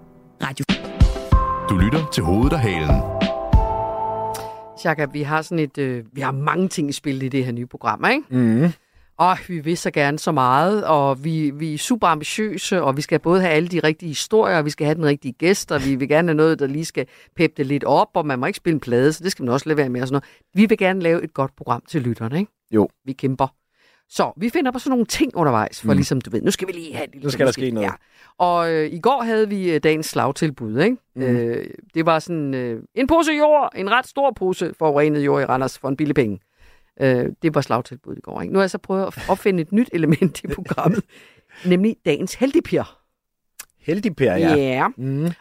S18: Radio
S2: Du lytter til hovedet og halen.
S3: Chaka, vi har sådan et, øh, vi har mange ting i spil i det her nye program, ikke?
S4: Mm.
S3: Åh, vi vil så gerne så meget, og vi, vi er super ambitiøse, og vi skal både have alle de rigtige historier, og vi skal have den rigtige gæst, og vi vil gerne have noget, der lige skal peppe det lidt op, og man må ikke spille en plade, så det skal man også lade være med. Og sådan noget. Vi vil gerne lave et godt program til lytterne, ikke?
S4: Jo.
S3: Vi kæmper. Så vi finder på sådan nogle ting undervejs, for
S4: Mm.
S3: ligesom, du ved, nu skal vi lige have lille
S4: Nu skal der ske noget.
S3: Ja. Og øh, i går havde vi øh, dagens slagtilbud, ikke? Mm. Øh, det var sådan øh, en pose jord, en ret stor pose forurenet jord i Randers for en billig penge. Øh, det var slagtilbud i går, ikke? Nu har jeg så prøvet at opfinde et nyt element i programmet, nemlig dagens heldigpier.
S4: Heldigper, ja.
S3: Ja.
S4: Mm.
S3: Og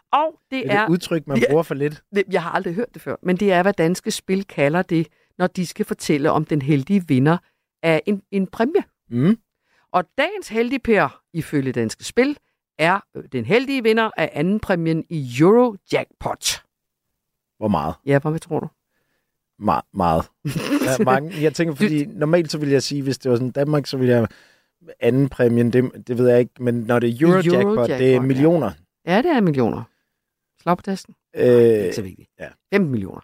S3: det
S4: Det
S3: er...
S4: et udtryk, man
S3: Ja.
S4: bruger for lidt.
S3: Det- Jeg har aldrig hørt det før, men det er, hvad danske spil kalder det, når de skal fortælle om den heldige vinder af en, en præmie.
S4: Mm.
S3: Og dagens heldigper, ifølge Danske Spil, er øh, den heldige vinder af anden præmien i Eurojackpot.
S4: Hvor meget?
S3: Ja, hvad tror du?
S4: Me- meget. Ja, mange. Jeg tænker, fordi normalt så ville jeg sige, hvis det var sådan Danmark, så ville jeg anden præmien, det, det ved jeg ikke, men når det er Eurojackpot, Eurojackpot det er
S3: Eurojackpot, ja.
S4: millioner.
S3: Ja, det er millioner. Slag på testen.
S4: Øh,
S3: Ikke så vigtigt.
S4: Ja.
S3: 15 millioner.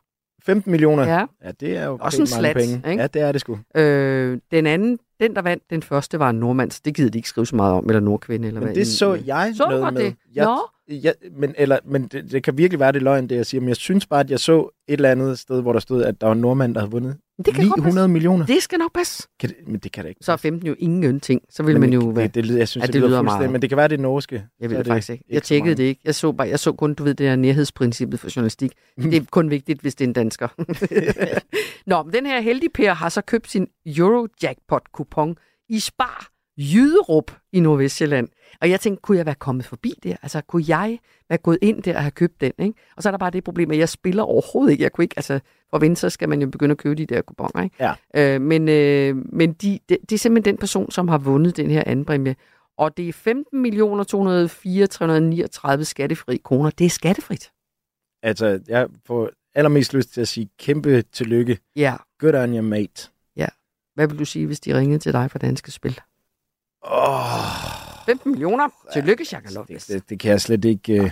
S4: 15 millioner?
S3: Ja.
S4: ja det er jo
S3: Også en slat,
S4: penge.
S3: ikke?
S4: Ja, det er det sgu.
S3: Øh, den anden, den der vandt, den første var en nordmands. Det gider de ikke skrive så meget om, eller nordkvinde. Eller
S4: Men
S3: hvad
S4: det
S3: en-
S4: så jeg
S3: så
S4: noget med.
S3: det.
S4: Jeg,
S3: Nå,
S4: jeg, men eller, men det, det, kan virkelig være det løgn, det jeg siger, men jeg synes bare, at jeg så et eller andet sted, hvor der stod, at der var en nordmand, der havde vundet
S3: det kan godt
S4: 900 millioner.
S3: det skal nok passe.
S4: Kan det, men det kan da ikke.
S3: Så er 15 jo ingen ting. Så vil
S4: Men
S3: man
S4: det-
S3: jo være...
S4: det, det, lyder- jeg synes,
S3: Ja,
S4: det,
S3: det
S4: lyder
S3: lyder meget.
S4: men det kan være, det er norske.
S3: Jeg
S4: Så
S3: ved
S4: er
S3: det faktisk ikke. Jeg
S4: så
S3: tjekkede det ikke. Jeg så, bare, jeg så kun, du ved, det her nærhedsprincippet for journalistik. Det er kun vigtigt, hvis det er en dansker. Nå, men den her heldige Per har så købt sin Eurojackpot-kupon i Spar Jyderup i Nordvestjylland. Og jeg tænkte, kunne jeg være kommet forbi der? Altså, kunne jeg være gået ind der og have købt den? Ikke? Og så er der bare det problem, at jeg spiller overhovedet ikke. Jeg kunne ikke, altså, for vinde, så skal man jo begynde at købe de der kuponer. Ikke?
S4: Ja.
S3: Øh, men øh, men de, de, det er simpelthen den person, som har vundet den her anden præmie. Og det er 15 millioner 204 skattefri kroner. Det er skattefrit.
S4: Altså, jeg får allermest lyst til at sige kæmpe tillykke.
S3: Ja.
S4: Good on your mate.
S3: Hvad vil du sige, hvis de ringede til dig fra Danske Spil?
S4: Oh,
S3: 15 millioner. Tillykke, Jacques
S4: det, det, det, kan jeg slet ikke... øh, Det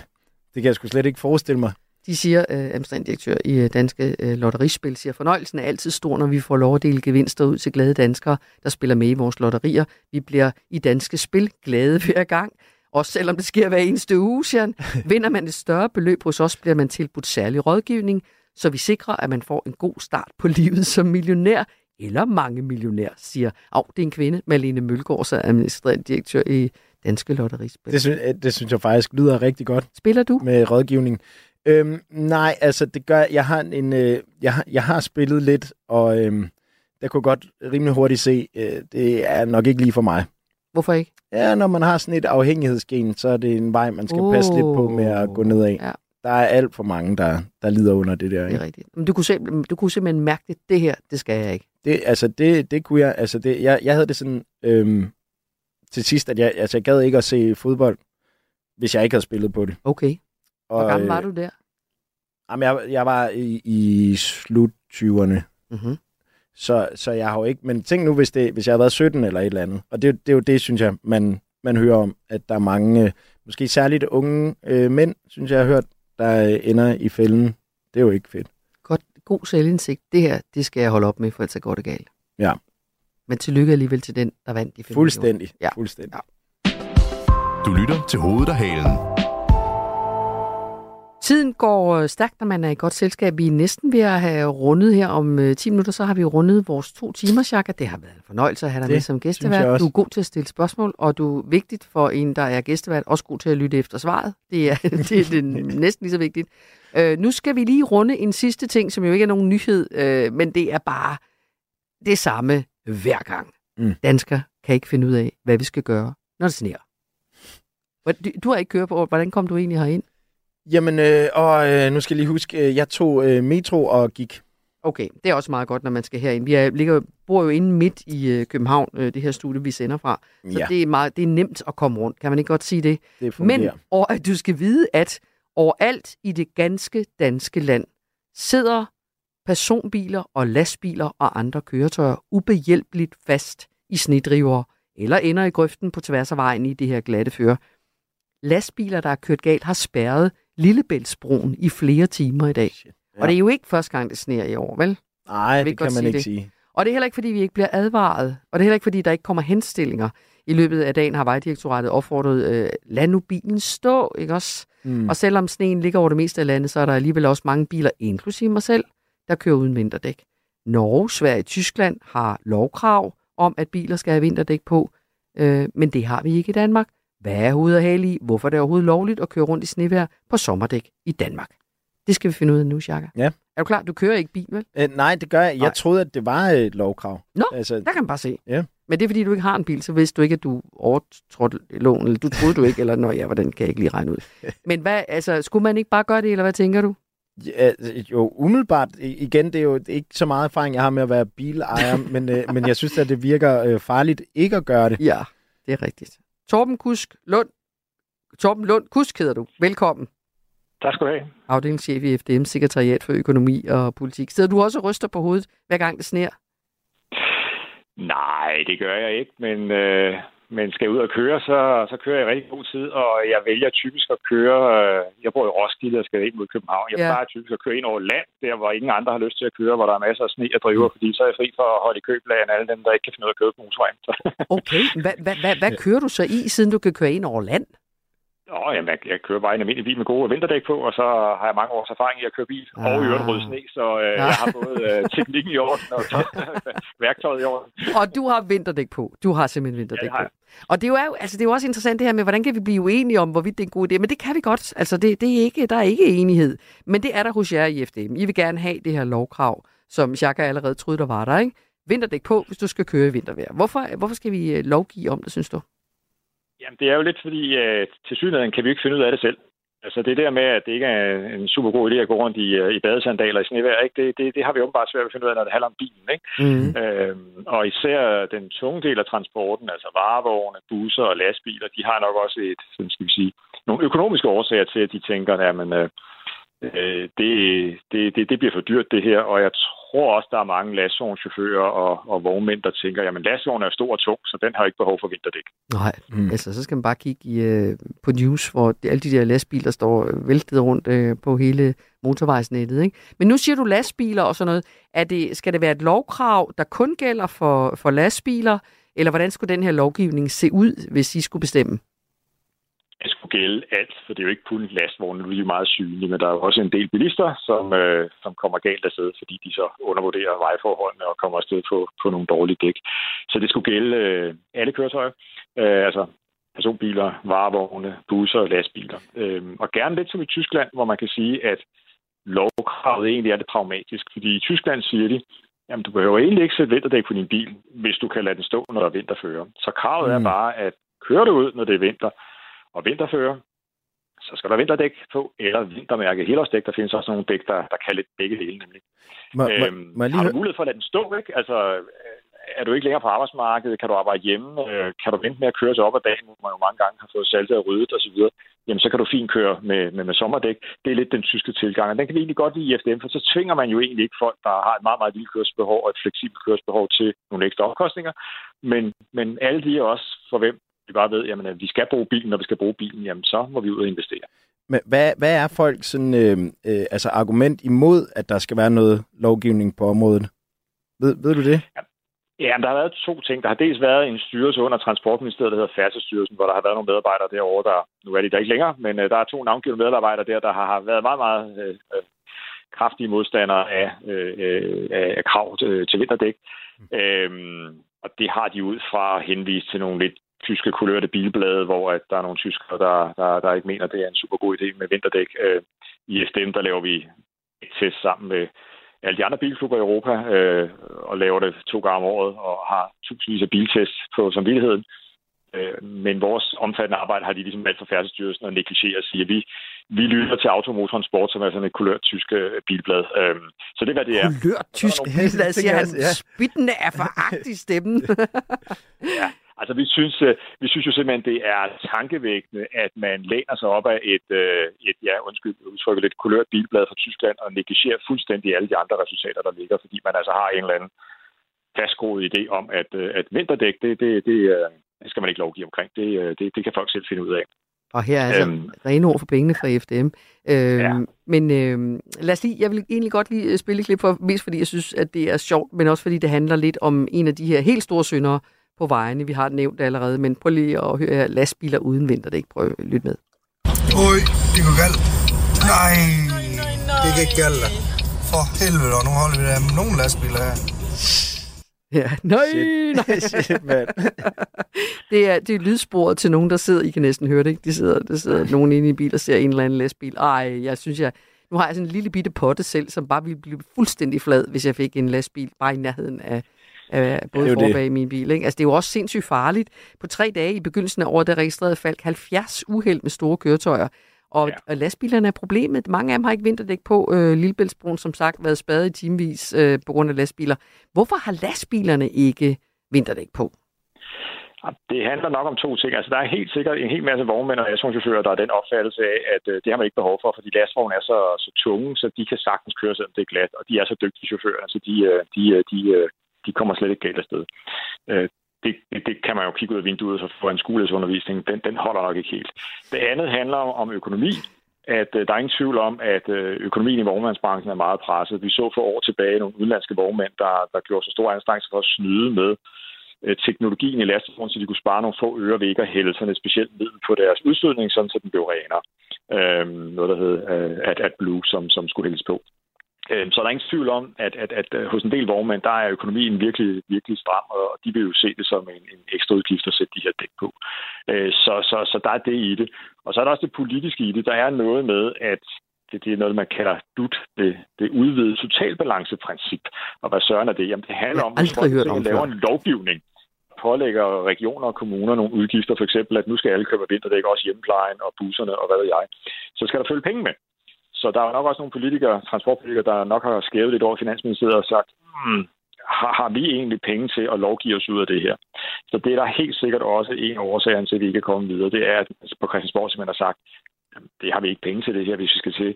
S4: kan jeg sgu slet ikke forestille mig.
S3: De siger, øh, administrerende direktør i øh, Danske øh, Lotterispil, siger, fornøjelsen er altid stor, når vi får lov at dele gevinster ud til glade danskere, der spiller med i vores lotterier. Vi bliver i Danske Spil glade hver gang. Også selvom det sker hver eneste uge, siger han. Vinder man et større beløb hos os, bliver man tilbudt særlig rådgivning, så vi sikrer, at man får en god start på livet som millionær eller mange millionær, siger, af det er en kvinde, Malene Mølgaard, så er administrerende direktør i Danske Lotterispil.
S4: Det, synes, det synes jeg faktisk lyder rigtig godt.
S3: Spiller du?
S4: Med rådgivning. Øhm, nej, altså det gør jeg. har en, øh, jeg, har, jeg har spillet lidt, og øhm, der kunne godt rimelig hurtigt se, øh, det er nok ikke lige for mig.
S3: Hvorfor ikke?
S4: Ja, når man har sådan et afhængighedsgen, så er det en vej, man skal oh. passe lidt på med at gå nedad.
S3: Ja.
S4: Der er alt for mange, der, der lider under det der.
S3: Det
S4: Ikke?
S3: er rigtigt. Men du kunne, simpelthen, du kunne simpelthen mærke det, det her, det skal jeg ikke.
S4: Det, altså, det, det kunne jeg, altså det, jeg, jeg havde det sådan, øhm, til sidst, at jeg, altså, jeg gad ikke at se fodbold, hvis jeg ikke havde spillet på det.
S3: Okay. Hvor
S4: Og,
S3: gammel var
S4: øh,
S3: du der?
S4: Jamen, jeg, jeg var i, i slut 20'erne.
S3: Mm-hmm.
S4: Så, så jeg har jo ikke... Men tænk nu, hvis, det, hvis jeg havde været 17 eller et eller andet. Og det, det er jo det, synes jeg, man, man hører om, at der er mange, øh, måske særligt unge øh, mænd, synes jeg, jeg har hørt, der øh, ender i fælden. Det er jo ikke fedt.
S3: Godt, god selvindsigt. Det her, det skal jeg holde op med, for ellers så går det galt.
S4: Ja,
S3: Men tillykke alligevel til den, der vandt de 5
S4: fuldstændig.
S3: Ja.
S4: fuldstændig.
S2: Du lytter til hovedet og halen.
S3: Tiden går øh, stærkt, når man er i godt selskab. Vi er næsten ved at have rundet her om øh, 10 minutter, så har vi rundet vores to timer, Jacques. Det har været en fornøjelse at have dig
S4: Det
S3: med som gæstevært. Du er god til at stille spørgsmål, og du er vigtigt for en, der er gæstevært, også god til at lytte efter svaret. Det er, det er, det næsten lige så vigtigt. Øh, nu skal vi lige runde en sidste ting, som jo ikke er nogen nyhed, øh, men det er bare det samme hver gang.
S4: Mm.
S3: Danskere kan ikke finde ud af, hvad vi skal gøre, når det sneer. Du har ikke kørt på, hvordan kom du egentlig herind?
S4: Jamen, øh, og øh, nu skal jeg lige huske, øh, jeg tog øh, metro og gik.
S3: Okay, det er også meget godt, når man skal herind. Vi er, ligger, bor jo inde midt i øh, København, øh, det her studie, vi sender fra. Så
S4: Ja.
S3: det, er meget, det er nemt at komme rundt. Kan man ikke godt sige det?
S4: Det fungerer.
S3: Men og at du skal vide, at overalt i det ganske danske land sidder personbiler og lastbiler og andre køretøjer ubehjælpeligt fast i snedriver eller ender i grøften på tværs af vejen i det her glatte føre. Lastbiler, der er kørt galt, har spærret Lillebæltsbroen i flere timer i dag.
S4: Ja.
S3: Og det er jo ikke første gang, det sneer i år, vel?
S4: Nej, det kan man
S3: sige
S4: ikke
S3: det.
S4: sige.
S3: Og det er heller ikke, fordi vi ikke bliver advaret. Og det er heller ikke, fordi der ikke kommer henstillinger. I løbet af dagen har Vejdirektoratet opfordret, øh, lad nu bilen stå, ikke også? Mm. Og selvom sneen ligger over det meste af landet, så er der alligevel også mange biler, inklusive mig selv, der kører uden vinterdæk. Norge, Sverige og Tyskland har lovkrav om, at biler skal have vinterdæk på, øh, men det har vi ikke i Danmark. Hvad er hovedet og hale i? Hvorfor er det overhovedet lovligt at køre rundt i snevejr på sommerdæk i Danmark? Det skal vi finde ud af nu, Shaka.
S4: Ja.
S3: Er du klar? Du kører ikke bil, vel?
S4: Øh, nej, det gør jeg. Jeg
S3: Nej.
S4: troede, at det var et lovkrav.
S3: Nå,
S4: altså,
S3: der kan man bare se.
S4: Ja.
S3: Men det er, fordi du ikke har en bil, så vidste du ikke, at du overtrådte loven, eller du troede du ikke, eller nå ja, hvordan kan jeg ikke lige regne ud. Men hvad, altså, skulle man ikke bare gøre det, eller hvad tænker du?
S4: Ja, jo, umiddelbart. Igen, det er jo ikke så meget erfaring, jeg har med at være bilejer, men, øh, men jeg synes, at det virker øh, farligt ikke at gøre det.
S3: Ja, det er rigtigt. Torben Kusk Lund. Torben Lund Kusk hedder du. Velkommen.
S25: Tak skal du have.
S3: Afdelingschef i FDM, Sekretariat for Økonomi og Politik. Sidder du også og ryster på hovedet, hver gang det sner?
S25: Nej, det gør jeg ikke, men, øh, men skal jeg ud og køre, så, så kører jeg rigtig god tid, og jeg vælger typisk at køre, øh, jeg bor i Roskilde og skal ind mod København. Jeg
S3: Ja.
S25: plejer typisk at køre ind over land, der hvor ingen andre har lyst til at køre, hvor der er masser af sne og driver, fordi så er jeg fri for at holde i kø blandt alle dem, der ikke kan finde ud af at køre på motorvejen.
S3: Okay, hvad, hvad, hvad, hvad kører du så i, siden du kan køre ind over land?
S25: Nå, jamen, jeg, jeg kører bare en almindelig bil med gode vinterdæk på, og så har jeg mange års erfaring i at køre bil, og i øvrigt røde sne, så øh, jeg har både øh, teknikken i orden og værktøjet i orden.
S3: Og du har vinterdæk på. Du har simpelthen vinterdæk
S25: Ja,
S3: på. Og det er, jo, altså, det er jo også interessant det her med, hvordan kan vi blive uenige om, hvorvidt det er en god idé. Men det kan vi godt. Altså, det, det er ikke, der er ikke enighed. Men det er der hos jer i FDM. I vil gerne have det her lovkrav, som Jacques allerede troede, der var der. Ikke? Vinterdæk på, hvis du skal køre i vintervejr. Hvorfor, hvorfor skal vi øh, lovgive om det, synes du?
S25: Jamen, det er jo lidt fordi, øh, til synligheden kan vi ikke finde ud af det selv. Altså det der med, at det ikke er en super god idé at gå rundt i, øh, i badesandaler i snevejr, ikke? Det, det, det har vi åbenbart svært ved at finde ud af, når det handler om bilen. Ikke?
S3: Mm.
S25: Øhm, og især den tunge del af transporten, altså varevogne, busser og lastbiler, de har nok også et, sådan skal vi sige, nogle økonomiske årsager til, at de tænker, at men, øh, øh, det, det, det, det bliver for dyrt det her, og jeg tror også, der er mange lastvognschauffører og, og vognmænd, der tænker, jamen lastvognen er stor og tung, så den har ikke behov for vinterdæk.
S3: Nej, mm. altså så skal man bare kigge i, øh, på news, hvor det, alle de der lastbiler står øh, væltet rundt øh, på hele motorvejsnettet. Ikke? Men nu siger du lastbiler og sådan noget. Er det, skal det være et lovkrav, der kun gælder for, for lastbiler, eller hvordan skulle den her lovgivning se ud, hvis I skulle bestemme?
S25: Det skulle gælde alt, for det er jo ikke kun lastvogne, nu er de jo meget synlige, men der er jo også en del bilister, som, øh, som kommer galt afsted, fordi de så undervurderer vejforholdene og kommer afsted på, på nogle dårlige dæk. Så det skulle gælde øh, alle køretøjer, øh, altså personbiler, varevogne, busser og lastbiler. Øh, og gerne lidt som i Tyskland, hvor man kan sige, at lovkravet egentlig er det pragmatisk, fordi i Tyskland siger de, Jamen, du behøver egentlig ikke sætte vinterdæk på din bil, hvis du kan lade den stå, når der er vinterfører. Så kravet mm. er bare, at kører du ud, når det er vinter, og vinterfører, så skal der vinterdæk på, eller vintermærke helårsdæk. Der findes også nogle dæk, der, der kan lidt begge dele, nemlig.
S4: Må, må,
S25: Øhm,
S4: må jeg lige
S25: har du mulighed for at lade den stå, ikke? Altså, øh, er du ikke længere på arbejdsmarkedet? Kan du arbejde hjemme? Øh, Kan du vente med at køre til op ad dagen, hvor man jo mange gange har fået saltet og ryddet osv.? Jamen, så kan du fint køre med, med, med sommerdæk. Det er lidt den tyske tilgang, og den kan vi egentlig godt lide i FDM, for så tvinger man jo egentlig ikke folk, der har et meget, meget lille kørselsbehov og et fleksibelt kørselsbehov til nogle ekstra omkostninger. Men, men alle de er også for hvem vi bare ved, jamen, at vi skal bruge bilen, når vi skal bruge bilen, jamen, så må vi ud og investere.
S4: Men hvad, hvad er folk sådan, øh, øh, altså argument imod, at der skal være noget lovgivning på området? Ved, ved du det?
S25: Ja, men der har været to ting. Der har dels været en styrelse under Transportministeriet, der hedder Færdselsstyrelsen, hvor der har været nogle medarbejdere derovre, der, nu er de der ikke længere, men øh, der er to navngivende medarbejdere der, der har, været meget, meget øh, øh, kraftige modstandere af, øh, øh, af af krav til, til vinterdæk. Øhm, og det har de ud fra at henvise til nogle lidt tyske kulørte bilblade, hvor at der er nogle tyskere, der, der, der ikke mener, at det er en super god idé med vinterdæk. Øh, I FDM, der laver vi et test sammen med alle de andre bilklubber i Europa, øh, og laver det to gange om året, og har tusindvis af biltests på samvittigheden. Øh, men vores omfattende arbejde har de ligesom valgt for Færdselsstyrelsen at negligere og sige, at vi, vi lytter til Automotorsport, som er sådan et kulørt tysk øh, bilblad. Øh, så det er, hvad det er.
S3: Kulørt tysk bilblad, siger han. Spyttende er foragt i stemmen.
S25: Ja, altså vi synes, øh, vi synes jo simpelthen, det er tankevækkende, at man læner sig op af et, øh, et ja, undskyld, udtrykker lidt kulørt bilblad fra Tyskland og negligerer fuldstændig alle de andre resultater, der ligger, fordi man altså har en eller anden fastgroet idé om, at, øh, at vinterdæk, det, det, det, det skal man ikke lovgive omkring. Det, det, det kan folk selv finde ud af.
S3: Og her er altså
S25: Øhm.
S3: rene ord for pengene fra FDM. Øhm, ja. Men øhm, lad os lige, jeg vil egentlig godt lige spille et klip for, mest fordi jeg synes, at det er sjovt, men også fordi det handler lidt om en af de her helt store syndere på vejene. Vi har nævnt det allerede, men prøv lige at høre her. Lastbiler uden vinterdæk. Prøv at lytte med.
S19: Oj, det går galt. Nej, det kan ikke galt. For helvede, og nu holder vi der med nogle lastbiler her.
S3: Ja, nej,
S4: Shit.
S3: nej.
S4: Shit, mand.
S3: det, er, det er lydsporet til nogen, der sidder, I kan næsten høre det, ikke? De sidder, der sidder nogen inde i en bil og ser en eller anden lastbil. Ej, jeg synes, jeg... Nu har jeg sådan en lille bitte potte selv, som bare ville blive fuldstændig flad, hvis jeg fik en lastbil bare i nærheden af, af både for bag min bil. Ikke? Altså, det er jo også sindssygt farligt. På tre dage i begyndelsen af året, der registrerede Falk 70 uheld med store køretøjer. Og, ja. og lastbilerne er problemet. Mange af dem har ikke vinterdæk på. Øh, Lillebæltsbroen, som sagt, været spadet i timevis øh, på grund af lastbiler. Hvorfor har lastbilerne ikke vinterdæk på?
S25: Det handler nok om to ting. Altså, der er helt sikkert en hel masse vognmænd og lastvognchauffører, der er den opfattelse af, at øh, det har man ikke behov for, fordi lastvogne er så, så tunge, så de kan sagtens køre, selvom det er glat, og de er så dygtige chauffører, så de, øh, de, øh, de, øh, de kommer slet ikke galt afsted. Øh, Det, det, kan man jo kigge ud af vinduet og få en skolesundervisning. Den, den holder nok ikke helt. Det andet handler om økonomi at øh, der er ingen tvivl om, at øh, økonomien i vognmandsbranchen er meget presset. Vi så for år tilbage nogle udenlandske vognmænd, der, der gjorde så store anstrengelser for at snyde med øh, teknologien i lastevognen, så de kunne spare nogle få øre ved ikke at hælde sådan et specielt middel på deres udstødning, sådan så den blev renere. Øh, noget, der hed øh, at, at Blue, som, som skulle hældes på. Øh, Så der er ingen tvivl om, at, at, at øh, hos en del vognmænd, der er økonomien virkelig, virkelig stram, og de vil jo se det som en, en ekstra udgift at sætte de her dæk på. Øh, Så, så, så der er det i det. Og så er der også det politiske i det. Der er noget med, at det, det er noget, man kalder DUT, det, det udvidede totalbalanceprincip. Og hvad søren er det? Jamen, det handler om, at Folketinget laver en lovgivning, pålægger regioner og kommuner nogle udgifter, for eksempel, at nu skal alle købe vinterdæk, også hjemmeplejen og busserne og hvad ved jeg. Så skal der følge penge med. Så der er nok også nogle politikere, transportpolitikere, der nok har skævet lidt over Finansministeriet og sagt, hmm, har, har vi egentlig penge til at lovgive os ud af det her? Så det er der helt sikkert også en af årsagerne til, at vi ikke er kommet videre. Det er, at på Christiansborg simpelthen har sagt, det har vi ikke penge til det her, hvis vi skal til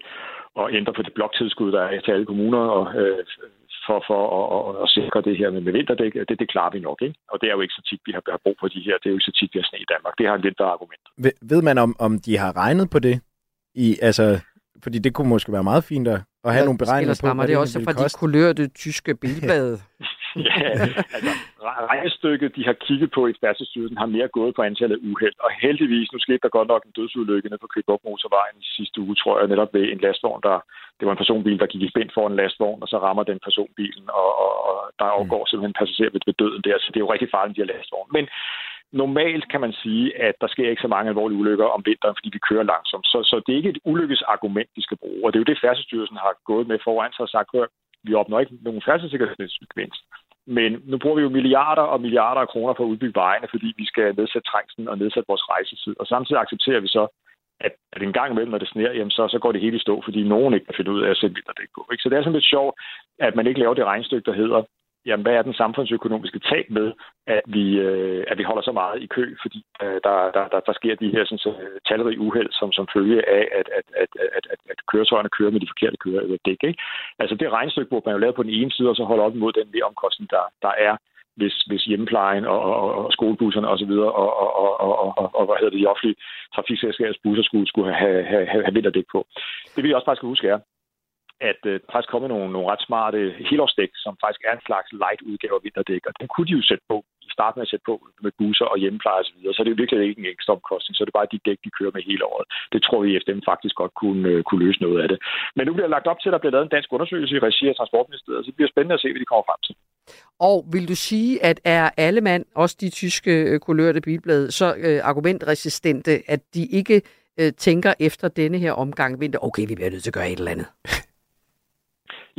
S25: at ændre på det bloktilskud, der er til alle kommuner, og, øh, for, for at, at, at sikre det her med, med vinterdæk. Det, det klarer vi nok, ikke? Og det er jo ikke så tit, vi har, har brug for de her. Det er jo ikke så tit, vi har sne i Danmark. Det har en vinterargument.
S4: Ved, ved man, om, om de har regnet på det? I, altså, fordi det kunne måske være meget fint at, at have nogle beregninger på, hvad
S3: det
S4: det
S3: også fra
S4: koste.
S3: de kulørte tyske bilblade.
S25: ja, altså, re- regnestykket, de har kigget på i Færdselsstyrelsen, har mere gået på antallet af uheld. Og heldigvis, nu skete der godt nok en dødsulykke nede på København motorvejen i sidste uge, tror jeg, netop ved en lastvogn, der, det var en personbil, der gik i spænd for en lastvogn, og så rammer den personbilen, og, og, og der overgår simpelthen passagerer ved, ved døden der. Så det er jo rigtig farligt, de her lastvogne. Men normalt kan man sige, at der sker ikke så mange alvorlige ulykker om vinteren, fordi vi kører langsomt. Så, så det er ikke et ulykkesargument, de skal bruge. Og det er jo det, Færdselsstyrelsen har gået med foran sig og sagt, at vi opnår ikke nogen færdselssikkerhedsgevinst. Men nu bruger vi jo milliarder og milliarder af kroner på at udbygge vejene, fordi vi skal nedsætte trængslen og nedsætte vores rejsetid. Og samtidig accepterer vi så, at, at en gang imellem, når det sner, jamen så, så går det hele i stå, fordi nogen ikke kan finde ud af at sætte vinterdæk på. Ikke? Så det er sådan lidt sjovt, at man ikke laver det regnstykke, der hedder, jamen, hvad er den samfundsøkonomiske tab med, at vi, øh, at vi holder så meget i kø, fordi øh, der, der, der, der sker de her sådan, så, øh, talrige uheld, som, som følge af, at, at, at, at, at, at køretøjerne kører med de forkerte kører, eller dæk. Ikke? Altså det regnstykke, hvor man jo lave på den ene side, og så holder op imod den mere omkostning, der, der er, hvis, hvis hjemmeplejen og, og, og skolebusserne osv. Og, og, og, og, og, og, og, hvad hedder det, de offentlige trafikselskabers busser skulle, skulle have, have, have, have vinterdæk på. Det vi også bare skal huske er, at øh, der faktisk kommet nogle, nogle ret smarte helårsdæk, som faktisk er en slags light udgave af vinterdæk, og den kunne de jo sætte på i starten med at sætte på med busser og hjemmepleje osv., så, så det er jo virkelig ikke en ekstra omkostning, så det er bare de dæk, de kører med hele året. Det tror vi, FDM faktisk godt kunne, øh, kunne løse noget af det. Men nu bliver lagt op til, at der bliver lavet en dansk undersøgelse i regi af Transportministeriet, så det bliver spændende at se, hvad de kommer frem til.
S3: Og vil du sige, at er alle mand, også de tyske øh, kulørte bilblade, så øh, argumentresistente, at de ikke øh, tænker efter denne her omgang vinter, okay, vi bliver nødt til at gøre et eller andet?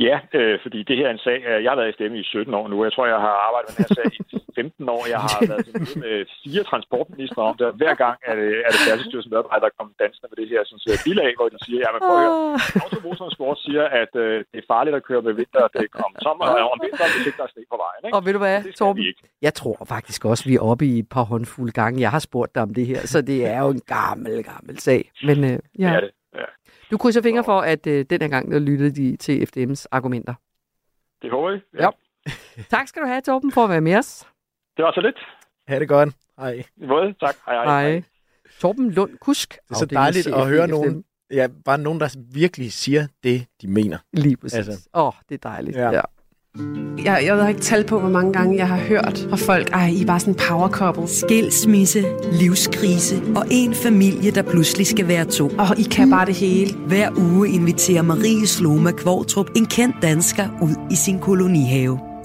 S25: Ja, øh, fordi det her er en sag, øh, jeg har været i stemme i 17 år nu. Jeg tror, jeg har arbejdet med den her sag i 15 år. Jeg har været møde med fire transportministre om det. og Hver gang er det, er det Færdselsstyrelsen medarbejder, der kommer dansende med det her sådan, så bilag, hvor de siger, ja, men prøv at høre, Automotorsport siger, at øh, det er farligt at køre med vinter, det om sommer og om vinteren, hvis ikke der er sne på vejen. Ikke?
S3: Og ved du hvad, Torben? Jeg tror faktisk også, vi er oppe i et par håndfulde gange. Jeg har spurgt dig om det her, så det er jo en gammel, gammel sag. Men øh, ja.
S25: Det er det. Ja.
S3: du krydser fingre for, at øh, den her gang, der lyttede de til FDM's argumenter.
S25: Det håber jeg.
S3: Ja. tak skal du have, Torben, for at være med os.
S25: Det var så lidt.
S4: Ha' det godt. Hej.
S25: I måde. Tak. Hej, hej.
S3: Hej. Torben Lund Kusk.
S4: Det er så dejligt at høre nogen, ja, bare nogen, der virkelig siger det, de mener.
S3: Lige præcis. Åh,
S4: Altså.
S3: oh, det er dejligt.
S4: Ja.
S3: Ja.
S17: Jeg, jeg har ikke talt på, hvor mange gange jeg har hørt fra folk, ej, I er bare sådan power couple.
S18: Skilsmisse, livskrise og en familie, der pludselig skal være to.
S17: Og I kan bare det hele.
S18: Hver uge inviterer Marie Sloma Kvortrup en kendt dansker ud i sin kolonihave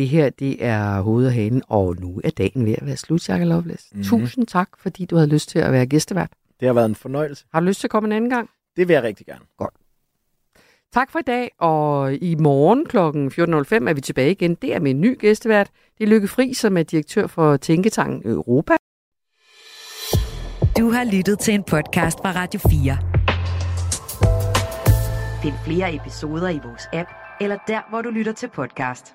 S3: Det her, det er hovedet og hanen, og nu er dagen ved at være slut, Jacob Loveless.
S4: Mhm.
S3: Mm-hmm. Tusind tak, fordi du havde lyst til at være gæstevært.
S4: Det har været en fornøjelse.
S3: Har du lyst til at komme en anden gang?
S4: Det vil jeg rigtig gerne.
S3: Godt. Tak for i dag, og i morgen kl. 14.05 er vi tilbage igen. Det er med en ny gæstevært. Det er Lykke Fri, som er direktør for Tænketanken Europa.
S18: Du har lyttet til en podcast fra Radio 4. Find flere episoder i vores app, eller der, hvor du lytter til podcast.